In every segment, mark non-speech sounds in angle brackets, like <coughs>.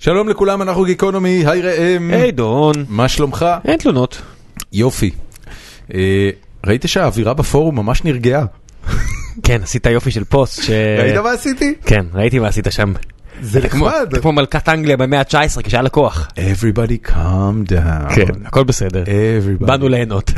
שלום לכולם, אנחנו גיקונומי, היי ראם. היי דורון. מה שלומך? אין תלונות. יופי. אה, ראית שהאווירה בפורום ממש נרגעה. כן, עשית יופי של פוסט ש... ראית מה עשיתי? כן, ראיתי מה עשית שם. זה נחמד. אתה כמו מלכת אנגליה במאה ה-19 כשהיה לה כוח. Everybody calm down. כן, הכל בסדר. Everybody. באנו ליהנות.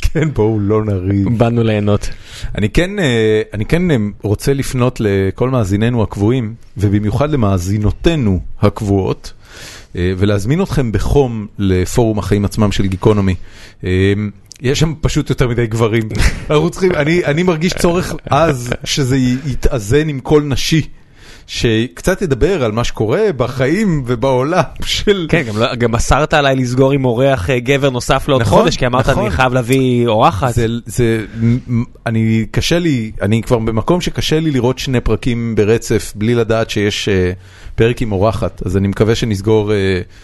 כן, בואו לא נריב. באנו ליהנות. אני כן, אה, אני כן אה, רוצה לפנות לכל מאזיננו הקבועים, ובמיוחד למאזינותינו הקבועות, אה, ולהזמין אתכם בחום לפורום החיים עצמם של גיקונומי. יש שם פשוט יותר מדי גברים. <laughs> אנחנו צריכים, אני, אני מרגיש צורך עז שזה יתאזן עם קול נשי. שקצת ידבר על מה שקורה בחיים ובעולם <laughs> של... כן, גם לא- גם אסרת עליי לסגור עם אורח אה, גבר נוסף לעוד נכון, חודש, כי אמרת נכון. אני חייב להביא אורחת. זה, זה, אני קשה לי, אני כבר במקום שקשה לי לראות שני פרקים ברצף בלי לדעת שיש אה, פרק עם אורחת, אז אני מקווה שנסגור אה,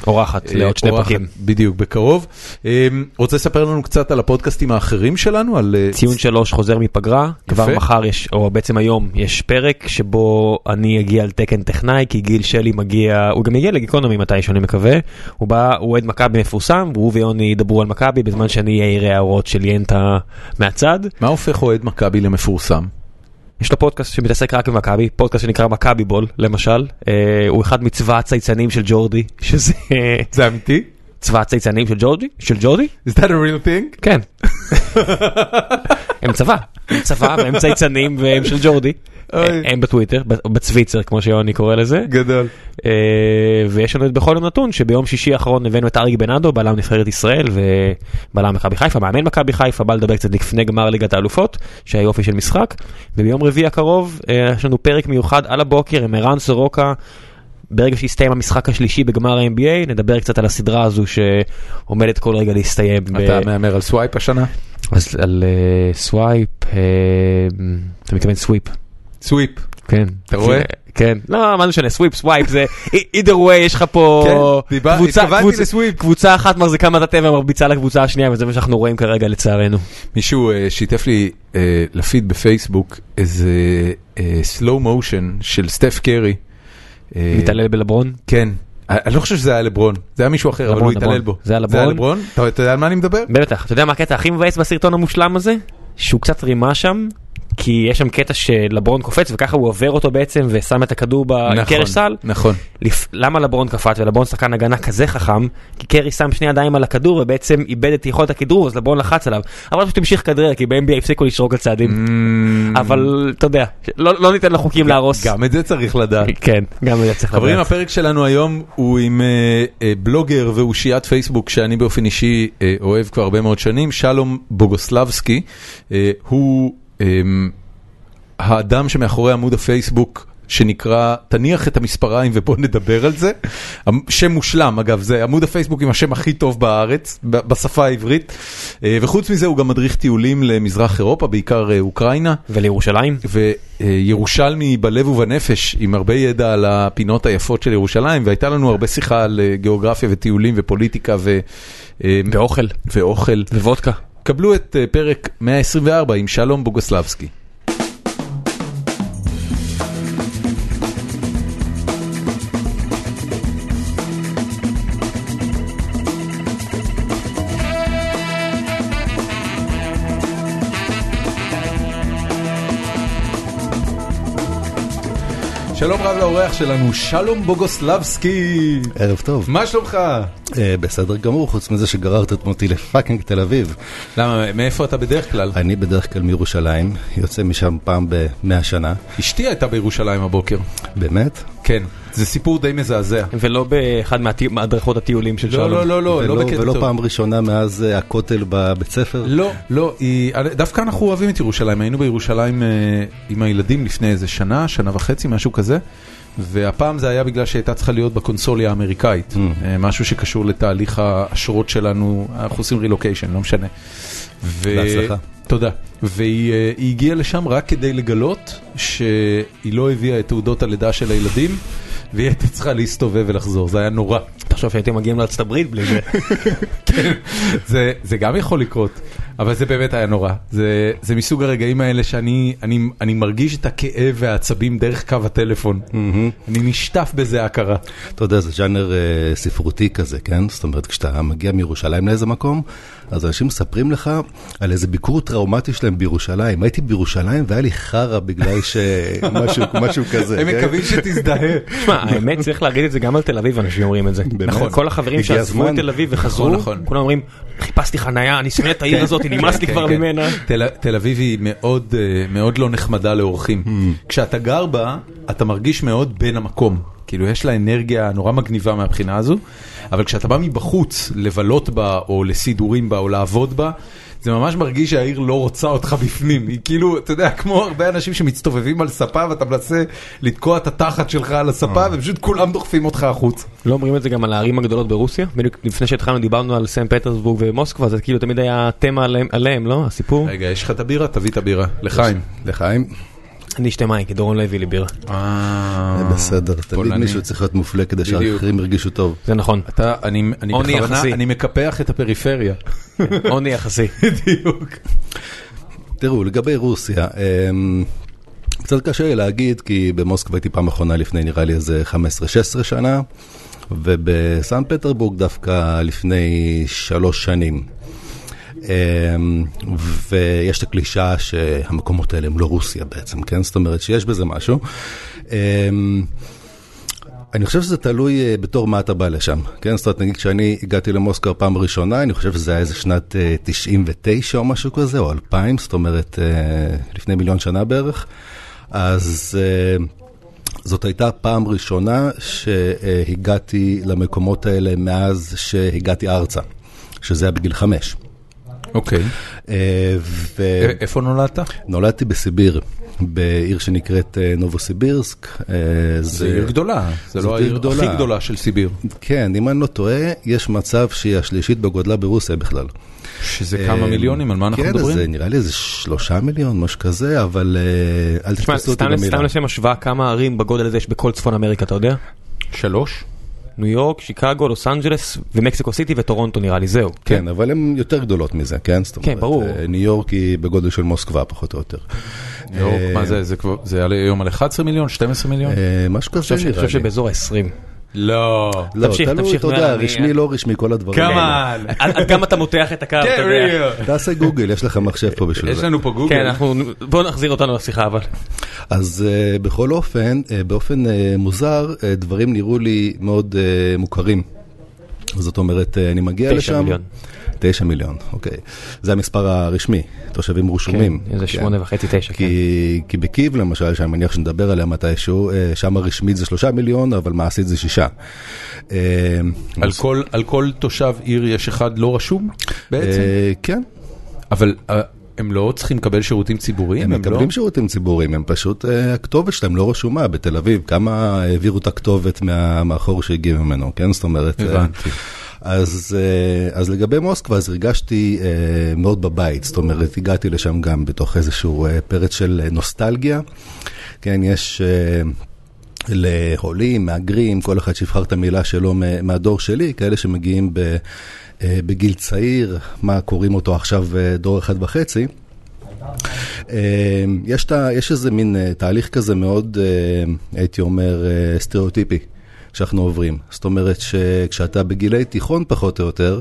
אורחת אה, לעוד שני אורחת פרקים. בדיוק, בקרוב. אה, רוצה לספר לנו קצת על הפודקאסטים האחרים שלנו? על אה, ציון שלוש חוזר מפגרה, כבר מחר יש, או בעצם היום יש פרק שבו אני אגיע על תקן טכנאי, כי גיל שלי מגיע, הוא גם יגיע לגיקונומי מתישהו אני מקווה, הוא בא, הוא אוהד מכבי מפורסם, והוא ויוני ידברו על מכבי בזמן שאני אעיר הערות של ינטה מהצד. מה הופך אוהד מכבי למפורסם? יש לו פודקאסט שמתעסק רק במכבי, פודקאסט שנקרא מכבי בול למשל, אה, הוא אחד מצבא הצייצנים של ג'ורדי, שזה זה אמיתי? צבא הצייצנים של ג'ורדי, של ג'ורדי? Is that a real thing? כן. <laughs> הם צבא, הם צבא והם צייצנים והם של ג'ורדי. הם בטוויטר, ב- בצוויצר כמו שיוני קורא לזה. גדול. אה, ויש לנו את בכל יום נתון שביום שישי האחרון הבאנו את אריק בנאדו, בלם נבחרת ישראל ובלם מכבי חיפה, מאמן מכבי חיפה, בא לדבר קצת לפני גמר ליגת האלופות, שהיה יופי של משחק. וביום רביעי הקרוב אה, יש לנו פרק מיוחד על הבוקר עם ערן סורוקה. ברגע שיסתיים המשחק השלישי בגמר ה-NBA, נדבר קצת על הסדרה הזו שעומדת כל רגע להסתיים. ב- אתה מהמר על swipe השנה? אז על אה, swipe, אה, אתה מתכוון sweep, sweep. כן. אתה רואה? כן. לא, מה זה משנה, sweep, swipe, זה <laughs> either way יש לך פה כן, קבוצה- אחת מחזיקה מטאטא ומרביצה לקבוצה השנייה, וזה מה שאנחנו רואים כרגע לצערנו. מישהו אה, שיתף לי אה, לפיד בפייסבוק איזה אה, slow motion של סטף קרי. אה, מתעלל בלברון? כן. אני לא חושב שזה היה לברון, זה היה מישהו אחר, אבל הוא התעלל. בו. זה היה לברון? אתה יודע על מה אני מדבר? בטח, אתה יודע מה הקטע הכי מבאס בסרטון המושלם הזה? שהוא קצת רימה שם, כי יש שם קטע שלברון קופץ וככה הוא עובר אותו בעצם ושם את הכדור בקרש סל. נכון. לפ... למה לברון קפץ ולברון שחקן הגנה כזה חכם? כי קרי שם שני ידיים על הכדור ובעצם איבד את יכולת הכדרור אז לברון לחץ עליו. אבל פשוט המשיך לכדרר כי ב-NBA הפסיקו לשרוק על צעדים. Mm, אבל אתה יודע, לא, לא ניתן לחוקים להרוס. גם את זה צריך לדעת. כן, גם את זה צריך חברים, לדעת. הפרק שלנו היום הוא עם אה, אה, בלוגר ואושיית פייסבוק שאני באופן אישי אה, אוהב כבר הרבה מאוד שנים, שלום בוגוסלבסקי. אה, הוא האדם שמאחורי עמוד הפייסבוק שנקרא תניח את המספריים ובוא נדבר על זה. שם מושלם אגב, זה עמוד הפייסבוק עם השם הכי טוב בארץ, בשפה העברית. אה, וחוץ מזה הוא גם מדריך טיולים למזרח אירופה, בעיקר אה, אוקראינה. ולירושלים? וירושלמי בלב ובנפש עם הרבה ידע על הפינות היפות של ירושלים והייתה לנו הרבה שיחה על אה, גיאוגרפיה וטיולים ופוליטיקה ו... אה, ואוכל. ואוכל. ווודקה. קבלו את אה, פרק 124 עם שלום בוגוסלבסקי. שלום רב לאורח שלנו, שלום בוגוסלבסקי. ערב טוב. מה שלומך? אה, בסדר גמור, חוץ מזה שגררת את מותי לפאקינג תל אביב. למה, מאיפה אתה בדרך כלל? אני בדרך כלל מירושלים, יוצא משם פעם במאה שנה. אשתי הייתה בירושלים הבוקר. באמת? כן, זה סיפור די מזעזע. ולא באחד מהדרכות הטיולים של לא, שלום. לא, לא, לא, לא ולא, בקטע ולא טוב. פעם ראשונה מאז אה, הכותל בבית ספר? לא, לא, דווקא אנחנו אוהבים את ירושלים, היינו בירושלים אה, עם הילדים לפני איזה שנה, שנה וחצי, משהו כזה, והפעם זה היה בגלל שהייתה צריכה להיות בקונסוליה האמריקאית, Mm. אה, משהו שקשור לתהליך האשרות שלנו, אנחנו עושים רילוקיישן, לא משנה. ו... בהצלחה. תודה. והיא היא הגיעה לשם רק כדי לגלות שהיא לא הביאה את תעודות הלידה של הילדים, והיא הייתה צריכה להסתובב ולחזור, זה היה נורא. תחשוב שהייתם מגיעים לארצות הברית בלי זה. <laughs> כן, זה, זה גם יכול לקרות. אבל זה באמת היה נורא, זה, זה מסוג הרגעים האלה שאני אני, אני מרגיש את הכאב והעצבים דרך קו הטלפון, אני נשטף בזה הכרה. אתה יודע, זה ז'אנר אה, ספרותי כזה, כן? זאת אומרת, כשאתה מגיע מירושלים לאיזה מקום, אז אנשים מספרים לך על איזה ביקור טראומטי שלהם בירושלים. הייתי בירושלים והיה לי חרא בגלל שמשהו <laughs> משהו כזה. הם כן? מקווים שתזדהה. תשמע, האמת צריך להגיד את זה גם על תל אביב, אנשים אומרים את זה. נכון. כל החברים שעזבו את. תל אביב וחזרו, נכון, נכון. כולם אומרים, חיפשתי חנייה, אני שונא את העיר הזאת, נמאס לי כן, כבר כן. ממנה. תל, אביב היא מאוד, אה, מאוד לא נחמדה לאורחים. כשאתה גר בה, אתה מרגיש מאוד בן המקום. כאילו יש לה אנרגיה נורא מגניבה מהבחינה הזו, אבל כשאתה בא מבחוץ לבלות בה, או לסידורים בה, או לעבוד בה, זה ממש מרגיש שהעיר לא רוצה אותך בפנים. היא כאילו, אתה יודע, כמו הרבה אנשים שמצטובבים על ספה ואתה מנסה לתקוע את התחת שלך על הספה, ופשוט כולם דוחפים אותך החוצה. לא אומרים את זה גם על הערים הגדולות ברוסיה? בדיוק לפני שהתחלנו דיברנו על סן פטרסבורג ומוסקבה, זה כאילו תמיד היה תמה עליהם, לא? הסיפור? רגע, יש לך את הבירה? תביא את הבירה. לחיים. לחיים, אני אשתה מים, כי דורון לא הביא לי בירה. אה, בסדר, תמיד. מישהו צריך להיות מופלה כדי בדיוק. שהאחרים ירגישו טוב. זה נכון. אני מקפח את הפריפריה. <laughs> עוני יחסי. <laughs> בדיוק. תראו, לגבי רוסיה, אמ, קצת קשה לי להגיד, כי במוסקבה הייתי פעם אחרונה לפני נראה לי איזה 15-16 שנה, ובסן פטרבורג דווקא לפני שלוש שנים. אמ, ויש את הקלישה שהמקומות האלה הם לא רוסיה בעצם, כן? זאת אומרת שיש בזה משהו. אמ, אני חושב שזה תלוי אה, בתור מה אתה בא לשם, כן? זאת אומרת, נגיד כשאני הגעתי למוסקבה פעם ראשונה, אני חושב שזה היה איזה שנת אה, 99 או משהו כזה, או 2000, זאת אומרת, אה, לפני מיליון שנה בערך. אז אה, זאת הייתה פעם ראשונה שהגעתי למקומות האלה מאז שהגעתי ארצה, שזה היה בגיל חמש. אוקיי. אה, איפה נולדת? נולדתי בסיביר, בעיר שנקראת אה, נובוסיבירסק. אה, זה עיר גדולה, זה זאת לא עיר העיר גדולה. הכי גדולה של סיביר. כן, אם אני לא טועה, יש מצב שהיא השלישית בגודלה ברוסיה בכלל. שזה כמה מיליונים, על מה אנחנו כן, מדברים? זה נראה לי איזה שלושה מיליון, משהו כזה, אבל אל תשמע, תתפסו אותי במילה. סתם לשם השוואה, כמה ערים בגודל הזה יש בכל צפון אמריקה, אתה יודע? שלוש? ניו יורק, שיקגו, לוס אנג'לס ומקסיקו סיטי וטורונטו נראה לי, זהו. כן, אבל הן יותר גדולות מזה, כן? זאת כן, אומרת, ברור. אה, ניו יורק היא בגודל של מוסקבה, פחות או יותר. ניו יורק, אה, מה זה, זה כבר, זה יעלה היום על 11 מיליון, 12 מיליון? אה, משהו כזה חושב ש- אני נראה חושב לי. שבאזור ה-20. לא. לא, תמשיך, תלוי, תמשיך, אתה יודע, רשמי, לא רשמי, כל הדברים האלה. כמובן. עד כמה אתה מותח את הקו, אתה יודע. תעשה גוגל, יש לך מחשב פה בשביל יש זה. לנו פה כן, גוגל. אנחנו, בוא נחזיר אותנו לשיחה אבל. אז uh, בכל אופן, uh, באופן uh, מוזר, דברים נראו לי מאוד מוכרים. זאת אומרת, אני מגיע תשע לשם... מיליון. תשע מיליון, אוקיי. זה המספר הרשמי, תושבים רשומים. כן, איזה שמונה וחצי, תשע, כן. כי, כי בקייב למשל, שאני מניח שנדבר עליה מתישהו, אה, שם הרשמית זה שלושה מיליון, אבל מעשית זה שישה. אה, על כל- על כל תושב עיר יש אחד לא רשום בעצם? אה, כן, אבל הם לא צריכים לקבל שירותים ציבוריים? הם לא? מקבלים שירותים ציבוריים, הם פשוט, אה, הכתובת שלהם לא רשומה בתל אביב. כמה העבירו את הכתובת מה- מהחור שהגיע ממנו, כן? זאת אומרת... הבנתי. אז, אה, אז לגבי מוסקבה, אז הרגשתי אה, מאוד בבית, זאת אומרת, הגעתי לשם גם בתוך איזשהו אה, פרץ של נוסטלגיה. כן, יש לעולים, מהגרים, כל אחד שיבחר את המילה שלו מהדור שלי, כאלה שמגיעים בגיל צעיר, מה קוראים אותו עכשיו דור אחד וחצי. יש, יש איזה מין תהליך כזה מאוד, הייתי אומר, סטריאוטיפי. שאנחנו עוברים. זאת אומרת שכשאתה בגילי תיכון פחות או יותר,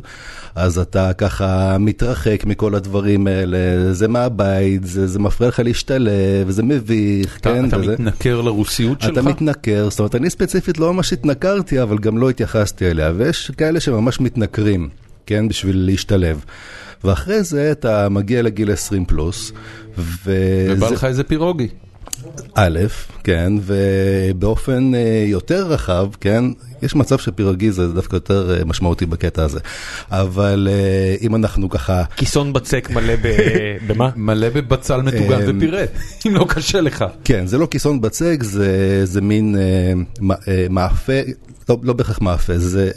אז אתה ככה מתרחק מכל הדברים האלה, זה מהבית, זה, זה מפריע לך להשתלב, זה מביך, אתה כן? אתה וזה... מתנכר לרוסיות שלך? אתה מתנכר, זאת אומרת, אני ספציפית לא ממש התנכרתי, אבל גם לא התייחסתי אליה, ויש כאלה שממש מתנכרים, כן, בשביל להשתלב. ואחרי זה אתה מגיע לגיל 20 פלוס, ובא וזה לך איזה פירוגי. א', כן, ובאופן אה, יותר רחב, כן, יש מצב שפירוגי זה דווקא יותר אה, משמעותי בקטע הזה. אבל אה, אם אנחנו ככה... כיסון בצק מלא ב... <laughs> במה? מלא בבצל מטוגן אמ, ופירה, <laughs> אם לא קשה לך. כן, זה לא כיסון בצק, זה, זה מין מאפה, לא, לא בהכרח מאפה, זה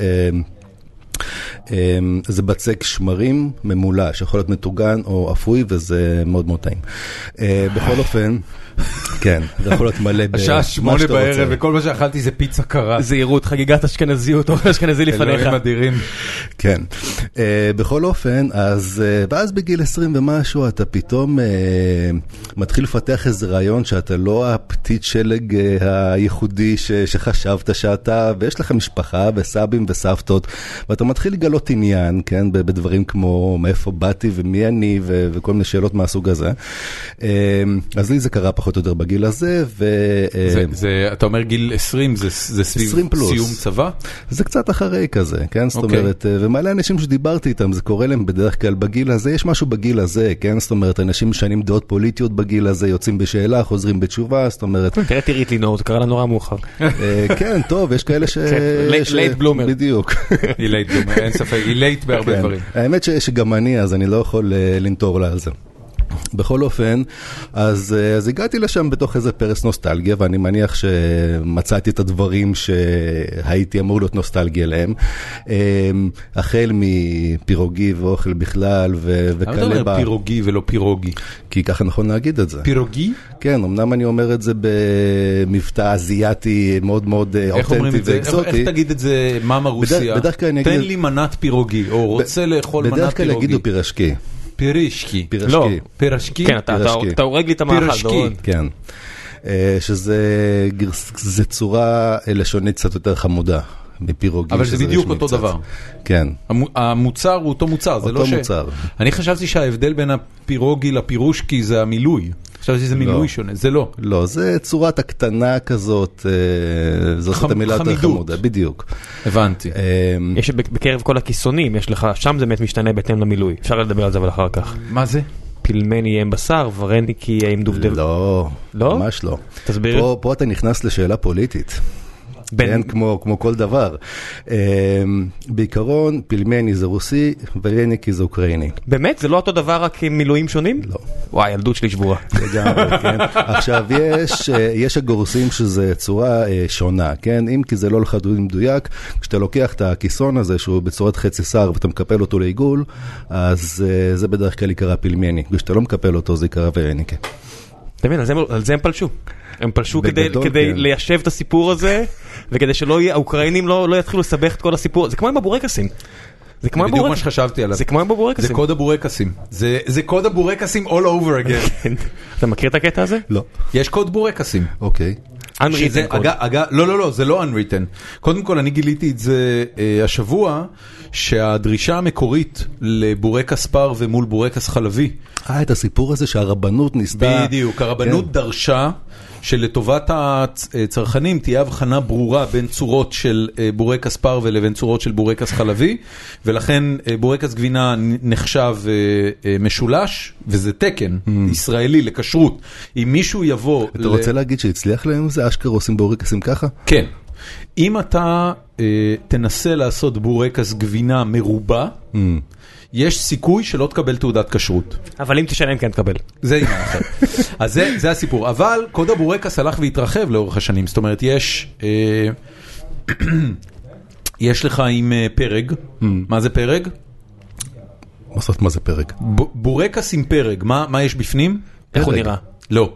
זה בצק שמרים ממולא, שיכול להיות מטוגן או אפוי, וזה מאוד מאוד טעים. אה, בכל אופן, <laughs> כן, זה יכול להיות מלא במה השעה שמונה שאתה בערב רוצה. וכל מה שאכלתי זה פיצה קרה. זהירות, חגיגת אשכנזיות, אוכל אשכנזי לפניך. אלוהים אדירים. כן. Uh, בכל אופן, אז, uh, ואז בגיל 20 ומשהו אתה פתאום מתחיל לפתח איזה רעיון שאתה לא הפתית שלג הייחודי שחשבת שאתה, ויש לך משפחה וסבים וסבתות, ואתה מתחיל לגלות עניין, כן, בדברים כמו מאיפה באתי ומי אני ו, וכל מיני שאלות מהסוג הזה. Uh, אז לי זה קרה פחות או יותר בגיל הזה, ו... זה- זה, אתה אומר גיל 20, זה זה 20 סביב פלוס. סיום צבא? זה קצת אחרי כזה, כן? זאת אוקיי. אומרת, אה, ומלא אנשים שדיברתי איתם, זה קורה להם בדרך כלל בגיל הזה, יש משהו בגיל הזה, כן? זאת אומרת, אנשים משנים דעות פוליטיות בגיל הזה, יוצאים בשאלה, חוזרים בתשובה, זאת אומרת, <laughs> תראה תראי את לינור, זה קרה לה נורא מאוחר. אה, כן, טוב, יש כאלה ש... כן, ש- late bloomer. בדיוק. היא late, אין ספק, היא late בהרבה כן. דברים. האמת שגם אני, אז אני לא יכול אה, לנטור לה על זה. בכל אופן, אז, אה, אז הגעתי לשם בתוך איזה פרס נוסטלגיה, ואני מניח שמצאתי את הדברים שהייתי אמור להיות נוסטלגי אליהם. אה, החל מפירוגי ואוכל בכלל, ו- למה אתה אומר. פירוגי ולא פירוגי? כי ככה נכון להגיד את זה. פירוגי? כן, אמנם אני אומר את זה במבטא אזייתי מאוד מאוד אה, אותנטי? איך- ואקזוטי. איך תגיד את זה, מאמה רוסיה? בדרך כלל אני תן אגיד- לי מנת פירוגי, או רוצה לאכול מנת בדרך כלל פירוגי. יגידו פירשקי. פירישקי. פירשקי. לא. פירשקי? כן, אתה- אתה- פירשקי. אתה הורג לי את המאכל, פירשקי. דורון. כן. אה, שזה זה צורה אה, לשונית קצת יותר חמודה מפירוגי. אבל זה בדיוק אותו קצת. דבר. כן. המו- המוצר הוא אותו מוצר, זה אותו לא ש... מוצר. אני חשבתי שההבדל בין הפירוגי לפירושקי זה המילוי. חשבתי שזה מילוי שונה, זה לא. לא, זה צורת הקטנה כזאת, אה, זאת חמ- המילה יותר. חמודה, בדיוק. הבנתי. אה, יש בק- בקרב כל הכיסונים, יש לך, שם זה באמת משתנה בהתאם למילוי. אפשר לדבר על זה אבל אחר כך. מה זה? פילמני יהיה עם בשר, ורניקי יהיה עם דובדב. לא, לא? ממש לא. תסביר. פה, פה אתה נכנס לשאלה פוליטית. בין- כן, כמו, כמו כל דבר. אה, בעיקרון, פילמני זה רוסי ורניקי זה אוקראיני. באמת? זה לא אותו דבר רק עם מילואים שונים? לא. וואי, ילדות שלי שבורה. לגמרי, כן. עכשיו, יש, אה, יש הגורסים שזה צורה אה, שונה, כן? אם כי זה לא לחדוד מדויק, כשאתה לוקח את הכיסון הזה שהוא בצורת חצי שר ואתה מקפל אותו לעיגול, אז אה, זה בדרך כלל ייקרא פילמני. כשאתה לא מקפל אותו זה ייקרא ורניקה. אתה מבין, על זה הם פלשו. הם פלשו כדי, בגדול, כדי כן. ליישב את הסיפור הזה, וכדי שלא יהיה, האוקראינים לא, לא יתחילו לסבך את כל הסיפור, זה כמו עם הבורקסים. זה כמו בדיוק מה. שחשבתי עליו. זה כמו עם זה הבורקסים. קוד הבורקסים. זה זה קוד הבורקסים all over again. <laughs> אתה מכיר את הקטע הזה? לא. יש קוד בורקסים. אוקיי. Unwritten אגב, לא, לא, לא, זה לא unwritten. קודם כל, אני גיליתי את זה אה, השבוע, שהדרישה המקורית לבורקס פר ומול בורקס חלבי, אה, את הסיפור הזה שהרבנות ניסתה... בדיוק, הרבנות כן. דרשה שלטובת הצרכנים תהיה הבחנה ברורה בין צורות של אה, בורקס פרווה לבין צורות של בורקס חלבי, ולכן אה, בורקס גבינה נחשב אה, משולש, וזה תקן ישראלי לכשרות. אם מישהו יבוא... Mm. אתה רוצה להגיד שהצליח להם זה? אשכרה עושים בורקסים ככה? כן. אם אתה אה, תנסה לעשות בורקס גבינה מרובע, Mm. יש סיכוי שלא תקבל תעודת כשרות. אבל אם תשלם כן תקבל. זה עניין אחר. <laughs> אז זה, זה הסיפור. אבל קוד הבורקס הלך והתרחב לאורך השנים. זאת אומרת, יש... אה, <clears throat> יש לך עם אה, פרג, מה זה פרג? מה זאת מה זה פרק? ב- בורקס עם פרג, מה, מה יש בפנים? איך הוא פרג. נראה? לא.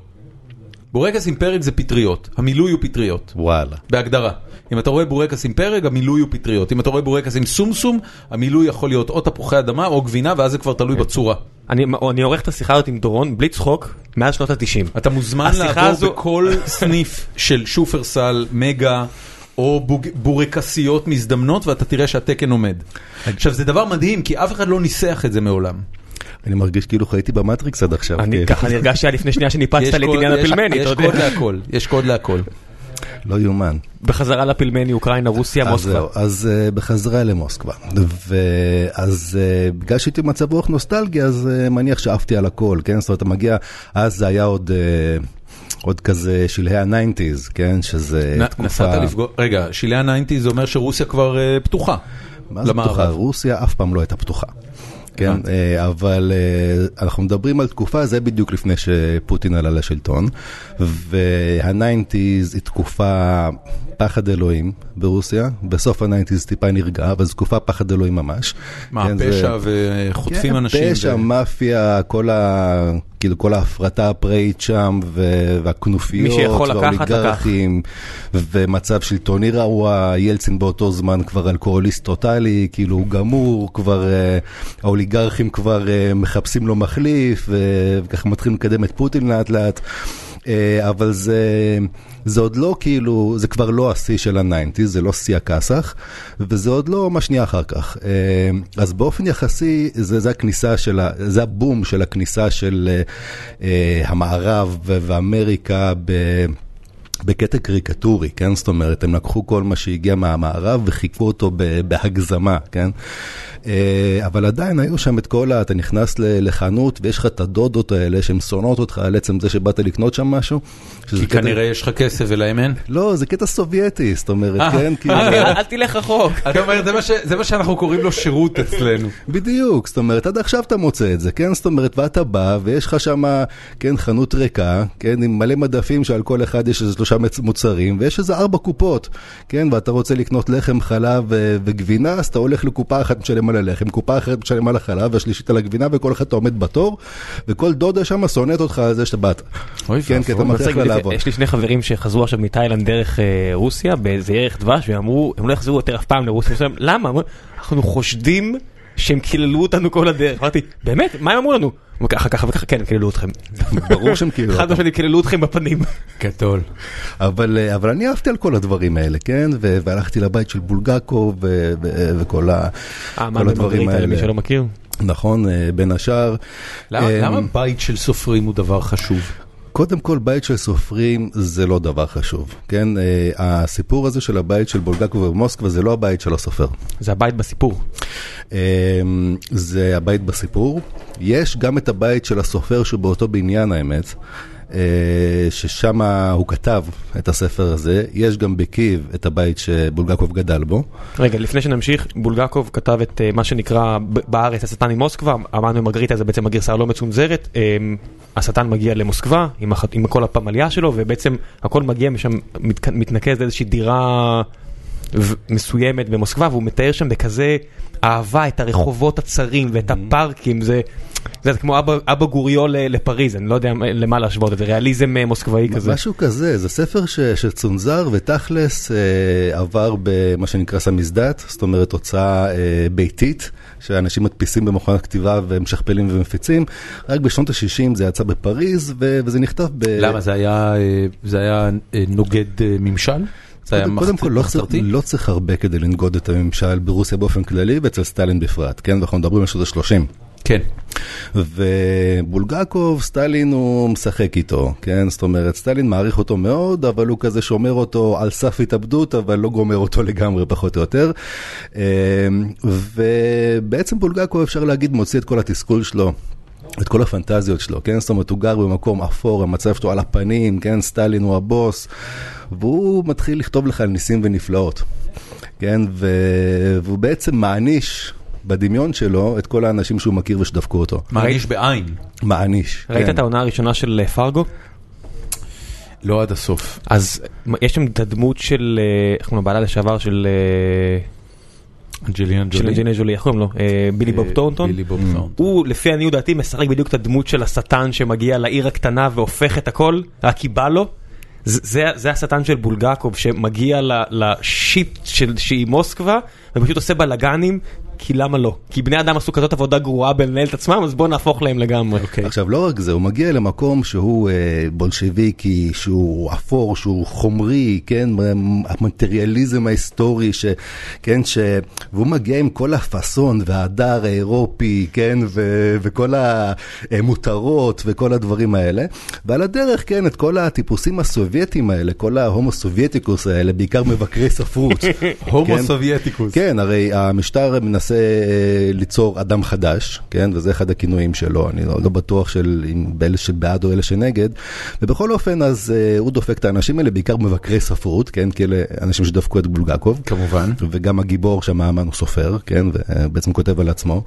בורקס עם פרג זה פטריות, המילוי הוא פטריות. וואלה. בהגדרה. אם אתה רואה בורקס עם פרג, המילוי הוא פטריות. אם אתה רואה בורקס עם סומסום, המילוי יכול להיות או תפוחי אדמה או גבינה, ואז זה כבר תלוי בצורה. אני אני עורך את השיחה הזאת עם דורון, בלי צחוק, מאז שנות ה-90. אתה מוזמן לעבור הזו- בכל <laughs> סניף של שופרסל, מגה או בוג- בורקסיות מזדמנות, ואתה תראה שהתקן עומד. עכשיו, זה דבר מדהים, כי אף אחד לא ניסח את זה מעולם. אני מרגיש כאילו חייתי במטריקס עד עכשיו. אני כן. ככה נרגשתי היה לפני שנייה שניפצת יש לי את קוד- עניין יש- הפילמני, יש אתה קוד יודע. להכל, יש קוד להכל. לא יאומן. בחזרה לפילמני, אוקראינה, רוסיה, אז מוסקבה. אז אה, בחזרה למוסקבה. ואז אה, בגלל שהייתי במצב רוח נוסטלגי, אז אה, מניח שעפתי על הכל, כן? זאת אומרת, אתה מגיע, אז זה היה עוד... אה, עוד כזה שלהי ה nineties, כן? שזה נ- תקופה... נסעת לפגוש, רגע, שלהי ה nineties זה אומר שרוסיה כבר אה, פתוחה. מה זה למערב. פתוחה? רוסיה אף פעם לא הייתה פתוחה. כן. אה, אבל אה, אנחנו מדברים על תקופה, זה בדיוק לפני שפוטין עלה לשלטון, וה-90's היא תקופה פחד אלוהים ברוסיה, בסוף ה-90's טיפה נרגע, אבל זו תקופה פחד אלוהים ממש. מה, כן, זה- פשע וחוטפים כן, אנשים? פשע, ו- מאפיה, כל ה... כאילו כל ההפרטה הפראית שם, ו- והכנופיות. והאוליגרכים, ומצב שלטוני רעוע, ילצין באותו זמן כבר אלכוהוליסט טוטאלי, כאילו הוא גמור, כבר אה, האוליגרכים כבר אה, מחפשים לו מחליף, וככה מתחילים לקדם את פוטין לאט לאט. אה, אבל זה, זה עוד לא כאילו, זה כבר לא השיא של ה-90, זה לא שיא הכסח, וזה עוד לא מה שנייה אחר כך. אה, אז באופן יחסי, זה, זה הכניסה של, ה, זה הבום של הכניסה של המערב ואמריקה ב... בקטע קריקטורי, כן? זאת אומרת, הם לקחו כל מה שהגיע מהמערב וחיכו אותו בהגזמה, כן? אה, אבל עדיין היו שם את כל ה... אתה נכנס לחנות ויש לך את הדודות האלה שהן שונאות אותך על עצם זה שבאת לקנות שם משהו. כי כנראה יש לך כסף ולהם אין? לא, זה קטע סובייטי, זאת אומרת, אה, כן? כאילו... אל תלך רחוק. אתה אומר, זה מה שאנחנו קוראים לו שירות אצלנו. בדיוק, זאת אומרת, עד עכשיו אתה מוצא את זה, כן? זאת אומרת, ואתה בא, ויש לך שם, כן, חנות ריקה, כן, עם מלא מדפים שעל כל אחד יש איזה שלושה מוצרים, ויש איזה ארבע קופות, כן? ואתה רוצה לקנות לחם, חלב וגבינה, אז אתה הולך לקופה אחת משלם על הלחם, קופה אחרת משלם על החלב, והשלישית על הגבינה, וכל אחד אתה עומד בתור, וכל דודה שם שונאת אותך על זה שאתה באת. אוי כן, כי אתה לה לעבוד. יש לי שני חברים שחזרו עכשיו מתאילנד דרך אה, רוסיה באיזה ירח דבש ואמרו הם לא יחזרו יותר אף פעם לרוסיה. למה? אמרו, אנחנו חושדים שהם קיללו אותנו כל הדרך. אמרתי באמת מה הם אמרו לנו? אמרו, ככה ככה וככה כן הם קיללו אתכם. ברור שהם קיללו חד. משמעית קיללו אתכם בפנים. גדול. אבל, אה, אבל אני אהבתי על כל הדברים האלה, כן? והלכתי לבית של בולגקו וכל ה- אה, הדברים במרגריטה למי האלה. שלא מכיר? נכון, אה, בין השאר. למה למה בית של סופרים הוא דבר חשוב? קודם כל, בית של סופרים זה לא דבר חשוב, כן? אה, הסיפור הזה של הבית של בולגקו ומוסקבה זה לא הבית של הסופר. זה הבית בסיפור. אה, זה הבית בסיפור. יש גם את הבית של הסופר שבאותו בניין האמת, ששם הוא כתב את הספר הזה. יש גם בקייב את הבית שבולגקוב גדל בו. רגע לפני שנמשיך בולגקוב כתב את אה, מה שנקרא בארץ השטן ממוסקבה אמרנו מרגריטה זה בעצם הגרסה הלא מצונזרת אה, השטן מגיע למוסקבה עם, הח... עם כל הפמליה שלו ובעצם הכל מגיע משם מת... מתנקז לאיזושהי דירה ו- מסוימת במוסקבה והוא מתאר שם בכזה אהבה את הרחובות הצרים ואת הפארקים זה. זה כמו אבא, אבא גוריו ל- לפריז, אני לא יודע למה להשוות את זה, ריאליזם אה, מוסקבאי כזה. משהו כזה, זה ספר ש, שצונזר ותכלס אה, עבר במה שנקרא סמיזדט, זאת אומרת הוצאה אה, ביתית, שאנשים מדפיסים במכונת כתיבה ומשכפלים ומפיצים. רק בשנות ה-60 זה יצא בפריז ו, וזה נכתב ב... למה זה היה זה היה נוגד ממשל? קודם, כל לא צריך? לא צריך הרבה כדי לנגוד את הממשל ברוסיה באופן כללי ואצל סטלין בפרט, כן? ואנחנו מדברים על שנות ה-30. כן. ובולגקוב, סטלין הוא משחק איתו, כן? זאת אומרת, סטלין מעריך אותו מאוד, אבל הוא כזה שומר אותו על סף התאבדות, אבל לא גומר אותו לגמרי, פחות או יותר. אה, ובעצם בולגקוב, אפשר להגיד, מוציא את כל התסכול שלו. את כל הפנטזיות שלו, כן? זאת אומרת, הוא גר במקום אפור, המצב שלו על הפנים, כן? סטלין הוא הבוס, והוא מתחיל לכתוב לך על ניסים ונפלאות, כן? ו- והוא בעצם מעניש בדמיון שלו את כל האנשים שהוא מכיר ושדפקו אותו. מעניש בעין. מעניש. ראית כן. את העונה הראשונה של אה, פרגו? לא עד הסוף. אז יש שם את הדמות של, אה, איך קוראים לו, בעלה לשעבר של אה, אנג'לינה של ג'ולי. אנג'לינה ג'ולי, איך קוראים לו? בילי בוב טורנטון? בילי בוב טורנטון. הוא, לפי עניות דעתי, משחק בדיוק את הדמות של השטן שמגיע לעיר הקטנה והופך את הכל, רק כי בא לו. זה- זה השטן של בולגקוב שמגיע ל- לשיפ של שהיא מוסקבה ופשוט עושה בלאגנים כי למה לא? כי בני אדם עשו כזאת עבודה גרועה בלנהל את עצמם אז בואו נהפוך להם לגמרי. אוקיי. עכשיו, לא רק זה, הוא מגיע למקום שהוא אה, בולשביקי, שהוא אפור, שהוא חומרי, כן? המטריאליזם ההיסטורי, ש, כן? ש, והוא מגיע עם כל הפאסון וההדר האירופי, כן? ו, וכל המותרות וכל הדברים האלה. ועל הדרך, כן, את כל הטיפוסים הסובייטיים האלה, כל ה Homo Sovieticus האלה, בעיקר מבקרי ספרות. <laughs> הומו כן? Sovieticus. כן, הרי המשטר מנסה מנסה אה, ליצור אדם חדש, כן, וזה אחד הכינויים שלו, אני לא, לא בטוח של אם באלה שבעד או אלה שנגד, ובכל אופן אז אה, הוא דופק את האנשים האלה, בעיקר מבקרי ספרות, כן, כי אלה אנשים שדפקו את בולגקוב. כמובן. וגם הגיבור שם האמן הוא סופר, כן, ובעצם כותב על עצמו.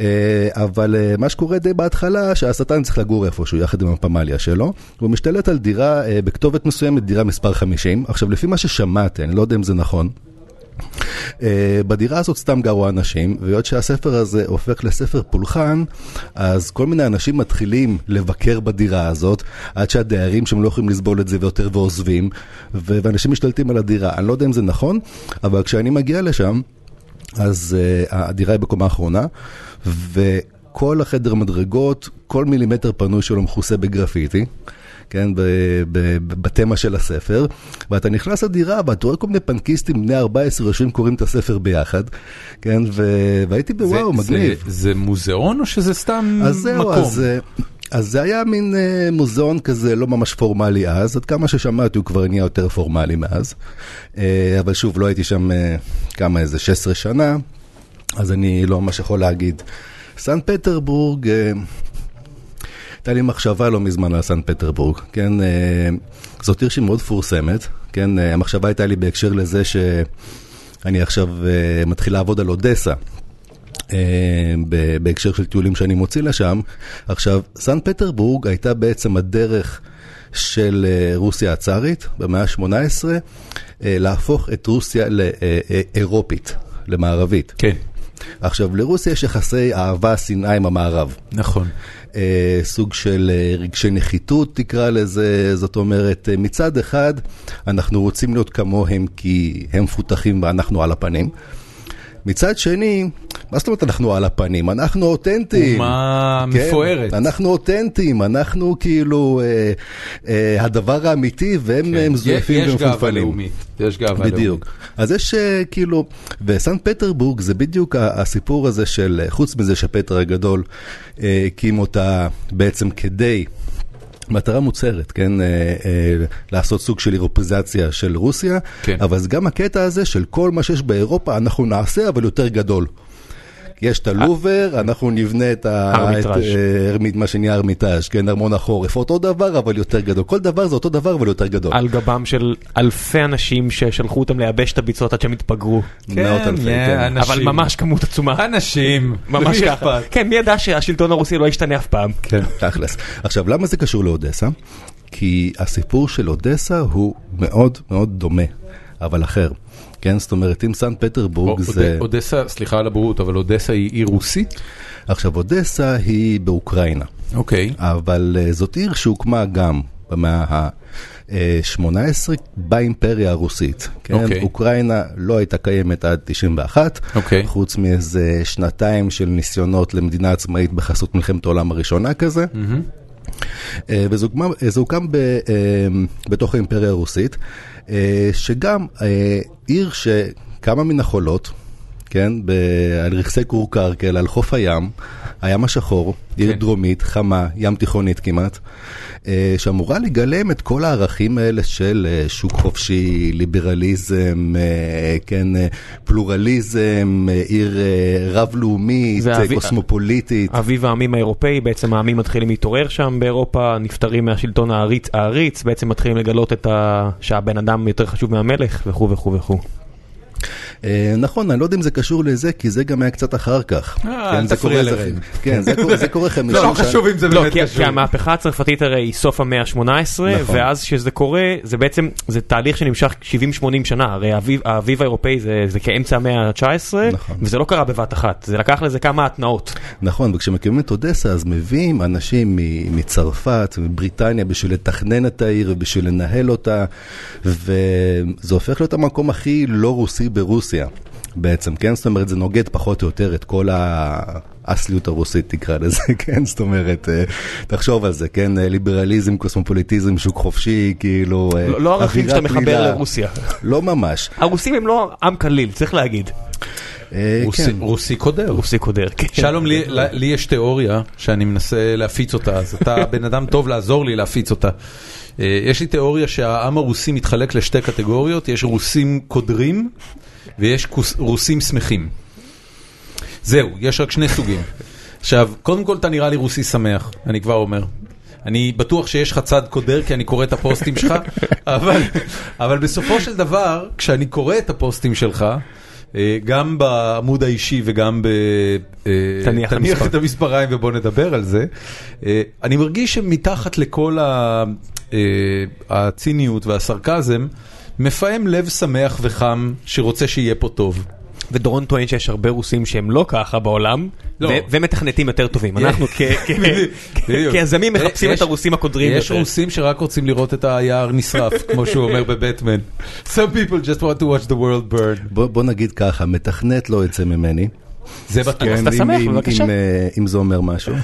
אה, אבל אה, מה שקורה די בהתחלה, שהשטן צריך לגור איפשהו יחד עם הפמליה שלו, והוא משתלט על דירה אה, בכתובת מסוימת, דירה מספר 50. עכשיו, לפי מה ששמעתי, אני לא יודע אם זה נכון. Uh, בדירה הזאת סתם גרו אנשים, והיות שהספר הזה הופך לספר פולחן, אז כל מיני אנשים מתחילים לבקר בדירה הזאת, עד שהדיירים שם לא יכולים לסבול את זה ויותר ועוזבים, ו- ואנשים משתלטים על הדירה. אני לא יודע אם זה נכון, אבל כשאני מגיע לשם, אז uh, הדירה היא בקומה האחרונה, וכל החדר מדרגות, כל מילימטר פנוי שלו מכוסה בגרפיטי. כן, בתמה של הספר, ואתה נכנס לדירה ואתה רואה כל מיני פנקיסטים בני 14 יושבים קוראים את הספר ביחד, כן, והייתי בוואו, מגניב. זה, זה מוזיאון או שזה סתם אז זהו, מקום? אז, אז זה היה מין uh, מוזיאון כזה לא ממש פורמלי אז, עד כמה ששמעתי הוא כבר נהיה יותר פורמלי מאז, uh, אבל שוב, לא הייתי שם uh, כמה, איזה 16 שנה, אז אני לא ממש יכול להגיד. סן פטרבורג, uh, הייתה לי מחשבה לא מזמן על סן פטרבורג, כן, אה, זאת עיר שהיא מאוד מפורסמת, כן, אה, המחשבה הייתה לי בהקשר לזה שאני עכשיו אה, מתחיל לעבוד על אודסה. בהקשר של טיולים שאני מוציא לשם. עכשיו, סן פטרבורג הייתה בעצם הדרך של רוסיה הצארית במאה ה-18 להפוך את רוסיה לאירופית, למערבית. כן. עכשיו, לרוסיה יש יחסי אהבה, שנאה עם המערב. נכון. אה, סוג של אה, רגשי נחיתות תקרא לזה, זאת אומרת, אה, מצד אחד אנחנו רוצים להיות כמוהם כי הם מפותחים ואנחנו על הפנים. מצד שני, מה זאת אומרת אנחנו על הפנים? אנחנו אותנטיים. אומה כן, מפוארת. אנחנו אותנטיים, אנחנו כאילו אה, אה, הדבר האמיתי והם כן. מזויפים יש גאווה ומפונפנים. לאומית. יש גאווה לאומית. בדיוק. אז יש אה, כאילו, וסן פטרבורג זה בדיוק הסיפור הזה של, אה, חוץ מזה שפטר הגדול אה, הקים אותה בעצם כדי... מטרה מוצהרת, כן, אה, אה, לעשות סוג של אירופזציה של רוסיה, כן. אבל גם הקטע הזה של כל מה שיש באירופה אנחנו נעשה, אבל יותר גדול. יש את הלובר, אנחנו נבנה את ה- ארמיטראז'. את, אה, מה שנהיה ארמיטאז', כן, ארמון החורף, אותו דבר אבל יותר גדול. כל דבר זה אותו דבר אבל יותר גדול. על גבם של אלפי אנשים ששלחו אותם לייבש את הביצות עד שהם התבגרו. מאות אלפי, כן. אנשים. אבל ממש כמות עצומה. אנשים. ממש ככה. כן, מי ידע שהשלטון הרוסי לא ישתנה אף פעם? כן. תכלס. עכשיו, למה זה קשור לאודסה? כי הסיפור של אודסה הוא מאוד מאוד דומה, אבל אחר. כן, זאת אומרת, אם סן פטרבורג זה... אודסה, סליחה על הבורות, אבל אודסה היא עיר רוסית? עכשיו, אודסה היא באוקראינה, אוקיי. אבל אה, זאת עיר שהוקמה גם במאה ה-18 באימפריה הרוסית. כן, אוקיי. אוקראינה לא הייתה קיימת עד 91, אוקיי. חוץ מאיזה שנתיים של ניסיונות למדינה עצמאית בחסות מלחמת העולם הראשונה כזה. אה, וזה הוקם, הוקם ב, אה, בתוך האימפריה הרוסית, שגם אה, עיר שכמה מן החולות, כן, ב, על רכסי קורקרקל, על חוף הים, הים השחור, עיר כן. דרומית, חמה, ים תיכונית כמעט, אה, שאמורה לגלם את כל הערכים האלה של אה, שוק חופשי, ליברליזם, אה, כן, פלורליזם, עיר רב-לאומית, אבי- קוסמופוליטית. אביב העמים האירופאי, בעצם העמים מתחילים להתעורר שם באירופה, נפטרים מהשלטון העריץ, העריץ בעצם מתחילים לגלות את ה... שהבן אדם יותר חשוב מהמלך וכו' וכו' וכו'. אה, נכון, אני לא יודע אם זה קשור לזה, כי זה גם היה קצת אחר כך. אה, כן, אל זה תפריע. זה- כן, זה קורה- חמישים <laughs> לא שנה. חשוב אם זה לא, באמת כי, קשור. כי המהפכה הצרפתית הרי היא סוף המאה ה-18, נכון. ואז כשזה קורה, זה בעצם, זה תהליך שנמשך 70-80 שנה, הרי האביב, האירופאי זה, זה כאמצע המאה ה-19, נכון. וזה לא קרה בבת אחת, זה לקח לזה כמה התנאות. נכון, וכשמקימים את אודסה, אז מביאים אנשים מ- מצרפת, מבריטניה, בשביל לתכנן את העיר ובשביל לנהל אותה, וזה הופך להיות המקום הכי לא רוסי ברוסיה. בעצם, כן? זאת אומרת, זה נוגד פחות או יותר את כל האסליות הרוסית, תקרא לזה, <laughs> כן? זאת אומרת, אה, תחשוב על זה, כן? אה, ליברליזם, קוסמופוליטיזם, שוק חופשי, כאילו... אה, לא, לא ערכים שאתה מחבר. לרוסיה. לא ממש. הרוסים הם לא עם קליל, צריך להגיד. רוסי- כן. רוסי קודר. רוסי קודר, כן. שלום, לי, יש תיאוריה שאני מנסה להפיץ אותה, אז אתה <laughs> בן אדם טוב לעזור לי להפיץ אותה. יש לי תיאוריה שהעם הרוסי מתחלק לשתי קטגוריות, יש רוסים קודרים ויש כוס- רוסים שמחים. זהו, יש רק שני סוגים. עכשיו, קודם כל אתה נראה לי רוסי שמח, אני כבר אומר. אני בטוח שיש לך צד קודר כי אני קורא את הפוסטים שלך, <laughs> אבל, אבל בסופו של דבר, כשאני קורא את הפוסטים שלך, אה, גם בעמוד האישי וגם ב... אה, תניח תניח המספר. את המספריים ובוא נדבר על זה, אה, אני מרגיש שמתחת לכל הציניות והסרקזם, מפעם לב שמח וחם שרוצה שיהיה פה טוב. ודורון טוען שיש הרבה רוסים שהם לא ככה בעולם, לא. ומתכנתים יותר טובים. <laughs> אנחנו. <laughs> כיזמים מחפשים את הרוסים הקודרים יש. רוסים שרק רוצים לראות את היער נשרף, <laughs> כמו שהוא אומר בבטמן. Some people just want to watch the world burn. בוא, נגיד ככה, מתכנת לא יצא ממני. זה בטוח. אז אתה שמח, בבקשה. אם, אה, אם זה אומר משהו.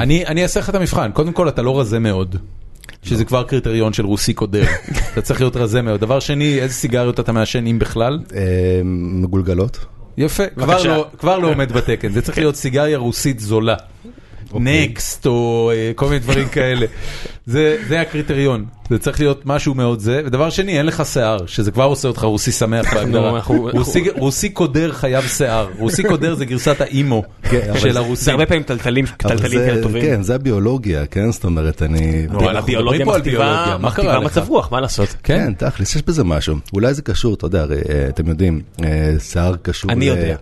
אני אעשה לך את המבחן, קודם כל אתה לא רזה מאוד. שזה כבר קריטריון של רוסי קודר, <laughs> אתה צריך להיות רזה מאוד. דבר שני, איזה סיגריות אתה מעשן אם בכלל? אמ, מגולגלות. יפה, כבר. לא- כבר לא עומד בתקן, זה צריך להיות סיגריה רוסית זולה. נקסט או אה, כל מיני דברים כאלה. זה זה הקריטריון, זה צריך להיות משהו מאוד זה. ודבר שני, אין לך שיער, שזה כבר עושה אותך רוסי שמח בהגדרה. רוסי- רוסי קודר חייב שיער, רוסי קודר זה גרסת האימו כן, של זה- זה הרוסים. הרבה פעמים טלטלים כאלה טובים. כן, זה הביולוגיה, כן? זאת אומרת, אני... אבל אנחנו הביולוגיה מכתיבה? מצב רוח, מה לעשות? כן, כן, תכלס, יש בזה משהו. אולי זה קשור, אתה יודע, אה, אתם יודעים, אה, שיער קשור... אני יודע.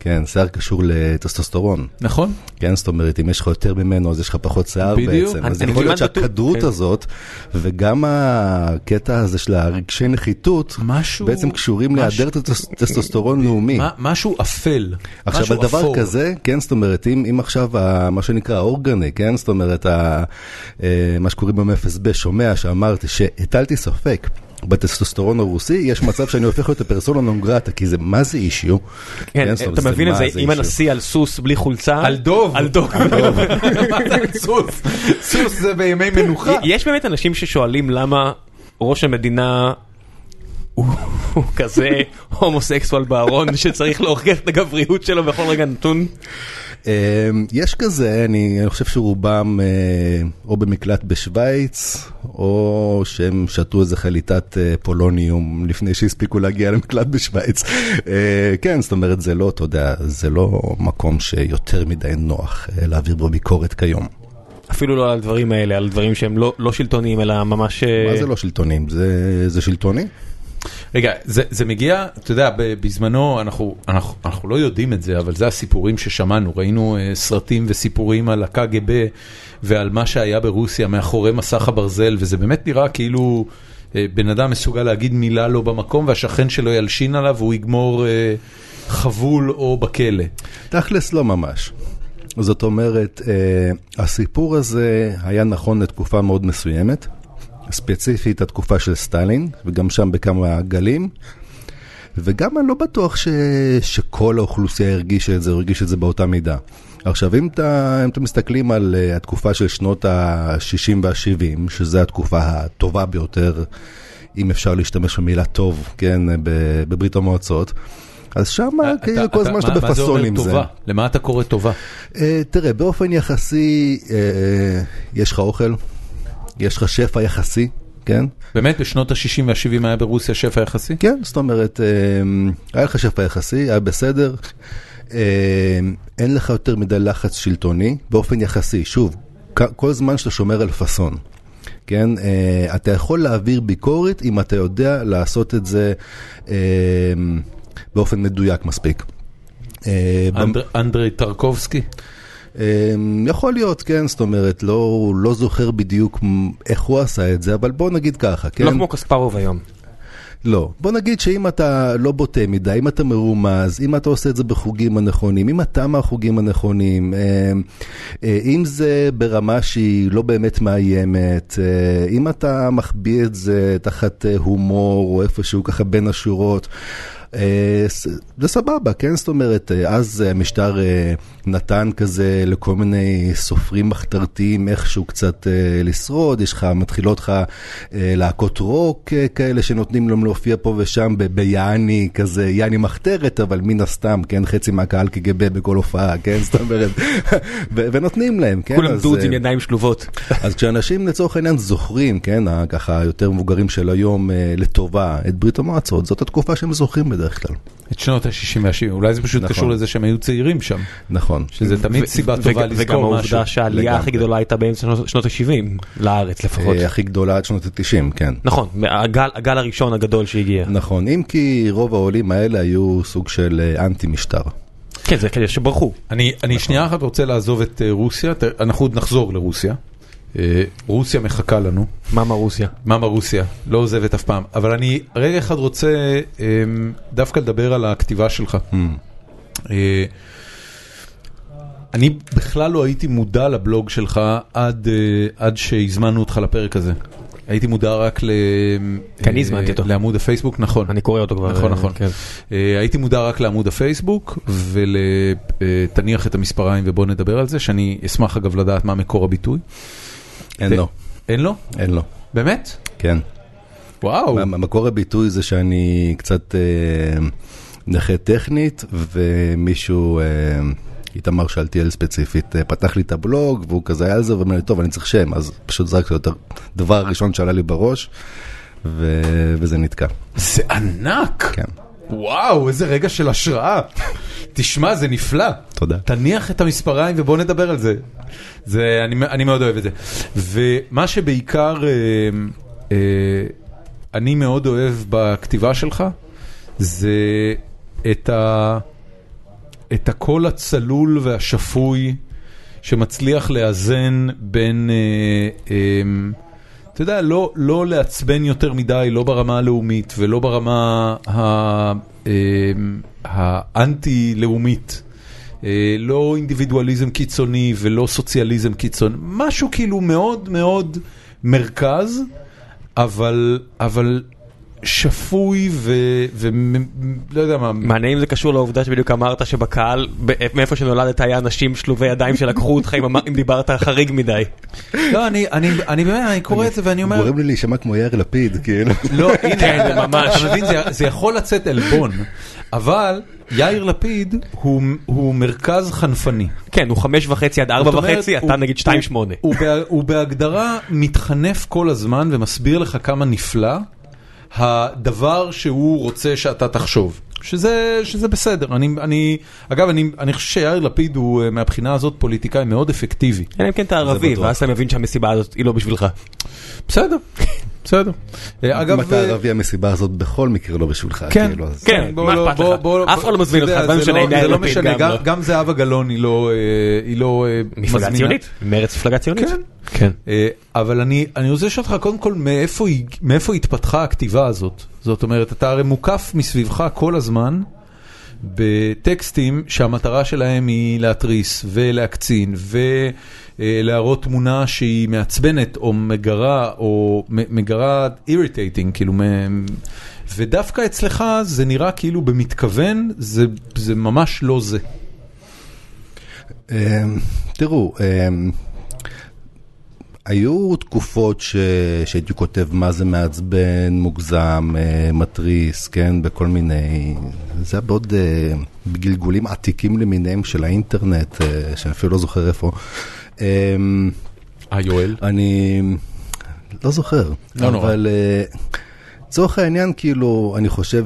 כן, שיער קשור לטסטוסטרון. נכון. כן, זאת אומרת, אם יש לך יותר ממנו, אז יש לך פחות שיער בדיוק. בעצם. אני- אז אני יכול להיות שהכדרות כן. הזאת, וגם הקטע הזה של הרגשי נחיתות, משהו- בעצם קשורים להיעדר טסטוס- טסטוסטרון לאומי. משהו אפל. עכשיו, משהו על דבר אפור. כזה, כן, זאת אומרת, אם, אם עכשיו, ה- מה שנקרא ה органы, כן, זאת אומרת, ה, אה, מה שקוראים FSB, שומע שאמרתי שהטלתי ספק. בטסטוסטרון הרוסי, יש מצב שאני הופך להיות ל persona non grata, כי זה, מה זה issue? כן, אומרת, אתה מבין את זה, אם issue? הנשיא על סוס בלי חולצה, על דוב. על דוב. <laughs> סוס? סוס זה בימי מנוחה. יש באמת אנשים ששואלים למה ראש המדינה הוא כזה הומוסקסואל בארון שצריך להוכיח את הגבריות שלו בכל רגע נתון. אה, יש כזה, אני, אני חושב שרובם אה, או במקלט בשוויץ, או שהם שתו איזה חליטת אה, פולוניום לפני שהספיקו להגיע למקלט בשוויץ. אה, כן, זאת אומרת, זה לא, אתה יודע, זה לא מקום שיותר מדי נוח להעביר בו ביקורת כיום. אפילו לא על הדברים האלה, על דברים שהם לא לא שלטוניים אלא ממש... מה זה לא שלטונים? זה, זה שלטוני? רגע, זה, זה מגיע, אתה יודע, בזמנו, אנחנו, אנחנו, אנחנו לא יודעים את זה, אבל זה הסיפורים ששמענו, ראינו uh, סרטים וסיפורים על הקג"ב ועל מה שהיה ברוסיה מאחורי מסך הברזל, וזה באמת נראה כאילו uh, בן אדם מסוגל להגיד מילה לא במקום, והשכן שלו ילשין עליו והוא יגמור uh, חבול או בכלא. תכלס לא ממש. זאת אומרת, אה, הסיפור הזה היה נכון לתקופה מאוד מסוימת, ספציפית התקופה של סטלין, וגם שם בכמה גלים, וגם אני לא בטוח ש... שכל האוכלוסייה הרגישה את זה, או הרגישה את זה באותה מידה. עכשיו, אם, אתה, אם אתם מסתכלים על uh, התקופה של שנות ה-60 וה-70, שזו התקופה הטובה ביותר, אם אפשר להשתמש במילה טוב, כן, ב- בברית המועצות, אז שם כאילו אתה- כל הזמן אתה- שאתה בפאסון עם זה. למה אתה קורא טובה? אה, תראה, באופן יחסי, אה, אה, יש לך אוכל, יש לך שפע יחסי, כן? באמת, בשנות ה-60 וה-70 היה ברוסיה שפע יחסי? כן, זאת אומרת, אה, היה לך שפע יחסי, היה בסדר. אה, אין לך יותר מדי לחץ שלטוני, באופן יחסי. שוב, כל זמן שאתה שומר על פאסון. כן, אה, אתה יכול להעביר ביקורת אם אתה יודע לעשות את זה אה, באופן מדויק מספיק. אה, אנדרי טרקובסקי? אמ, יכול להיות, כן, זאת אומרת, לא, לא זוכר בדיוק איך הוא עשה את זה, אבל בוא נגיד ככה, כן? לא כמו קספרוב היום. לא. בוא נגיד שאם אתה לא בוטה מדי, אם אתה מרומז, אם אתה עושה את זה בחוגים הנכונים, אם אתה מהחוגים הנכונים, אמ, אה, אם זה ברמה שהיא לא באמת מאיימת, אה, אם אתה מחביא את זה תחת אה, הומור או איפשהו ככה בין השורות, זה סבבה, כן? זאת אומרת, אה, אז המשטר אה, נתן כזה לכל מיני סופרים מחתרתיים איכשהו קצת אה, לשרוד, יש לך, מתחילות לך אה, להקות רוק אה, כאלה שנותנים להם להופיע פה ושם ביעני כזה, יעני מחתרת, אבל מן הסתם, כן? חצי מהקהל קג"ב בכל הופעה, כן? זאת אומרת, <laughs> ונותנים להם, כן? כולם אה, עם ידיים שלובות. אז כשאנשים לצורך העניין זוכרים, כן, ככה יותר מבוגרים של היום אה, לטובה את ברית המועצות, זאת התקופה שהם זוכרים בדרך כלל. את שנות ה-60 וה-70, אולי זה פשוט נכון. קשור לזה שהם היו צעירים שם, נכון. שזה תמיד סיבה טובה לזכור וגם משהו. העובדה שהעלייה. הכי גדולה הייתה באמצע שנות- שנות ה-70, לארץ לפחות. אה, הכי גדולה עד שנות ה-90, כן. נכון, הגל הגל הראשון הגדול שהגיע. נכון, אם כי רוב העולים האלה היו סוג של אה, אנטי משטר. כן, זה כאלה שברחו. אני, אני שנייה אחת רוצה לעזוב את אה, רוסיה, אנחנו עוד נחזור לרוסיה. אה, רוסיה מחכה לנו, מאמה רוסיה. מאמה רוסיה, לא עוזבת אף פעם, אבל אני רגע אחד רוצה אה, דווקא לדבר על הכתיבה שלך. אה, אני בכלל לא הייתי מודע לבלוג שלך עד, אה, עד שהזמנו אותך לפרק הזה. הייתי מודע רק ל... כי אני הזמנתי אותו. לעמוד הפייסבוק, נכון. אני קורא אותו כבר. נכון, נכון. כן. הייתי מודע רק לעמוד הפייסבוק ולתניח את המספריים ובוא נדבר על זה, שאני אשמח אגב לדעת מה מקור הביטוי. אין לו, אין לו? אין לו, באמת? כן. וואו. מה- מקור הביטוי זה שאני קצת אה, נכה טכנית, ומישהו, אה, איתמר שאלתיאל ספציפית, אה, פתח לי את הבלוג, והוא כזה היה על זה, ואומר לי, טוב, אני צריך שם, אז פשוט זרקתי לו את הדבר הראשון שעלה לי בראש, ו... וזה נתקע. זה ענק! כן, וואו, איזה רגע של השראה. תשמע, זה נפלא. תודה. תניח את המספריים ובוא נדבר על זה. זה, אני, אני מאוד אוהב את זה. ומה שבעיקר אה, אה, אני מאוד אוהב בכתיבה שלך, זה את, ה, את הקול הצלול והשפוי שמצליח לאזן בין, אה, אה, אתה יודע, לא, לא לעצבן יותר מדי, לא ברמה הלאומית ולא ברמה אה, האנטי-לאומית. אה, לא אינדיבידואליזם קיצוני ולא סוציאליזם קיצוני, משהו כאילו מאוד מאוד מרכז, אבל, אבל שפוי ולא יודע מה, מעניין אם זה קשור לעובדה שבדיוק אמרת שבקהל, מאיפה שנולדת היה אנשים שלובי ידיים שלקחו אותך אם דיברת חריג מדי. לא, אני, אני, אני באמת, אני קורא את זה ואני אומר, גורם לי להישמע כמו יאיר לפיד, כאילו. לא, הנה, כן, זה ממש. אתה מבין, זה, זה יכול לצאת עלבון, אבל יאיר לפיד הוא, מרכז חנפני. כן, הוא חמש וחצי עד ארבע וחצי, אתה נגיד שתיים שמונה. הוא, הוא, בה- הוא בהגדרה מתחנף כל הזמן ומסביר לך כמה נפלא הדבר שהוא רוצה שאתה תחשוב. שזה, שזה בסדר, אני, אני, אגב, אני, אני חושב שיאיר לפיד הוא אה, מהבחינה הזאת פוליטיקאי מאוד אפקטיבי. אלא אם כן אתה ערבי. ואז אתה מבין שהמסיבה הזאת היא לא בשבילך. בסדר, בסדר. אה, אגב, אם אתה אה, ערבי, המסיבה הזאת בכל מקרה לא בשבילך, כן, כאילו. כן, בוא מה לא- אכפת לך? אף אחד לא מזמין אותך, זה לא משנה זה לא לפיד משנה, גם לא. זהבה גלאון היא לא אה, היא לא אה, מפלגה מזמינה. ציונית? מרץ מפלגה ציונית? כן. כן. אה, אבל אני, אני רוצה לשאול אותך קודם כל מאיפה התפתחה הכתיבה הזאת. זאת אומרת, אתה הרי מוקף מסביבך כל הזמן בטקסטים שהמטרה שלהם היא להתריס ולהקצין ולהראות תמונה שהיא מעצבנת או מגרה או מגרה irritating, כאילו, ודווקא אצלך זה נראה כאילו במתכוון, זה, זה ממש לא זה. אמ, תראו, אמ, היו תקופות ש... שהייתי כותב מה זה מעצבן, מוגזם, אה, מתריס, כן, בכל מיני... זה היה בעוד אה, בגלגולים עתיקים למיניהם של האינטרנט, אה, שאני אפילו לא זוכר איפה. אמ, אה, יואל? אני לא זוכר, לא נורא. אבל לצורך העניין, כאילו, אני חושב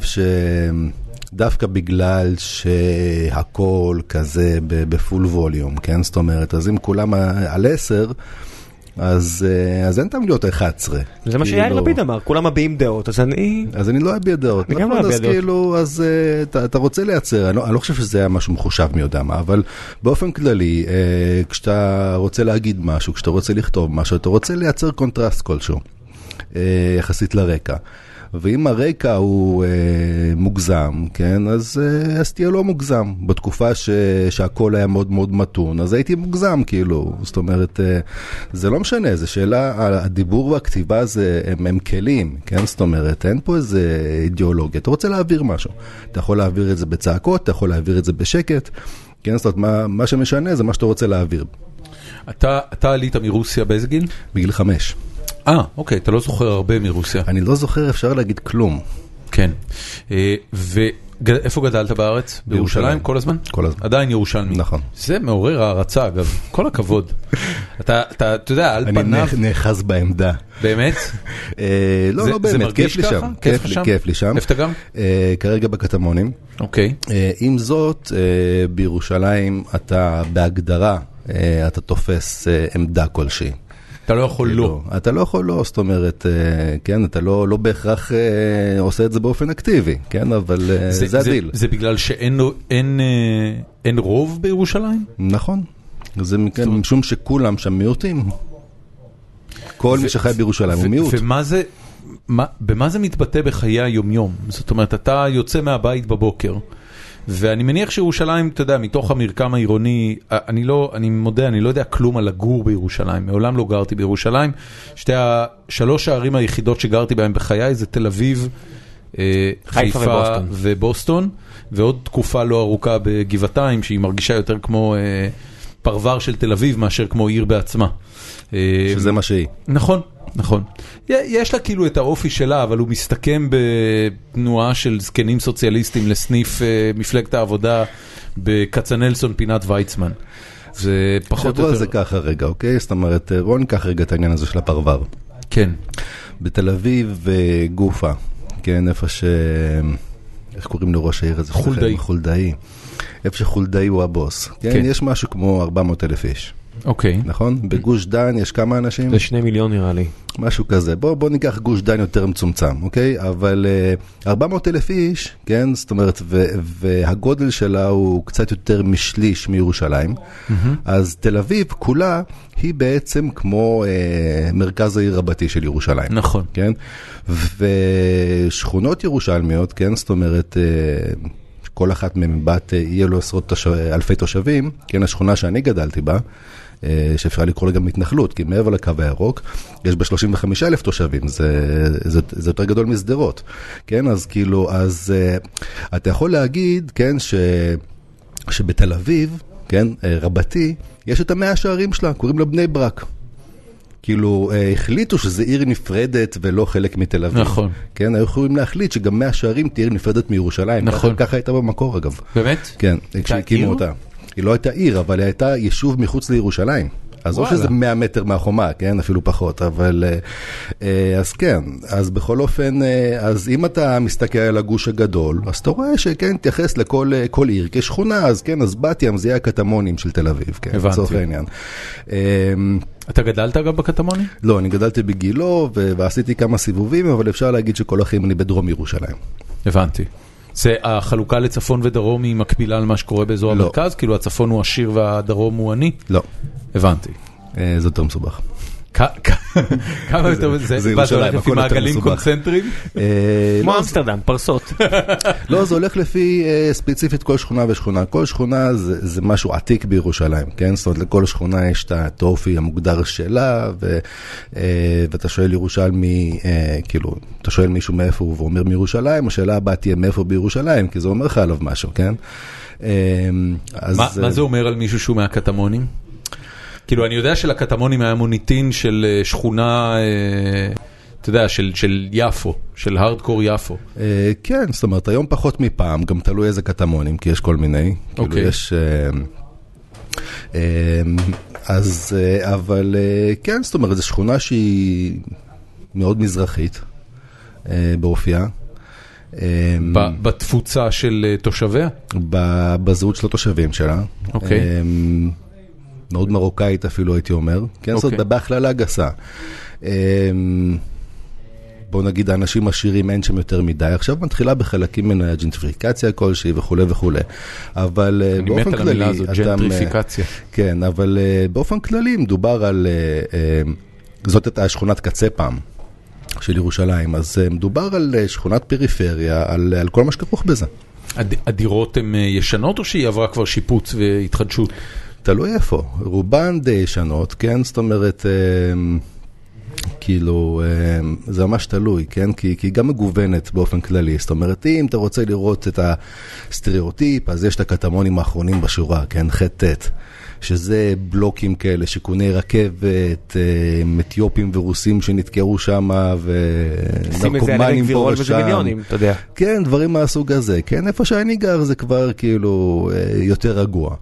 שדווקא בגלל שהכל כזה בפול ווליום, כן? זאת אומרת, אז אם כולם על 10, אז, אה, אז אין טעם להיות 11. זה מה שיאיר כאילו- לפיד אמר, כולם מביעים דעות, אז אני... אז אני לא אביע דעות, אני גם נכון? לא אביע דעות. כאילו, אז אה, אתה, אתה רוצה לייצר, אני לא, אני לא חושב שזה היה משהו מחושב מי יודע מה, אבל באופן כללי, אה, כשאתה רוצה להגיד משהו, כשאתה רוצה לכתוב משהו, אתה רוצה לייצר קונטרסט כלשהו, יחסית לרקע. ואם הרקע הוא אה, מוגזם, כן, אז, אה, אז תהיה לא מוגזם. בתקופה ש, שהכל היה מאוד מאוד מתון, אז הייתי מוגזם, כאילו. זאת אומרת, אה, זה לא משנה, זה שאלה, הדיבור והכתיבה זה, הם, הם כלים, כן? זאת אומרת, אין פה איזה אידיאולוגיה. אתה רוצה להעביר משהו. אתה יכול להעביר את זה בצעקות, אתה יכול להעביר את זה בשקט. כן, זאת אומרת, מה, מה שמשנה זה מה שאתה רוצה להעביר. אתה, אתה עלית מרוסיה באיזה גיל? בגיל חמש. אה, אוקיי, אתה לא זוכר הרבה מרוסיה. אני לא זוכר, אפשר להגיד כלום. כן. אה, ואיפה גדלת בארץ? בירושלים. כל הזמן? כל הזמן. עדיין ירושלמי. נכון. זה מעורר הערצה אגב, כל הכבוד. <laughs> אתה, אתה, אתה יודע, על אני פניו, נאח- נאחז בעמדה. באמת? <laughs> אה, לא, לא באמת, כיף לי? שם. כיף לי? כיף לי שם. איפה אתה גר? אה, כרגע בקטמונים. אוקיי. עם זאת, בירושלים אתה בהגדרה, אתה תופס עמדה כלשהי. אתה לא יכול לא. כאילו, אתה לא יכול לא, זאת אומרת, אה, כן, אתה לא לא בהכרח אה, עושה את זה באופן אקטיבי, כן, אבל אה, זה הדיל. זה בגלל שאין אין, אין רוב בירושלים? נכון. זה משום שכולם שם מיעוטים. כל מי שחי בירושלים הוא מיעוט. ומה זה, מה, במה זה מתבטא בחיי היומיום? זאת אומרת, אתה יוצא מהבית בבוקר, ואני מניח שירושלים, אתה יודע, מתוך המרקם העירוני, אה, אני לא, אני מודה, אני לא יודע כלום על לגור בירושלים, מעולם לא גרתי בירושלים. שתי השלוש הערים היחידות שגרתי בהן בחיי זה תל אביב, אה, חיפה ובוסטון. ובוסטון, ועוד תקופה לא ארוכה בגבעתיים, שהיא מרגישה יותר כמו אה, פרבר של תל אביב מאשר כמו עיר בעצמה. אה, שזה מה שהיא. נכון, נכון. יש לה כאילו את האופי שלה, אבל הוא מסתכם בתנועה של זקנים סוציאליסטים לסניף אה, מפלגת העבודה בכצנלסון פינת ויצמן. זה פחות תחשבו או על זה יותר... ככה רגע, אוקיי? זאת אומרת, אה, בואו ניקח רגע את העניין הזה של הפרבר. כן, בתל אביב אה, גופה, כן, איפה ש... איך קוראים לראש העיר הזה? חולדאי. חולדאי. איפה שחולדאי הוא הבוס. כן, כן. יש משהו כמו 400 אלף איש, אוקיי. נכון? בגוש דן יש כמה אנשים? זה שני מיליון נראה לי. משהו כזה. בוא, בוא ניקח גוש דן יותר מצומצם, אוקיי? אבל uh, 400 אלף איש, כן? זאת אומרת, ו, והגודל שלה הוא קצת יותר משליש מירושלים. אז תל אביב כולה היא בעצם כמו uh, מרכז העיר רבתי של ירושלים. נכון. כן? ושכונות ירושלמיות, כן? זאת אומרת... uh, כל אחת בת, אה, יהיה לו עשרות תוש... אלפי תושבים, כן, השכונה שאני גדלתי בה, אה, שאפשר לקרוא לה גם התנחלות, כי מעבר לקו הירוק, יש בה 35 אלף תושבים, זה, זה, זה יותר גדול משדרות, כן, אז כאילו, אז אה, אתה יכול להגיד, כן, ש, שבתל אביב, כן, אה, רבתי, יש את המאה שערים שלה, קוראים לה בני ברק. כאילו, החליטו שזה עיר נפרדת ולא חלק מתל אביב. נכון. כן, היו יכולים להחליט שגם מאה שערים תהיה עיר נפרדת מירושלים. נכון. ככה, ככה הייתה במקור אגב. באמת? כן? כשהקימו אותה. היא לא הייתה עיר, אבל היא הייתה יישוב מחוץ לירושלים. אז או וואלה. שזה 100 מטר מהחומה, כן? אפילו פחות, אבל... אה, אה, אז כן, אז בכל אופן, אה, אז אם אתה מסתכל על הגוש הגדול, אז אתה רואה שכן, תתייחס לכל כל עיר כשכונה, אז כן, אז בת ים זה יהיה הקטמונים של תל אביב, כן? לצורך העניין. אה, אתה גדלת אגב בקטמונים? לא, אני גדלתי בגילו ועשיתי כמה סיבובים, אבל אפשר להגיד שכל החיים אני בדרום ירושלים. הבנתי. זה החלוקה לצפון ודרום היא מקבילה למה שקורה באזור לא. המרכז? כאילו הצפון הוא עשיר והדרום הוא עני? לא, הבנתי. אה, זה יותר מסובך. כמה יותר, זה זה מה, זה ירושלים, הולך לפי מעגלים. קונצנטריים? אה, כמו לא, אמסטרדם, פרסות. <laughs> לא, זה הולך לפי אה, ספציפית כל שכונה ושכונה. כל שכונה זה, זה משהו עתיק בירושלים, כן? זאת אומרת, לכל שכונה יש את האופי המוגדר שלה, ו, אה, ואתה שואל ירושלמי, כאילו, אתה שואל מישהו מאיפה הוא ואומר מירושלים, השאלה הבאה תהיה מאיפה בירושלים, כי זה אומר לך עליו משהו, כן? מה זה אומר על מישהו שהוא מהקטמונים? כאילו, אני יודע שלקטמונים היה מוניטין של אה, שכונה, אה, אתה יודע, של, של יפו, של הארדקור יפו. אה, כן, זאת אומרת, היום פחות מפעם, גם תלוי איזה קטמונים, כי יש כל מיני. כאילו, אוקיי. יש... אז, אבל כן, זאת אומרת, זו שכונה שהיא מאוד מזרחית באופייה. בתפוצה של תושביה? בזהות של התושבים שלה. אוקיי. אה, מאוד מרוקאית אפילו, הייתי אומר. כן, זאת אוקיי. בהכללה גסה. אה, בוא נגיד, האנשים עשירים אין שם יותר מדי. עכשיו מתחילה בחלקים ממנה ג'נטריפיקציה כלשהי וכולי וכולי. אבל אה, אני באופן מת על כללי... המילה הזאת, ג'נטריפיקציה. כן, אבל אה, באופן כללי מדובר על... אה, זאת הייתה שכונת קצה פעם. של ירושלים, אז מדובר על שכונת פריפריה, על, על כל מה שכרוך בזה. הד- הדירות הן ישנות או שהיא עברה כבר שיפוץ והתחדשות? תלוי איפה, רובן די ישנות, כן? זאת אומרת, אה, כאילו, אה, זה ממש תלוי, כן? כי, היא גם מגוונת באופן כללי. זאת אומרת, אם אתה רוצה לראות את הסטריאוטיפ, אז יש את הקטמונים האחרונים בשורה, כן? ח'-ט'. שזה בלוקים כאלה, שיכוני רכבת, אה, אתיופים ורוסים שנתקעו שם, שים את זה על ונרקומנים פה וזה ושם. מיליונים, אתה יודע. כן, דברים מהסוג הזה. כן, איפה שאני גר זה כבר כאילו יותר רגוע.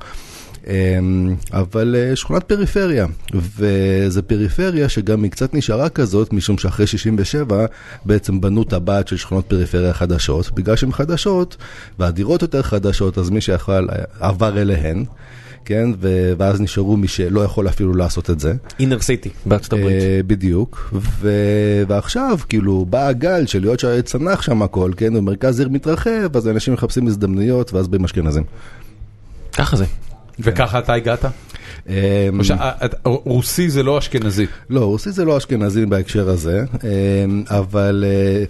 אמ, אבל אה, שכונת פריפריה, וזה פריפריה שגם היא קצת נשארה כזאת, משום שאחרי 67 בעצם בנו טבעת של שכונות פריפריה חדשות, בגלל שהן חדשות והדירות יותר חדשות, אז מי שיכול עבר אליהן. כן, ו- ואז נשארו מי שלא יכול אפילו לעשות את זה. אינר סיטי בארצות הברית. אה, בדיוק, ו- ועכשיו כאילו בא הגל של להיות שצנח שם הכל, כן, ומרכז עיר מתרחב, אז אנשים מחפשים הזדמנויות ואז באים אשכנזים. ככה זה. וככה אתה הגעת? אמ, רוסי זה לא אשכנזי. לא, רוסי זה לא אשכנזי בהקשר הזה, אמ, אבל אה,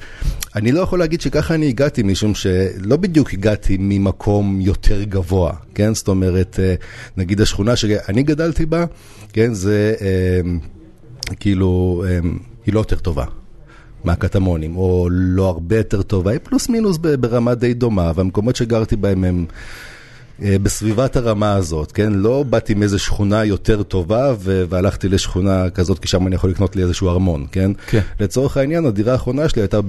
אני לא יכול להגיד שככה אני הגעתי, משום שלא בדיוק הגעתי ממקום יותר גבוה, כן? זאת אומרת, אה, נגיד השכונה שאני גדלתי בה, כן, זה אמ, כאילו, היא לא יותר טובה. מהקטמונים, או לא הרבה יותר טובה, היא פלוס מינוס ברמה די דומה, והמקומות שגרתי בהם הם בסביבת הרמה הזאת, כן? לא באתי מאיזה שכונה יותר טובה והלכתי לשכונה כזאת, כי שם אני יכול לקנות לי איזשהו ארמון, כן? כן. לצורך העניין, הדירה האחרונה שלי הייתה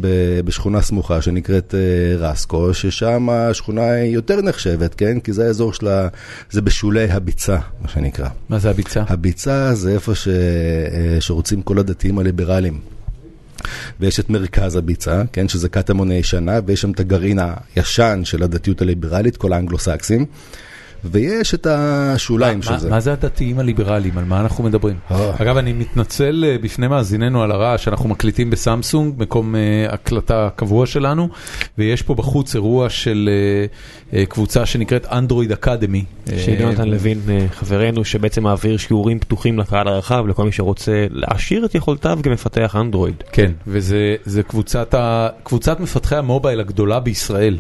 בשכונה סמוכה שנקראת אה, רסקו, ששם השכונה היא יותר נחשבת, כן? כי זה האזור שלה, זה בשולי הביצה, מה שנקרא. מה זה הביצה? הביצה זה איפה ש... אה, שרוצים כל הדתיים הליברליים. ויש את מרכז הביצה, כן, שזה קטמון הישנה, ויש שם את הגרעין הישן של הדתיות הליברלית, כל האנגלו-סקסים, ויש את השוליים של מה- זה. מה זה הדתיים הליברליים? על מה אנחנו מדברים? אה. אגב, אני מתנצל אה, בפני מאזיננו על הרעש, אנחנו מקליטים בסמסונג, מקום אה, הקלטה קבוע שלנו, ויש פה בחוץ אירוע של קבוצה שנקראת אנדרואיד אקדמי. של יונתן לוין חברנו שבעצם מעביר שיעורים פתוחים לקהל הרחב לכל מי שרוצה להעשיר את יכולותיו כמפתח אנדרואיד. כן, וזה קבוצת מפתחי המובייל הגדולה בישראל,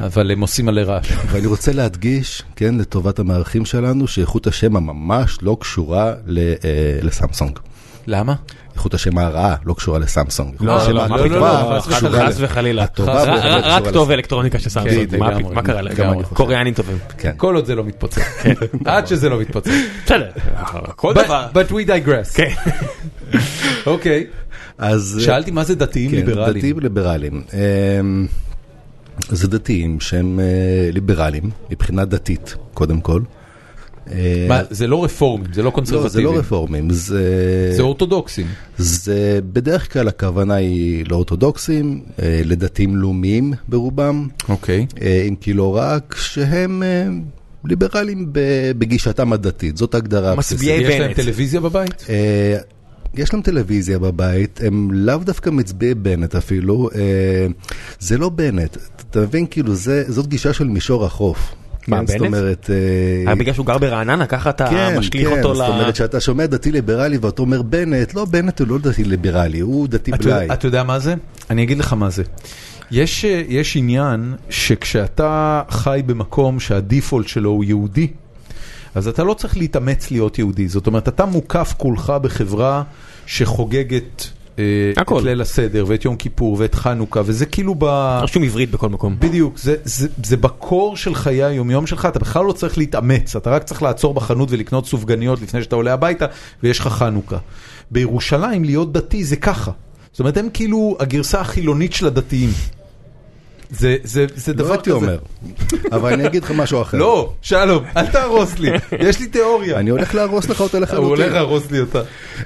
אבל הם עושים מלא רעש. ואני רוצה להדגיש, כן, לטובת המארחים שלנו, שאיכות השם הממש לא קשורה ל- אה, לסמסונג. למה? איכות השם הרעה לא קשורה לסמסונג. לא, לא, לא, לא, לא, חס וחלילה. רק- טוב. אלקטרוניקה של סמסונג, כן, מה- קרה חושב. קוריאנים טובים. כן. כל עוד זה לא מתפוצץ. <laughs> עד שזה לא מתפוצץ. בסדר, כל But- דבר. But we digress. כן. <laughs> אוקיי. אז... שאלתי מה זה דתיים כן, ליברליים. דתיים ליברליים. זה דתיים שהם אה, ליברליים מבחינה דתית, קודם כל. מה, זה לא רפורמים, זה לא לא, קונסרבטיבים. זה לא רפורמים, זה... זה אורתודוקסים. זה בדרך כלל הכוונה היא לאורתודוקסים, אה, לדתיים לאומיים ברובם, אוקיי. אה, אם כי לא רק, שהם אה, ליברליים ב- בגישתם הדתית, זאת ההגדרה מצביעי הבסיסית. יש להם בנט. טלוויזיה בבית? אה, יש להם טלוויזיה בבית, הם לאו דווקא מצביעי בנט אפילו, אה, זה לא בנט, אתה מבין, כאילו, זה, זאת גישה של מישור החוף. מה, כן, זאת בנט? אומרת... אה, רק בגלל שהוא גר ברעננה, ככה אתה כן, משליך כן, אותו זאת ל... אומרת שאתה שומע דתי ליברלי ואתה אומר בנט, לא, בנט הוא לא דתי ליברלי, הוא דתי יודע- בלאי. אתה יודע מה זה? אני אגיד לך מה זה. יש, אה, יש עניין שכשאתה חי במקום שהדיפולט שלו הוא יהודי, אז אתה לא צריך להתאמץ להיות יהודי. זאת אומרת, אתה מוקף כולך בחברה שחוגגת אה, את. ליל הסדר ואת יום כיפור ואת חנוכה, וזה כאילו ב... רשום עברית בכל מקום. בדיוק, זה, זה, זה בקור של חיי היומיום שלך, אתה בכלל לא צריך להתאמץ, אתה רק צריך לעצור בחנות ולקנות סופגניות לפני שאתה עולה הביתה, ויש לך חנוכה. בירושלים להיות דתי זה ככה. זאת אומרת, הם כאילו הגרסה החילונית של הדתיים. זה, זה, זה דבר לא הייתי כזה. אומר, אבל אני אגיד לך משהו אחר. לא, שלום, אל תהרוס לי, יש לי תיאוריה. אני הולך להרוס לך אותה הוא הולך לחלוטין. להרוס לי אותה.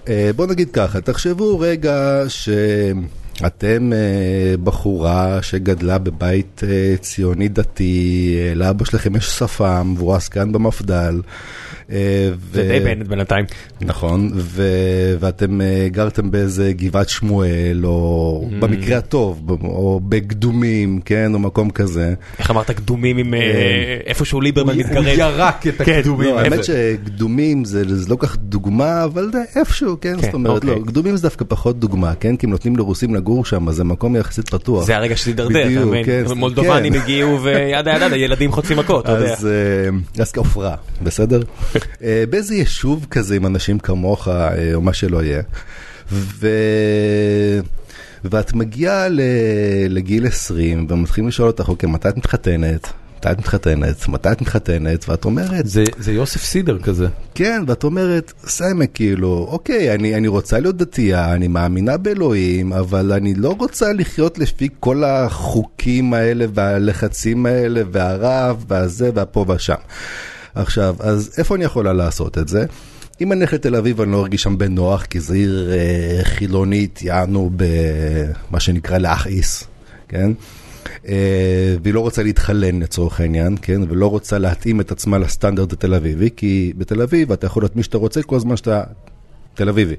אה, בוא נגיד ככה, תחשבו רגע שאתם אה, בחורה שגדלה בבית אה, ציוני דתי, לאבא שלכם יש שפם והוא עסקן במפד"ל. אה, זה די בנט בינתיים. נכון, ואתם אה, גרתם באיזה גבעת שמואל, או Mm. במקרה הטוב, או בקדומים, כן, או מקום כזה. איך אמרת קדומים עם אה, איפשהו ליברמן הוא מתגרד. ירק את כן, הקדומים. לא. האמת שקדומים זה לא כך דוגמה, אבל זה איפשהו, כן? כן, זאת אומרת, אוקיי. לא, קדומים זה דווקא פחות דוגמה, כן? כי הם נותנים לרוסים לגור שם, אז זה מקום יחסית פתוח. זה הרגע שזה הידרדר, אתה מבין? כן, מולדובנים. הגיעו וידה ידה, ילדים חוטפים מכות, אתה יודע. אז אז כעופרה, בסדר? <laughs> אה, באיזה יישוב כזה עם אנשים כמוך, אה, או מה שלא יהיה, ו... ואת מגיעה ל... לגיל 20, ומתחילים לשאול אותך, אוקיי, מתי את מתחתנת? מתי את מתחתנת? מתי את מתחתנת? ואת אומרת, זה, זה יוסף סידר כזה. כן, ואת אומרת, סיימה, כאילו, אוקיי, אני, אני רוצה להיות דתייה, אני מאמינה באלוהים, אבל אני לא רוצה לחיות לפי כל החוקים האלה והלחצים האלה, והרב, והזה, והפה והשם. עכשיו, אז איפה אני יכולה לעשות את זה? אם אני אלך לתל אביב אני לא ארגיש שם בנוח, כי זו עיר אה, חילונית, יענו במה שנקרא להכעיס, כן? אה, והיא לא רוצה להתחלן לצורך העניין, כן? ולא רוצה להתאים את עצמה לסטנדרט התל אביבי, כי בתל אביב אתה יכול להיות מי שאתה רוצה כל זמן שאתה תל אביבי.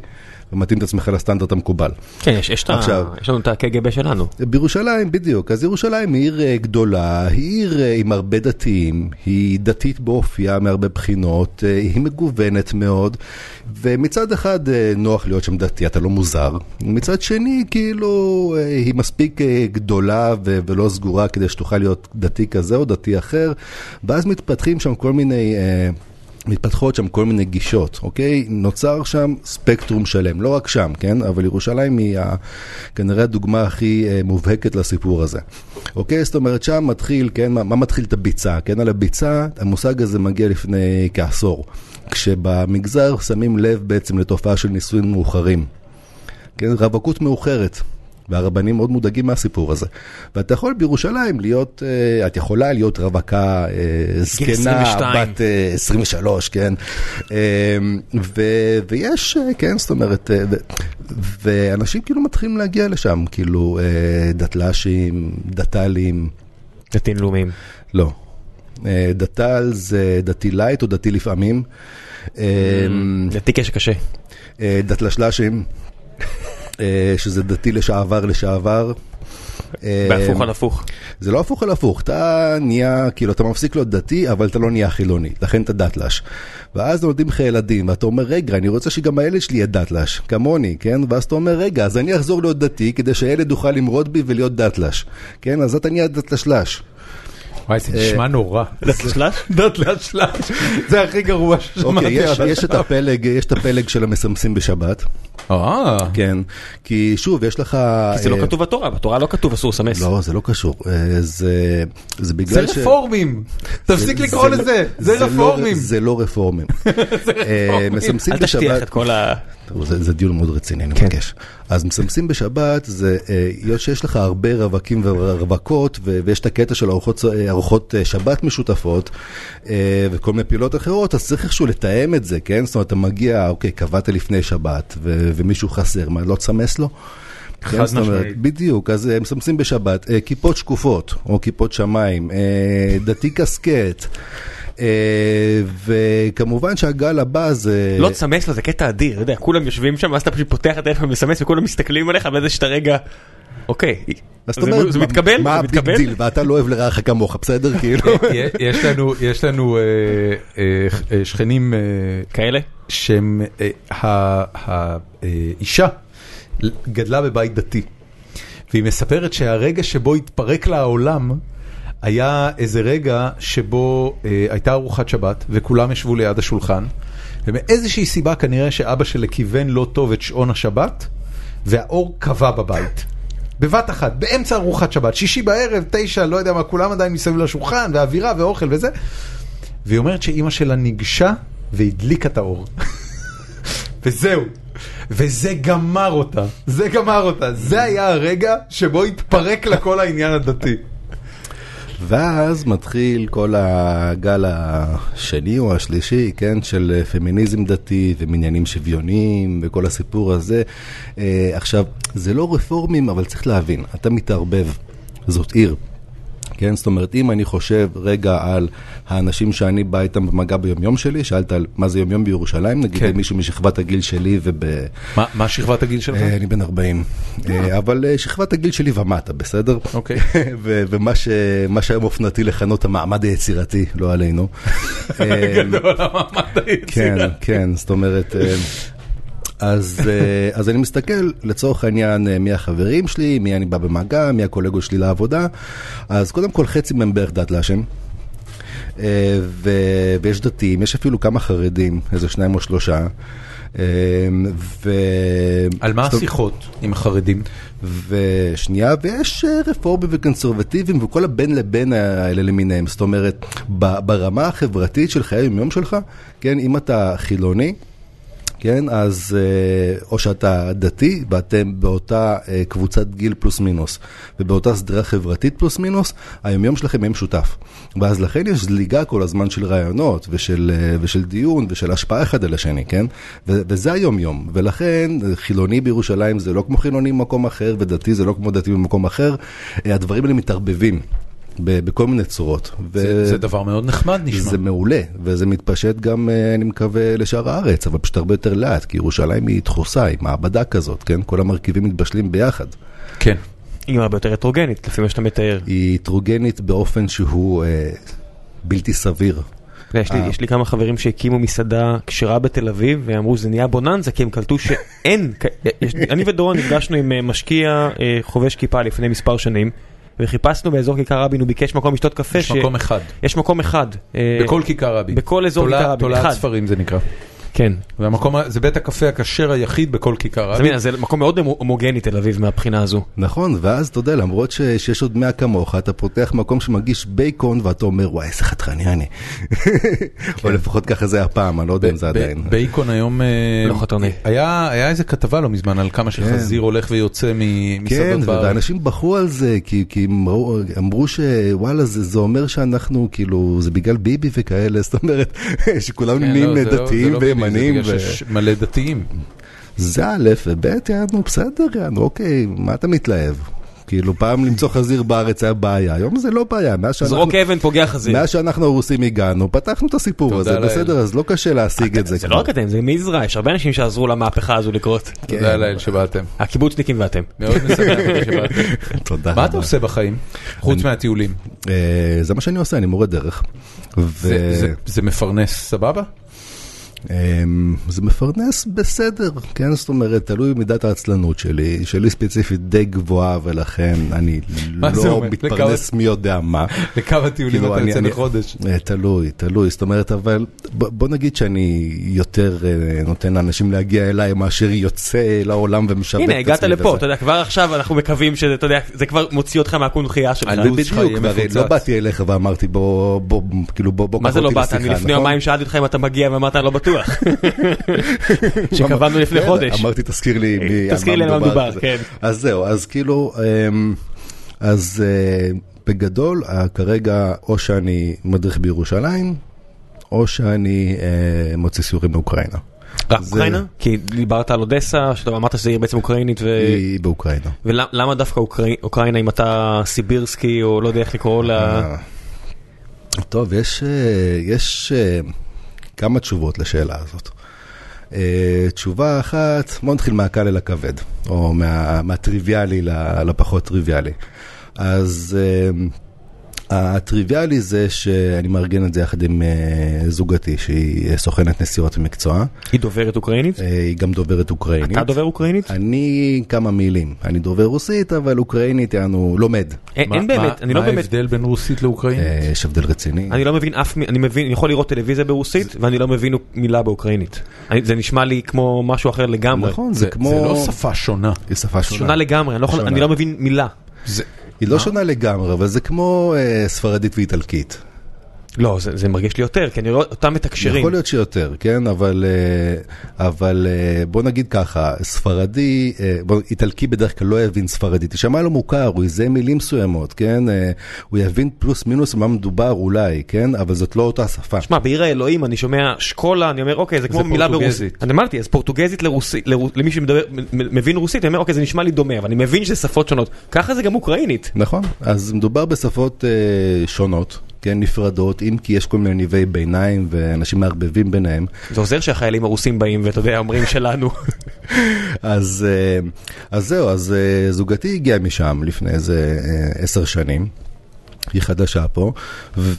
ומתאים את עצמך לסטנדרט המקובל. כן, יש, יש, עכשיו, יש לנו את הקג"ב שלנו. בירושלים, בדיוק. אז ירושלים היא עיר אה, גדולה, היא עיר אה, עם הרבה דתיים, היא דתית באופייה מהרבה בחינות, אה, היא מגוונת מאוד, ומצד אחד נוח להיות שם דתי, אתה לא מוזר. מצד שני, כאילו, היא מספיק גדולה ולא סגורה כדי שתוכל להיות דתי כזה או דתי אחר, ואז מתפתחים שם כל מיני... מתפתחות שם כל מיני גישות, אוקיי? נוצר שם ספקטרום שלם, לא רק שם, כן? אבל ירושלים היא ה, כנראה הדוגמה הכי אה, מובהקת לסיפור הזה. אוקיי? זאת אומרת, שם מתחיל, כן? מה, מה מתחיל את הביצה? כן? על הביצה, המושג הזה מגיע לפני כעשור. כשבמגזר שמים לב בעצם לתופעה של נישואים מאוחרים. כן? רווקות מאוחרת. והרבנים מאוד מודאגים מהסיפור הזה. ואתה יכול בירושלים להיות, אה, את יכולה להיות רווקה אה, זקנה, בת 23, אה, כן? ו, ויש, כן, זאת אומרת, ו, ואנשים כאילו מתחילים להגיע לשם, כאילו דתל"שים, דת"לים. דתיים לאומיים. לא. דת"ל זה דתי לייט או דתי לפעמים. דתי קשה קשה. דתל"שים. אה, שזה דתי לשעבר לשעבר. בהפוך על הפוך. זה לא הפוך על הפוך, אתה נהיה, כאילו אתה מפסיק להיות דתי, אבל אתה לא נהיה חילוני, לכן אתה דתל"ש. ואז נולדים לך ילדים, ואתה אומר, רגע, אני רוצה שגם הילד שלי יהיה דתל"ש, כמוני, כן? ואז אתה אומר, רגע, אז אני אחזור להיות דתי, כדי שהילד יוכל למרוד בי ולהיות דתל"ש, כן? אז אתה נהיה דתל"ש. וואי, זה נשמע נורא. דתל"ש? <laughs> דתל"ש, זה הכי גרוע ששמעתי. אוקיי, יש את הפלג של המסמסים בשבת. אה. כן, כי שוב, יש לך... כי זה לא כתוב בתורה, בתורה לא כתוב אסור לסמס. לא, זה לא קשור. זה בגלל ש... זה רפורמים. תפסיק לקרוא לזה, זה רפורמים. זה לא רפורמים. <laughs> מסמסים בשבת... אל תשטיח את כל ה... זה דיון מאוד רציני, אני מבקש. אז מסמסים בשבת, זה שיש לך הרבה רווקים ורווקות, ויש את הקטע של ארוחות שבת משותפות, וכל מיני פעילות אחרות, אז צריך איכשהו לתאם את זה, כן? זאת אומרת, אתה מגיע, אוקיי, קבעת לפני שבת, ומישהו חסר, מה, לא תסמס לו? חד כן, משמעית. בדיוק, אז הם מסמסים בשבת, כיפות שקופות, או כיפות שמיים, דתי קסקט. וכמובן שהגל הבא זה... לא תסמס לו, זה קטע אדיר, אתה יודע, כולם יושבים שם, ואז אתה פשוט פותח את הטלפון ומסמס וכולם מסתכלים עליך באיזה שאתה רגע... אוקיי, זה מתקבל? מה ה big deal? ואתה לא אוהב לרעך כמוך, בסדר? כאילו. <laughs> יש לנו שכנים כאלה? שהם, האישה גדלה בבית דתי, והיא מספרת שהרגע שבו התפרק לה העולם, היה איזה רגע שבו אה, הייתה ארוחת שבת וכולם ישבו ליד השולחן ומאיזושהי סיבה כנראה שאבא שלה כיוון לא טוב את שעון השבת והאור קבע בבית. בבת אחת, באמצע ארוחת שבת, שישי בערב, תשע, לא יודע מה, כולם עדיין מסביב לשולחן, ואווירה ואוכל וזה. והיא אומרת שאימא שלה ניגשה והדליקה את האור. <laughs> וזהו. וזה גמר אותה, זה גמר אותה. זה היה הרגע שבו התפרק לה כל העניין הדתי. ואז מתחיל כל הגל השני או השלישי, כן, של פמיניזם דתי ומניינים שוויוניים וכל הסיפור הזה. אה, עכשיו, זה לא רפורמים, אבל צריך להבין, אתה מתערבב, זאת עיר. כן? זאת אומרת, אם אני חושב רגע על האנשים שאני בא איתם במגע ביומיום שלי, שאלת על מה זה יומיום בירושלים, נגיד כן. מישהו משכבת הגיל שלי וב... מה, מה שכבת הגיל שלך? אני בן 40, אה. אבל אה, שכבת הגיל שלי ומטה, בסדר? אוקיי. <laughs> ומה ש... שהיום אופנתי לכנות המעמד היצירתי, לא עלינו. <laughs> גדול, המעמד היצירתי. כן, כן, זאת אומרת... אז, אה, אז אני מסתכל לצורך העניין מי החברים שלי, מי אני בא במגע, מי הקולגות שלי לעבודה. אז קודם כל חצי מהם בערך דת להשם. אה, ויש דתיים, יש אפילו כמה חרדים, איזה שניים או שלושה. אה, ו... על מה השיחות עם החרדים? ושנייה, ויש רפורמים וקונסרבטיבים וכל הבין לבין האלה למיניהם. זאת אומרת, ברמה החברתית של חיי היום שלך, כן, אם אתה חילוני, כן, אז אה, או שאתה דתי ואתם באותה אה, קבוצת גיל פלוס מינוס ובאותה סדרה חברתית פלוס מינוס, היומיום שלכם יהיה משותף. ואז לכן יש זליגה כל הזמן של רעיונות ושל, אה, ושל דיון ושל השפעה אחד על השני, כן? ו- וזה היומיום, ולכן חילוני בירושלים זה לא כמו חילוני במקום אחר ודתי זה לא כמו דתי במקום אחר, הדברים האלה מתערבבים. בכל מיני צורות. ו- זה זה דבר מאוד נחמד נשמע. זה מעולה, וזה מתפשט גם, אה, אני מקווה, לשאר הארץ, אבל פשוט הרבה יותר לאט, כי ירושלים היא דחוסה, היא מעבדה כזאת, כן? כל המרכיבים מתבשלים ביחד. כן. היא הרבה יותר הטרוגנית, לפי מה שאתה מתאר. היא הטרוגנית באופן שהוא אה, בלתי סביר. יש לי- אה. יש לי כמה חברים שהקימו מסעדה כשרה בתל אביב ואמרו זה נהיה בוננזה כי הם קלטו שאין, אני ודורון נפגשנו עם אה, משקיע אה, חובש כיפה לפני מספר שנים וחיפשנו באזור כיכר רבין, הוא ביקש מקום לשתות קפה. יש מקום אחד. יש מקום אחד. אה, בכל כיכר רבין. בכל אזור כיכר רבין, תולעת. ספרים זה נקרא. כן. והמקום, זה בית הקפה הכשר היחיד בכל כיכר רבין. הנה, זה מקום מאוד הומו- הומוגני תל אביב מהבחינה הזו. נכון, ואז אתה יודע, למרות ש- שיש עוד מאה כמוך, אתה פותח מקום שמגיש בייקון ואתה אומר, וואי, איזה חתרני אני. <laughs> או לפחות ככה זה היה פעם, אני לא יודע אם זה עדיין. בייקון היום, אה, לא חתרני. היה היה איזה כתבה לא מזמן על כמה שחזיר הולך ויוצא כן, ממסעדות בארץ. ואנשים בכו על זה, כי, כי אמרו, אמרו שוואלה, זה, זה אומר שאנחנו, כאילו, זה בגלל ביבי וכאלה, זאת אומרת, <laughs> שכולם כן, נהיים לא, לא- דתיים זה בגלל ו- שיש מלא דתיים. זה א' וב', יענו, בסדר, יענו, אוקיי, מה אתה מתלהב? כאילו, פעם למצוא חזיר בארץ היה בעיה, היום זה לא בעיה. זרוק אבן פוגע חזיר. מאז שאנחנו הרוסים הגענו, פתחנו את הסיפור הזה. בסדר, אז לא קשה להשיג את זה. זה כבר. לא רק אתם, זה מעזרא, יש הרבה אנשים שעזרו למהפכה הזו לקרות. כן. תודה לאל שבאתם. הקיבוצניקים ואתם. מאוד משמח <laughs> שבאתם. תודה. מה אתה. עושה בחיים? חוץ מהטיולים. אה, זה מה שאני עושה, אני מורה דרך. ו- זה- זה- זה מפרנס סבבה? אמ, זה מפרנס בסדר, כן? זאת אומרת, תלוי במידת העצלנות שלי, שלי ספציפית די גבוהה, ולכן אני לא? מתפרנס מי יודע מה. לכמה טיולים כאילו, אתה יוצא לחודש? אה, תלוי, תלוי, זאת אומרת, אבל בוא נגיד שאני יותר אה, נותן לאנשים להגיע אליי מאשר יוצא לעולם ומשווק את הנה, עצמי. הגעת לפה. אתה יודע, כבר עכשיו אנחנו מקווים שזה, אתה יודע, זה כבר מוציא אותך מהקונכייה שלך. אני הלו"ז שלך בדיוק. לא באתי אליך ואמרתי בוא, בוא, כאילו בוא, בוא, מה זה לא אותי באת? אני לשיחה, לפני נכון? יומיים שאלתי אותך אם אתה מגיע ואמרת לא בטוח. <laughs> שקבענו לפני כן, חודש. אמרתי תזכיר לי מי- תזכיר לי על מה מדובר. כן. אז זהו, אז כאילו, אמ, אז אה, בגדול, אה, כרגע או שאני מדריך בירושלים, או שאני אה, מוציא סיורים מאוקראינה. רק אוקראינה? כי דיברת על אודסה, שאתה אמרת שזה עיר בעצם אוקראינית, ו- היא באוקראינה. ולמה דווקא אוקראי- אוקראינה אם אתה סיבירסקי או לא יודע איך לקרוא לה... טוב, יש, יש כמה תשובות לשאלה הזאת. אה, תשובה אחת, בוא נתחיל מהקל אל הכבד, או מה, מהטריוויאלי לפחות טריוויאלי. אז אה, הטריוויאלי זה שאני מארגן את זה יחד עם אה, זוגתי, שהיא סוכנת נסיעות במקצוע. היא דוברת אוקראינית? אה, היא גם דוברת אוקראינית. אתה דובר אוקראינית? אני כמה מילים. אני דובר רוסית, אבל אוקראינית, יענו, לומד. אין מה- באמת, מה- אני לא מה באמת... ההבדל בין רוסית לאוקראינית? אה, יש הבדל רציני. אני לא מבין אף, מ- אני מבין, אני יכול לראות טלוויזיה ברוסית ואני לא מבין מילה באוקראינית. זה נשמע לי כמו משהו אחר לגמרי. נכון, זה כמו... זה לא שפה שונה. היא שפה שונה. שונה לגמרי, אני לא. אני לא מבין מילה. היא לא שונה לגמרי, אבל זה כמו אה, ספרדית ואיטלקית. לא, זה זה מרגיש לי יותר, כי אני רואה אותם מתקשרים. יכול להיות שיותר, כן? אבל, אה, אבל אה, בוא נגיד ככה, ספרדי, אה, בוא, איטלקי בדרך כלל לא יבין ספרדית, תשמע לו מוכר, הוא יזהה מילים מסוימות, כן? הוא יבין פלוס מינוס מה מדובר אולי, כן? אבל זאת לא אותה שפה. שמע, בעיר האלוהים אני שומע שקולה, אני אומר, אוקיי, זה כמו זה מילה. ברוסית. אני אמרתי, אז פורטוגזית למי שמדבר, מ- מבין רוסית, אני אומר, אוקיי, זה נשמע לי דומה, אבל אני מבין שזה שפות שונות. ככה זה גם אוקראינית. נכון, אז מדובר בשפות אה, שונות, כן? נפרדות, אם כי יש כל מיני ניבי ביניים ואנשים מערבבים ביניהם. זה עוזר שהחיילים הרוסים באים ואתה יודע, אומרים שלנו. אז, אה, אז זהו, אז אה, זוגתי הגיעה משם לפני איזה אה, עשר שנים. היא חדשה פה,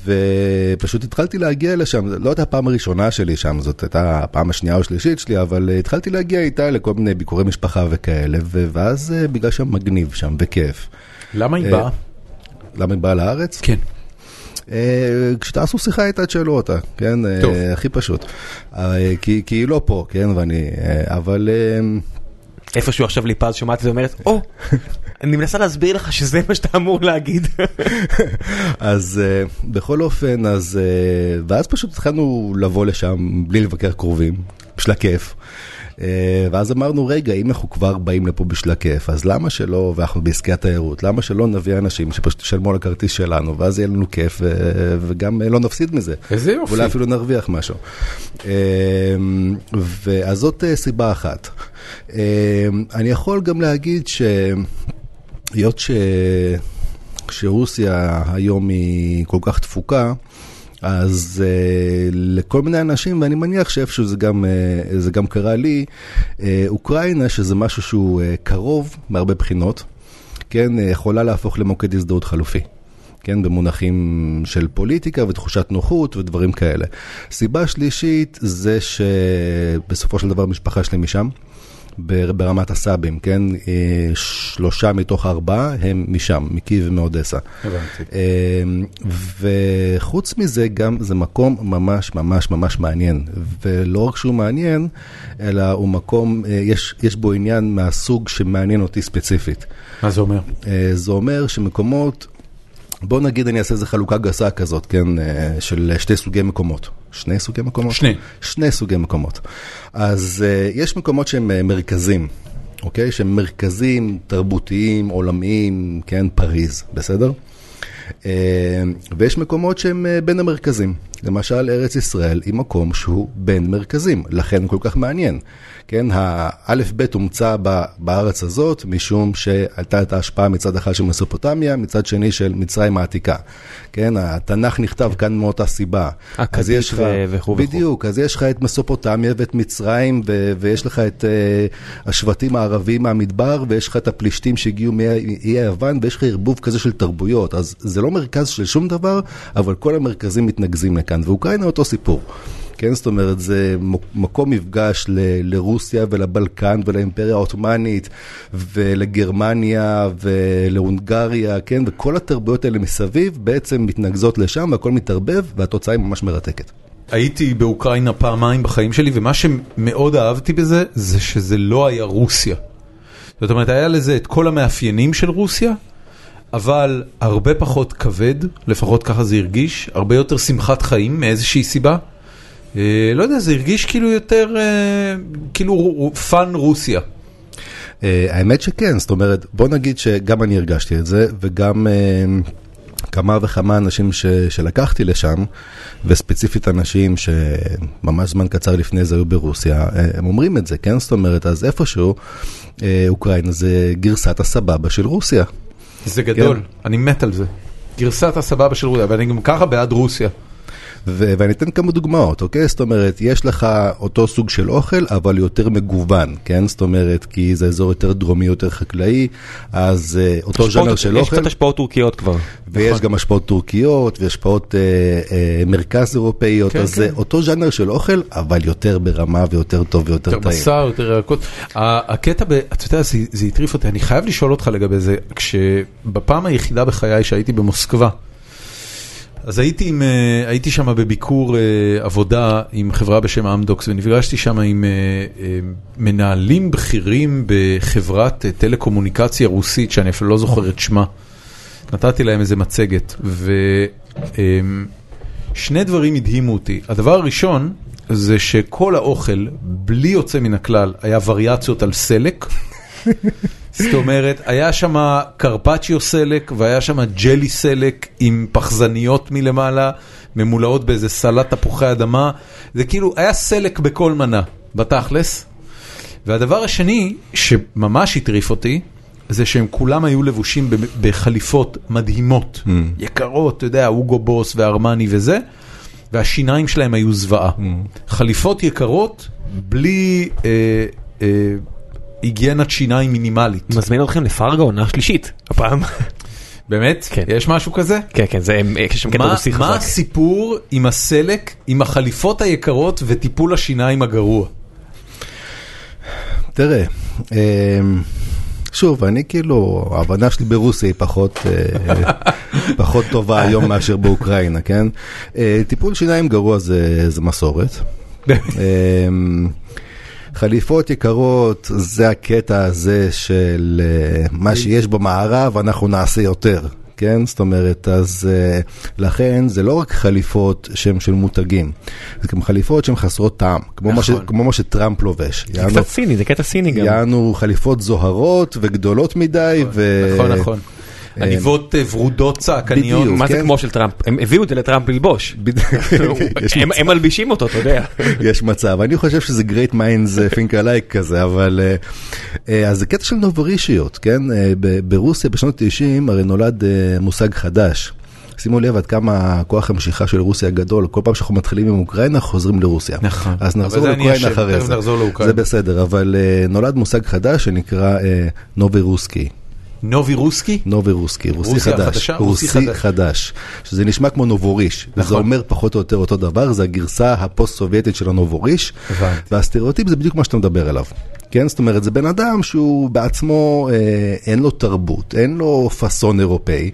ופשוט התחלתי להגיע לשם, לא הייתה הפעם הראשונה שלי שם, זאת הייתה הפעם השנייה או השלישית שלי, אבל התחלתי להגיע איתה לכל מיני ביקורי משפחה וכאלה, ו- ואז בגלל שם מגניב שם, וכיף. למה היא אה, באה? למה היא באה לארץ? כן. אה, כשתעשו שיחה איתה תשאלו אותה, כן? אה, טוב. הכי פשוט. אה, כי, כי היא לא פה, כן? ואני... אבל... איפשהו עכשיו ליפז שומעת את זה ואומרת, או, אני מנסה להסביר לך שזה מה שאתה אמור להגיד. <laughs> אז uh, בכל אופן, אז, uh, ואז פשוט התחלנו לבוא לשם בלי לבקר קרובים, בשביל הכיף. Uh, ואז אמרנו, רגע, אם אנחנו כבר באים לפה בשביל הכיף, אז למה שלא, ואנחנו בעסקי התיירות, למה שלא נביא אנשים שפשוט ישלמו על הכרטיס שלנו, ואז יהיה לנו כיף, וגם uh, לא נפסיד מזה. איזה יופי. ואולי אפילו נרוויח משהו. Uh, ואז זאת uh, סיבה אחת. Uh, אני יכול גם להגיד ש... היות ש... שרוסיה היום היא כל כך תפוקה, אז uh, לכל מיני אנשים, ואני מניח שאיפשהו זה גם, uh, זה גם קרה לי, uh, אוקראינה, שזה משהו שהוא קרוב מהרבה בחינות, כן, יכולה להפוך למוקד הזדהות חלופי. כן, במונחים של פוליטיקה ותחושת נוחות ודברים כאלה. סיבה שלישית זה שבסופו של דבר המשפחה שלי משם. ברמת הסאבים, כן? שלושה מתוך ארבעה הם משם, מקייב ומאודסה. הבנתי. וחוץ מזה, גם זה מקום ממש ממש ממש מעניין. ולא רק שהוא מעניין, אלא הוא מקום, יש, יש בו עניין מהסוג שמעניין אותי ספציפית. מה זה אומר? זה אומר שמקומות... בוא נגיד אני אעשה איזה חלוקה גסה כזאת, כן, של שתי סוגי מקומות. שני סוגי מקומות? שני. שני סוגי מקומות. אז uh, יש מקומות שהם uh, מרכזים, אוקיי? שהם מרכזים תרבותיים, עולמיים, כן, פריז, בסדר? ויש מקומות שהם בין המרכזים. למשל, ארץ ישראל היא מקום שהוא בין מרכזים, לכן כל כך מעניין. כן, האלף בית הומצא בארץ הזאת משום שהייתה את ההשפעה מצד אחד של מסופוטמיה, מצד שני של מצרים העתיקה. כן, התנ"ך נכתב כאן מאותה סיבה. אכדית וכו' וכו'. בדיוק, אז יש לך את מסופוטמיה ואת מצרים, ו- ויש לך את uh, השבטים הערבים מהמדבר, ויש לך את הפלישתים שהגיעו מאי היוון, ויש לך ערבוב כזה של תרבויות. אז זה לא מרכז של שום דבר, אבל כל המרכזים מתנקזים לכאן, ואוקראינה אותו סיפור. כן, זאת אומרת, זה מקום מפגש ל- לרוסיה ולבלקן ולאימפריה העות'מאנית ולגרמניה ולהונגריה, כן, וכל התרבויות האלה מסביב בעצם מתנקזות לשם והכל מתערבב והתוצאה היא ממש מרתקת. הייתי באוקראינה פעמיים בחיים שלי, ומה שמאוד אהבתי בזה, זה שזה לא היה רוסיה. זאת אומרת, היה לזה את כל המאפיינים של רוסיה, אבל הרבה פחות כבד, לפחות ככה זה הרגיש, הרבה יותר שמחת חיים מאיזושהי סיבה. לא יודע, זה הרגיש כאילו יותר, כאילו fun רוסיה. האמת שכן, זאת אומרת, בוא נגיד שגם אני הרגשתי את זה, וגם כמה וכמה אנשים ש, שלקחתי לשם, וספציפית אנשים שממש זמן קצר לפני זה היו ברוסיה, הם אומרים את זה, כן? זאת אומרת, אז איפשהו, אוקראינה זה גרסת הסבבה של רוסיה. זה גדול, כן? אני מת על זה. גרסת הסבבה של רוסיה, ואני גם ככה בעד רוסיה. ו- ואני אתן כמה דוגמאות, אוקיי? זאת אומרת, יש לך אותו סוג של אוכל, אבל יותר מגוון, כן? זאת אומרת, כי זה אזור יותר דרומי, יותר חקלאי, אז uh, אותו ז'אנר של יש אוכל. יש קצת השפעות טורקיות כבר. ויש נכון. גם השפעות טורקיות, והשפעות uh, uh, מרכז אירופאיות, כן, אז כן. זה אותו ז'אנר של אוכל, אבל יותר ברמה ויותר טוב ויותר טעים. יותר בשר, יותר ירקות. הקטע, ב, אתה יודע, זה, זה הטריף אותי, אני חייב לשאול אותך לגבי זה, כשבפעם היחידה בחיי שהייתי במוסקבה, אז הייתי, עם, הייתי שם בביקור עבודה עם חברה בשם אמדוקס ונפגשתי שם עם מנהלים בכירים בחברת טלקומוניקציה רוסית שאני אפילו לא זוכר את שמה. נתתי להם איזה מצגת ושני דברים הדהימו אותי. הדבר הראשון זה שכל האוכל, בלי יוצא מן הכלל, היה וריאציות על סלק. זאת אומרת, היה שם קרפצ'יו סלק והיה שם ג'לי סלק עם פחזניות מלמעלה, ממולאות באיזה סלט תפוחי אדמה, זה כאילו, היה סלק בכל מנה, בתכלס. והדבר השני, שממש הטריף אותי, זה שהם כולם היו לבושים בחליפות מדהימות, mm. יקרות, אתה יודע, אוגו בוס וארמני וזה, והשיניים שלהם היו זוועה. Mm. חליפות יקרות, בלי... אה, אה, היגיינת שיניים מינימלית. מזמין אתכם לפרגה עונה שלישית, הפעם. באמת? כן. יש משהו כזה? כן, כן, זה, יש שם קטע רוסי חזק. מה הסיפור עם הסלק, עם החליפות היקרות וטיפול השיניים הגרוע? תראה, שוב, אני כאילו, ההבנה שלי ברוסיה היא פחות, <laughs> פחות טובה היום מאשר באוקראינה, כן? טיפול שיניים גרוע זה, זה מסורת. חליפות יקרות, זה הקטע הזה של אה, מה שיש במערב, אנחנו נעשה יותר. כן? זאת אומרת, אז uh, לכן זה לא רק חליפות שהן של מותגים, זה גם חליפות שהן חסרות טעם, כמו, מה, ש, נכון. כמו מה שטראמפ לובש. זה קצת ציני, זה קטע ציני גם. יענו חליפות זוהרות וגדולות מדי, ו... נכון, נכון. עניבות אה, ורודות צעקניות. מה זה כן. כמו של טראמפ? הם הביאו את זה לטראמפ ללבוש. <laughs> <laughs> הם- מלבישים אותו, אתה יודע. <laughs> יש מצב, אני חושב שזה great minds אה, think alike כזה, אבל אה, אה, אז זה קטע של נוברישיות, כן? אה, ברוסיה בשנות ה-90 הרי נולד אה, מושג חדש. שימו לב עד כמה כוח המשיכה של רוסיה גדול, כל פעם שאנחנו מתחילים עם אוקראינה חוזרים לרוסיה. נכון. אז נחזור לאוקראינה אחרי זה. נחזור לאוקראינה. זה בסדר, אבל אה, נולד מושג חדש שנקרא אה, новый русский. новый русский? новый русский, רוסי חדש? רוסי חדש. שזה נשמע כמו נובוריש, וזה נכון. אומר פחות או יותר אותו דבר, זה הגרסה הפוסט-סובייטית של הנובוריש, הבנתי. והסטריאוטיפ זה בדיוק מה שאתה מדבר עליו. כן, זאת אומרת, זה בן אדם שהוא בעצמו, אה, אין לו תרבות, אין לו פאסון אירופאי,